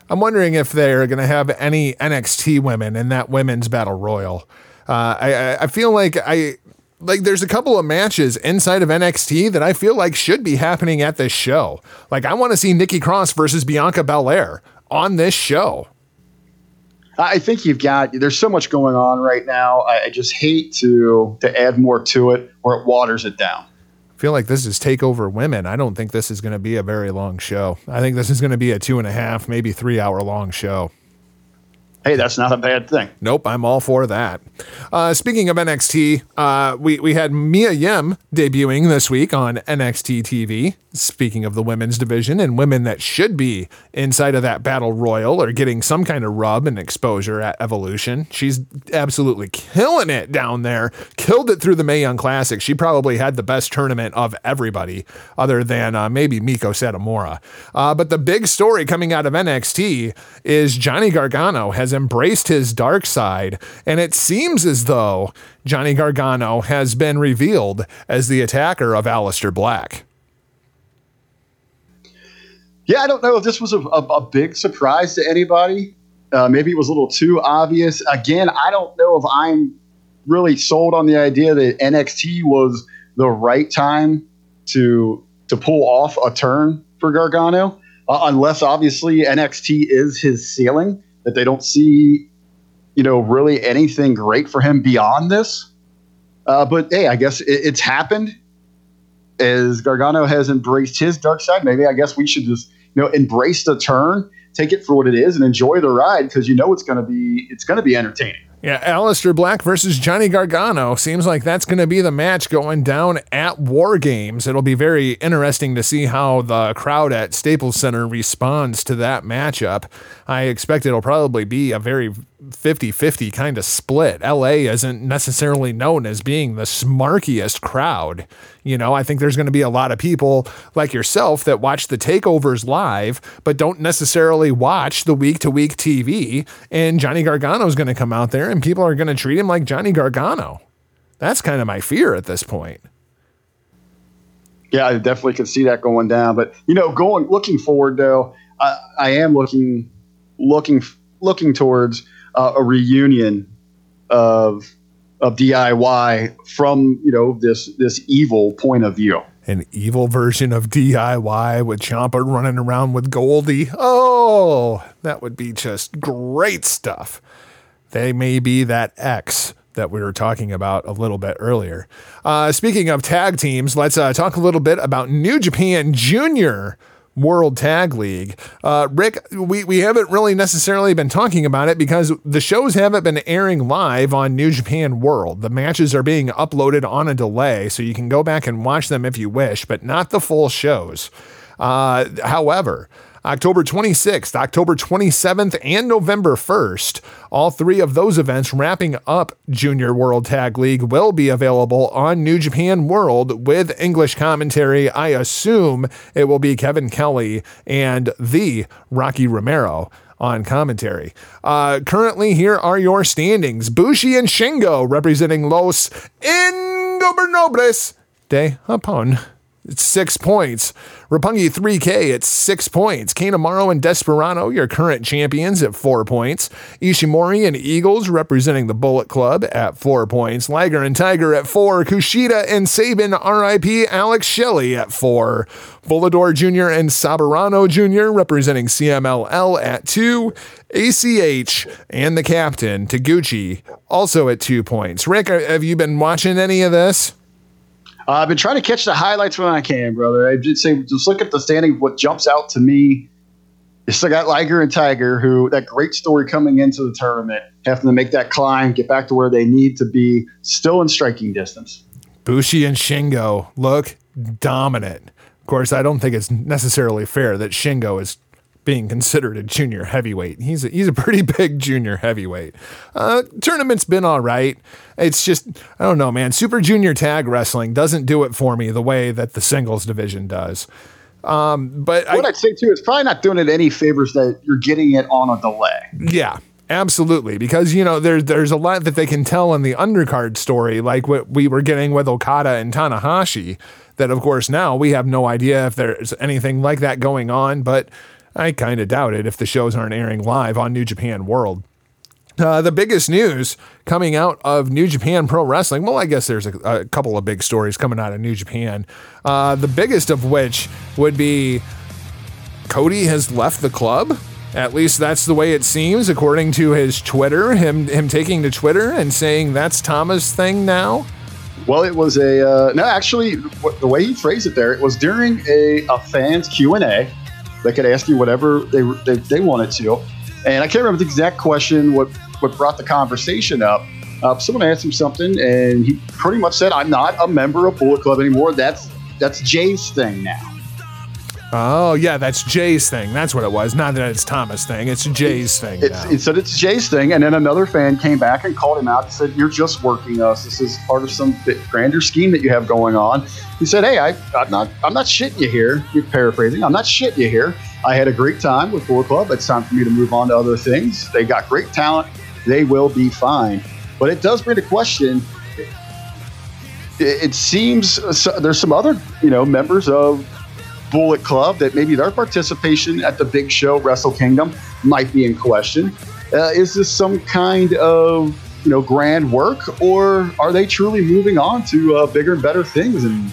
I'm wondering if they're going to have any NXT women in that women's battle royal. Uh, I, I feel like I like there's a couple of matches inside of NXT that I feel like should be happening at this show. Like I want to see Nikki Cross versus Bianca Belair on this show. I think you've got there's so much going on right now. I, I just hate to to add more to it or it waters it down. I feel like this is Takeover Women. I don't think this is going to be a very long show. I think this is going to be a two and a half, maybe three hour long show. Hey, that's not a bad thing. Nope, I'm all for that. Uh, speaking of NXT, uh, we, we had Mia Yim debuting this week on NXT TV. Speaking of the women's division and women that should be inside of that battle royal or getting some kind of rub and exposure at Evolution, she's absolutely killing it down there. Killed it through the Mae Young Classic. She probably had the best tournament of everybody, other than uh, maybe Meiko Satomura. Uh, but the big story coming out of NXT is Johnny Gargano has embraced his dark side, and it seems as though Johnny Gargano has been revealed as the attacker of Aleister Black. Yeah, I don't know if this was a, a, a big surprise to anybody. Uh, maybe it was a little too obvious. Again, I don't know if I'm really sold on the idea that NXT was the right time to to pull off a turn for Gargano, uh, unless obviously NXT is his ceiling. That they don't see, you know, really anything great for him beyond this. Uh, but hey, I guess it, it's happened. As Gargano has embraced his dark side, maybe I guess we should just you know embrace the turn, take it for what it is, and enjoy the ride because you know it's going to be it's going to be entertaining. Yeah, Aleister Black versus Johnny Gargano seems like that's going to be the match going down at War Games. It'll be very interesting to see how the crowd at Staples Center responds to that matchup. I expect it'll probably be a very 50 50 kind of split. LA isn't necessarily known as being the smarkiest crowd. You know, I think there's going to be a lot of people like yourself that watch the takeovers live, but don't necessarily watch the week to week TV. And Johnny Gargano is going to come out there and people are going to treat him like Johnny Gargano. That's kind of my fear at this point. Yeah, I definitely can see that going down. But you know, going looking forward though, I, I am looking looking looking towards uh, a reunion of of DIY from you know this this evil point of view. An evil version of DIY with Ciampa running around with Goldie. Oh, that would be just great stuff. They may be that X that we were talking about a little bit earlier. Uh, speaking of tag teams, let's uh, talk a little bit about New Japan Junior World Tag League. Uh, Rick, we, we haven't really necessarily been talking about it because the shows haven't been airing live on New Japan World. The matches are being uploaded on a delay, so you can go back and watch them if you wish, but not the full shows. Uh, however, October 26th, October 27th, and November 1st. All three of those events wrapping up Junior World Tag League will be available on New Japan World with English commentary. I assume it will be Kevin Kelly and the Rocky Romero on commentary. Uh, currently, here are your standings Bushi and Shingo representing Los Ingobernables de Japón. It's six points. Roppongi 3K at six points. Kanemaru and Desperado, your current champions, at four points. Ishimori and Eagles representing the Bullet Club at four points. Liger and Tiger at four. Kushida and Sabin, RIP Alex Shelley at four. Volador Jr. and Soberano Jr. representing CMLL at two. ACH and the captain, Taguchi, also at two points. Rick, have you been watching any of this? Uh, I've been trying to catch the highlights when I can, brother. I just say just look at the standing. What jumps out to me is I got Liger and Tiger, who that great story coming into the tournament, having to make that climb, get back to where they need to be, still in striking distance. Bushi and Shingo look dominant. Of course, I don't think it's necessarily fair that Shingo is being considered a junior heavyweight. He's a, he's a pretty big junior heavyweight. Uh, tournament's been all right. It's just I don't know, man. Super Junior Tag Wrestling doesn't do it for me the way that the singles division does. Um, but what I, would say too, is probably not doing it any favors that you're getting it on a delay. Yeah, absolutely. Because you know there's there's a lot that they can tell in the undercard story, like what we were getting with Okada and Tanahashi. That of course now we have no idea if there's anything like that going on, but I kind of doubt it if the shows aren't airing live on New Japan World. Uh, the biggest news coming out of New Japan Pro Wrestling, well, I guess there's a, a couple of big stories coming out of New Japan. Uh, the biggest of which would be Cody has left the club. At least that's the way it seems, according to his Twitter. Him him taking to Twitter and saying that's Thomas' thing now. Well, it was a uh, no. Actually, the way he phrased it there, it was during a, a fans Q and A. They could ask you whatever they, they they wanted to, and I can't remember the exact question. What what brought the conversation up? Uh, someone asked him something, and he pretty much said, "I'm not a member of Bullet Club anymore. That's that's Jay's thing now." Oh yeah, that's Jay's thing. That's what it was. Not that it's Thomas' thing. It's Jay's thing. It's, now. He said it's Jay's thing, and then another fan came back and called him out and said, "You're just working us. This is part of some grander scheme that you have going on." He said, "Hey, I, I'm not, I'm not shitting you here. You're paraphrasing. I'm not shitting you here. I had a great time with Bullet Club. It's time for me to move on to other things. They got great talent. They will be fine." But it does bring the question. It, it seems uh, so, there's some other, you know, members of Bullet Club that maybe their participation at the big show Wrestle Kingdom might be in question. Uh, is this some kind of you know grand work, or are they truly moving on to uh, bigger and better things in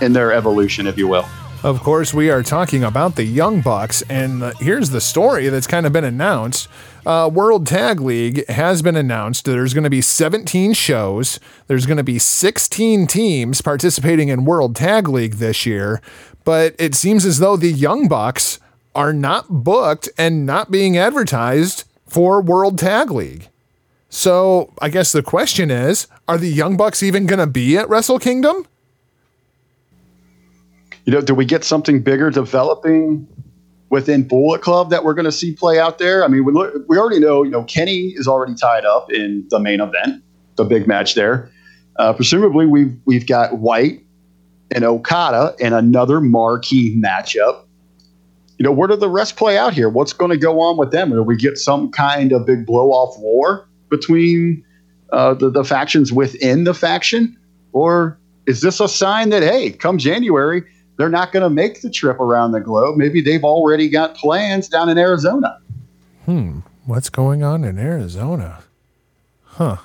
in their evolution, if you will? Of course, we are talking about the Young Bucks, and here's the story that's kind of been announced. Uh, World Tag League has been announced. There's going to be 17 shows. There's going to be 16 teams participating in World Tag League this year, but it seems as though the Young Bucks are not booked and not being advertised for World Tag League. So I guess the question is are the Young Bucks even going to be at Wrestle Kingdom? You know, do we get something bigger developing within Bullet Club that we're going to see play out there? I mean, we, we already know, you know, Kenny is already tied up in the main event, the big match there. Uh, presumably, we've we've got White and Okada in another marquee matchup. You know, where do the rest play out here? What's going to go on with them? Do we get some kind of big blow off war between uh, the, the factions within the faction? Or is this a sign that, hey, come January, they're not going to make the trip around the globe? Maybe they've already got plans down in Arizona. Hmm. What's going on in Arizona? Huh.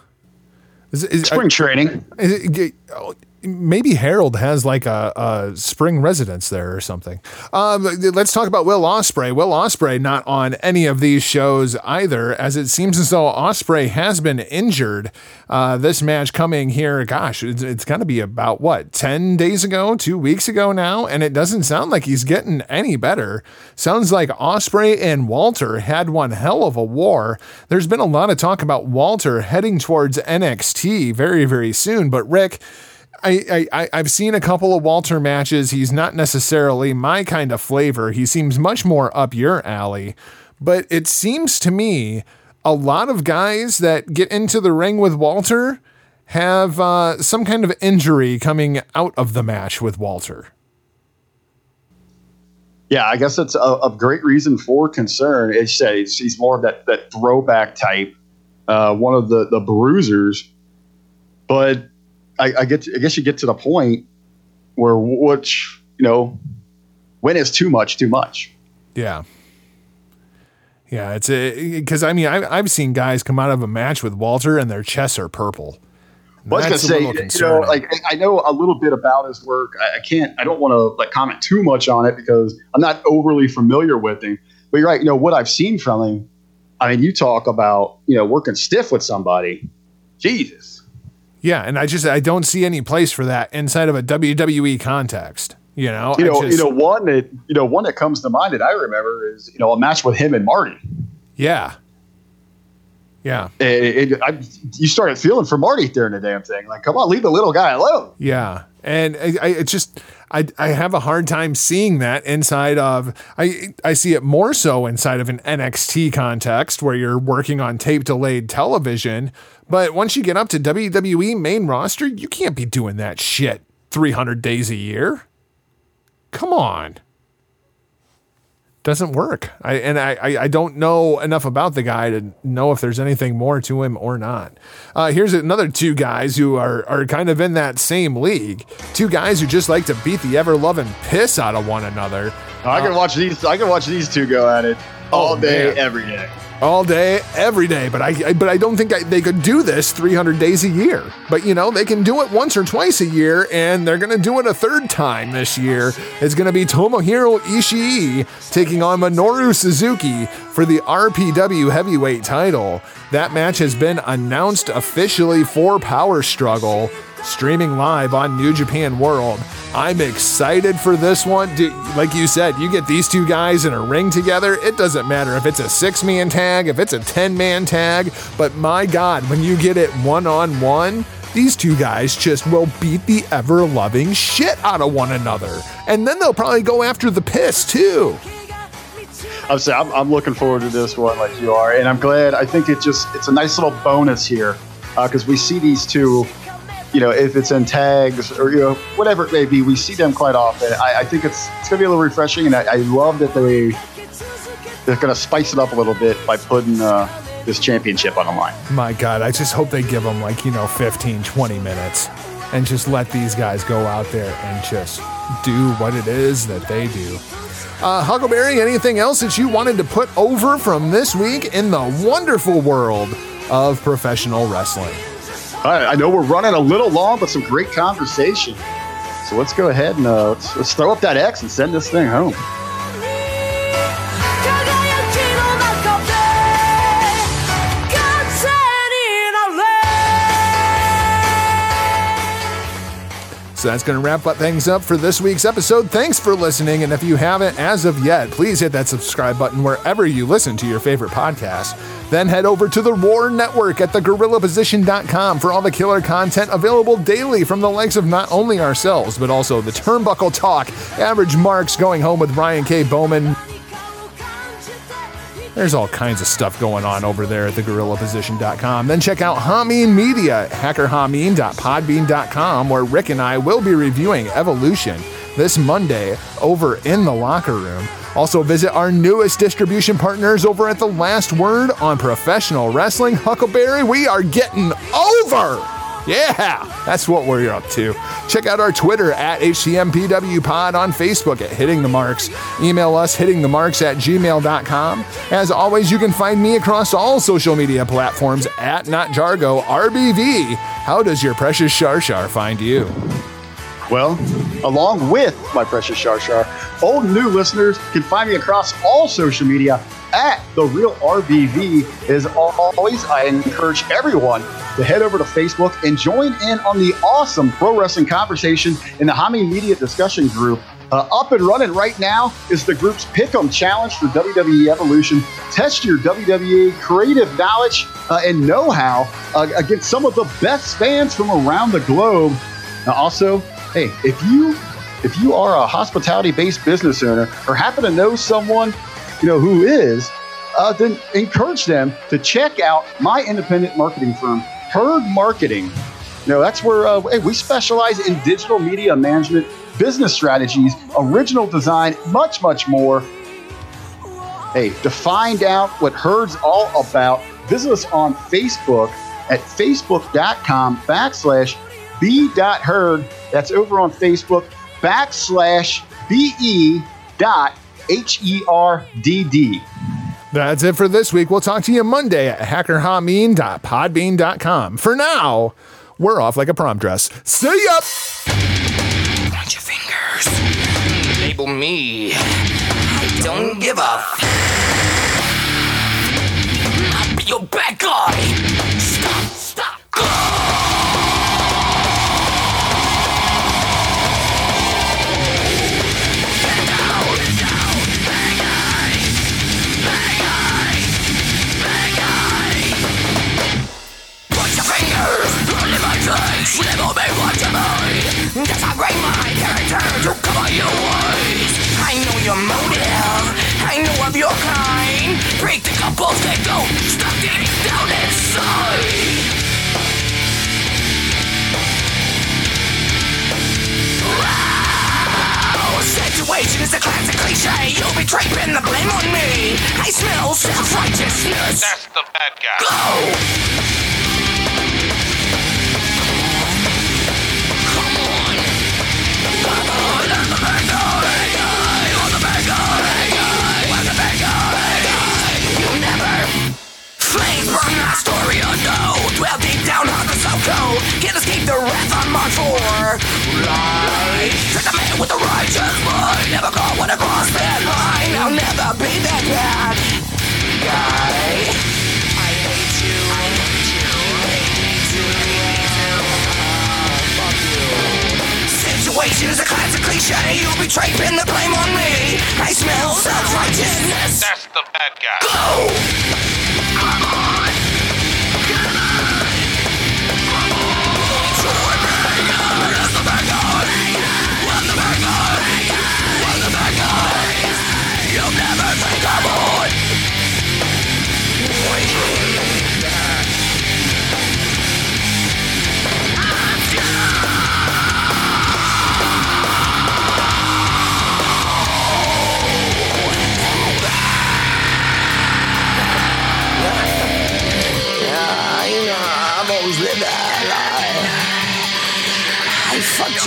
Is, is, Spring training. Is it, oh, maybe Harold has like a, a, spring residence there or something. Um, let's talk about Will Ospreay. Will Ospreay not on any of these shows either, as it seems as though Ospreay has been injured. Uh, this match coming here, gosh, it's, it's got to be about what ten days ago, two weeks ago now, and it doesn't sound like he's getting any better. Sounds like Ospreay and Walter had one hell of a war. There's been a lot of talk about Walter heading towards NXT very, very soon, but Rick. I, I I've seen a couple of Walter matches. He's not necessarily my kind of flavor. He seems much more up your alley. But it seems to me a lot of guys that get into the ring with Walter have uh, some kind of injury coming out of the match with Walter. Yeah, I guess it's a, a great reason for concern. It says he's more of that, that throwback type, uh, one of the, the bruisers. But I, I get to, I guess you get to the point where which you know when is too much too much. Yeah. Yeah, it's because I mean I, I've seen guys come out of a match with Walter and their chests are purple. Well, I was gonna say, you know, like I know a little bit about his work. I, I can't, I don't want to like comment too much on it because I'm not overly familiar with him. But you're right. You know what I've seen from him. I mean, you talk about you know working stiff with somebody. Jesus. Yeah, and I just I don't see any place for that inside of a WWE context. You know, you know, just, you know, one that you know, one that comes to mind that I remember is you know a match with him and Marty. Yeah, yeah. It, it, I, you started feeling for Marty during the damn thing. Like, come on, leave the little guy alone. Yeah, and I, I it just I I have a hard time seeing that inside of I I see it more so inside of an NXT context where you're working on tape delayed television. But once you get up to WWE main roster, you can't be doing that shit 300 days a year. Come on. Doesn't work. I and I, I don't know enough about the guy to know if there's anything more to him or not. Uh, here's another two guys who are are kind of in that same league. Two guys who just like to beat the ever loving piss out of one another. I can watch these. I can watch these two go at it. all day, man. every day. All day, every day. But I, I but I don't think I, they could do this 300 days a year. But you know, they can do it once or twice a year, and they're gonna do it a third time this year. It's gonna be Tomohiro Ishii taking on Minoru Suzuki for the RPW Heavyweight title. That match has been announced officially for Power Struggle. Streaming live on New Japan World. I'm excited for this one. Like you said, you get these two guys in a ring together. It doesn't matter if it's a six man tag, if it's a 10 man tag, but my God, when you get it one on one, these two guys just will beat the ever loving shit out of one another. And then they'll probably go after the piss too. I'm saying I'm, I'm looking forward to this one, like you are, and I'm glad. I think it just it's a nice little bonus here uh, because we see these two. You know, if it's in tags or you know whatever it may be, we see them quite often. I, I think it's it's gonna be a little refreshing, and I, I love that they they're gonna spice it up a little bit by putting uh, this championship on the line. My God, I just hope they give them like, you know, 15, 20 minutes and just let these guys go out there and just do what it is that they do. Uh, Huckleberry, anything else that you wanted to put over from this week in the wonderful world of professional wrestling? Right, I know we're running a little long, but some great conversation. So let's go ahead and uh, let's, let's throw up that X and send this thing home. So that's going to wrap up things up for this week's episode. Thanks for listening. And if you haven't as of yet, please hit that subscribe button wherever you listen to your favorite podcast. Then head over to the Roar Network at thegorillaposition.com for all the killer content available daily from the likes of not only ourselves, but also the Turnbuckle Talk, Average Marks Going Home with Ryan K. Bowman, there's all kinds of stuff going on over there at thegorillaposition.com. Then check out Hameen Media at hackerhameen.podbean.com, where Rick and I will be reviewing Evolution this Monday over in the locker room. Also, visit our newest distribution partners over at The Last Word on Professional Wrestling. Huckleberry, we are getting over! Yeah, that's what we're up to. Check out our Twitter at HCMPWPod on Facebook at Hitting the Marks. Email us hittingthemarks at gmail.com. As always, you can find me across all social media platforms at NotJargo RBV. How does your precious Shar Shar find you? Well, along with my precious Shar Shar, old and new listeners can find me across all social media at the real RBV. As always, I encourage everyone to head over to Facebook and join in on the awesome pro wrestling conversation in the Hami Media discussion group. Uh, up and running right now is the group's Pick'em Challenge for WWE Evolution. Test your WWE creative knowledge uh, and know-how uh, against some of the best fans from around the globe. Also, hey, if you if you are a hospitality-based business owner or happen to know someone you know who is, uh, then encourage them to check out my independent marketing firm, Herd Marketing. You know, that's where uh, we specialize in digital media management, business strategies, original design, much, much more. Hey, to find out what Herd's all about, visit us on Facebook at facebook.com backslash b.herd. That's over on Facebook backslash be dot H E R D D. That's it for this week. We'll talk to you Monday at hackerhameen.podbean.com. For now, we're off like a prom dress. See ya! Point your fingers. Label me. I don't give a. F- I'll be your bad guy. Label me what you. Cause I bring my character to cover your ways. I know your motive. I know of your kind. Break the couples that go stuck deep down inside. Situation is a classic cliche. You'll be draping the blame on me. I smell self-righteousness. That's the bad guy. Go. Burn that story unknown. Dwell deep down on the South Code. Can't escape the wrath on March 4. Right. Trick the man with the righteous mind. Never call when I cross that line. I'll never be that bad guy. I hate you. I hate you. Hate you. Hate you. Fuck you. Situation is a classic cliche. You betray, pin the blame on me. I smell self-righteousness. That's the bad guy. Go! You'll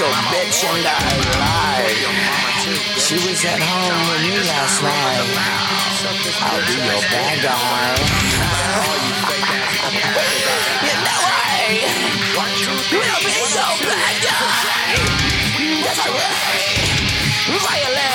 your bitch and I lie. She was at home with me last night. I'll be your bad guy. you know I will be your bad guy. That's right. Violent.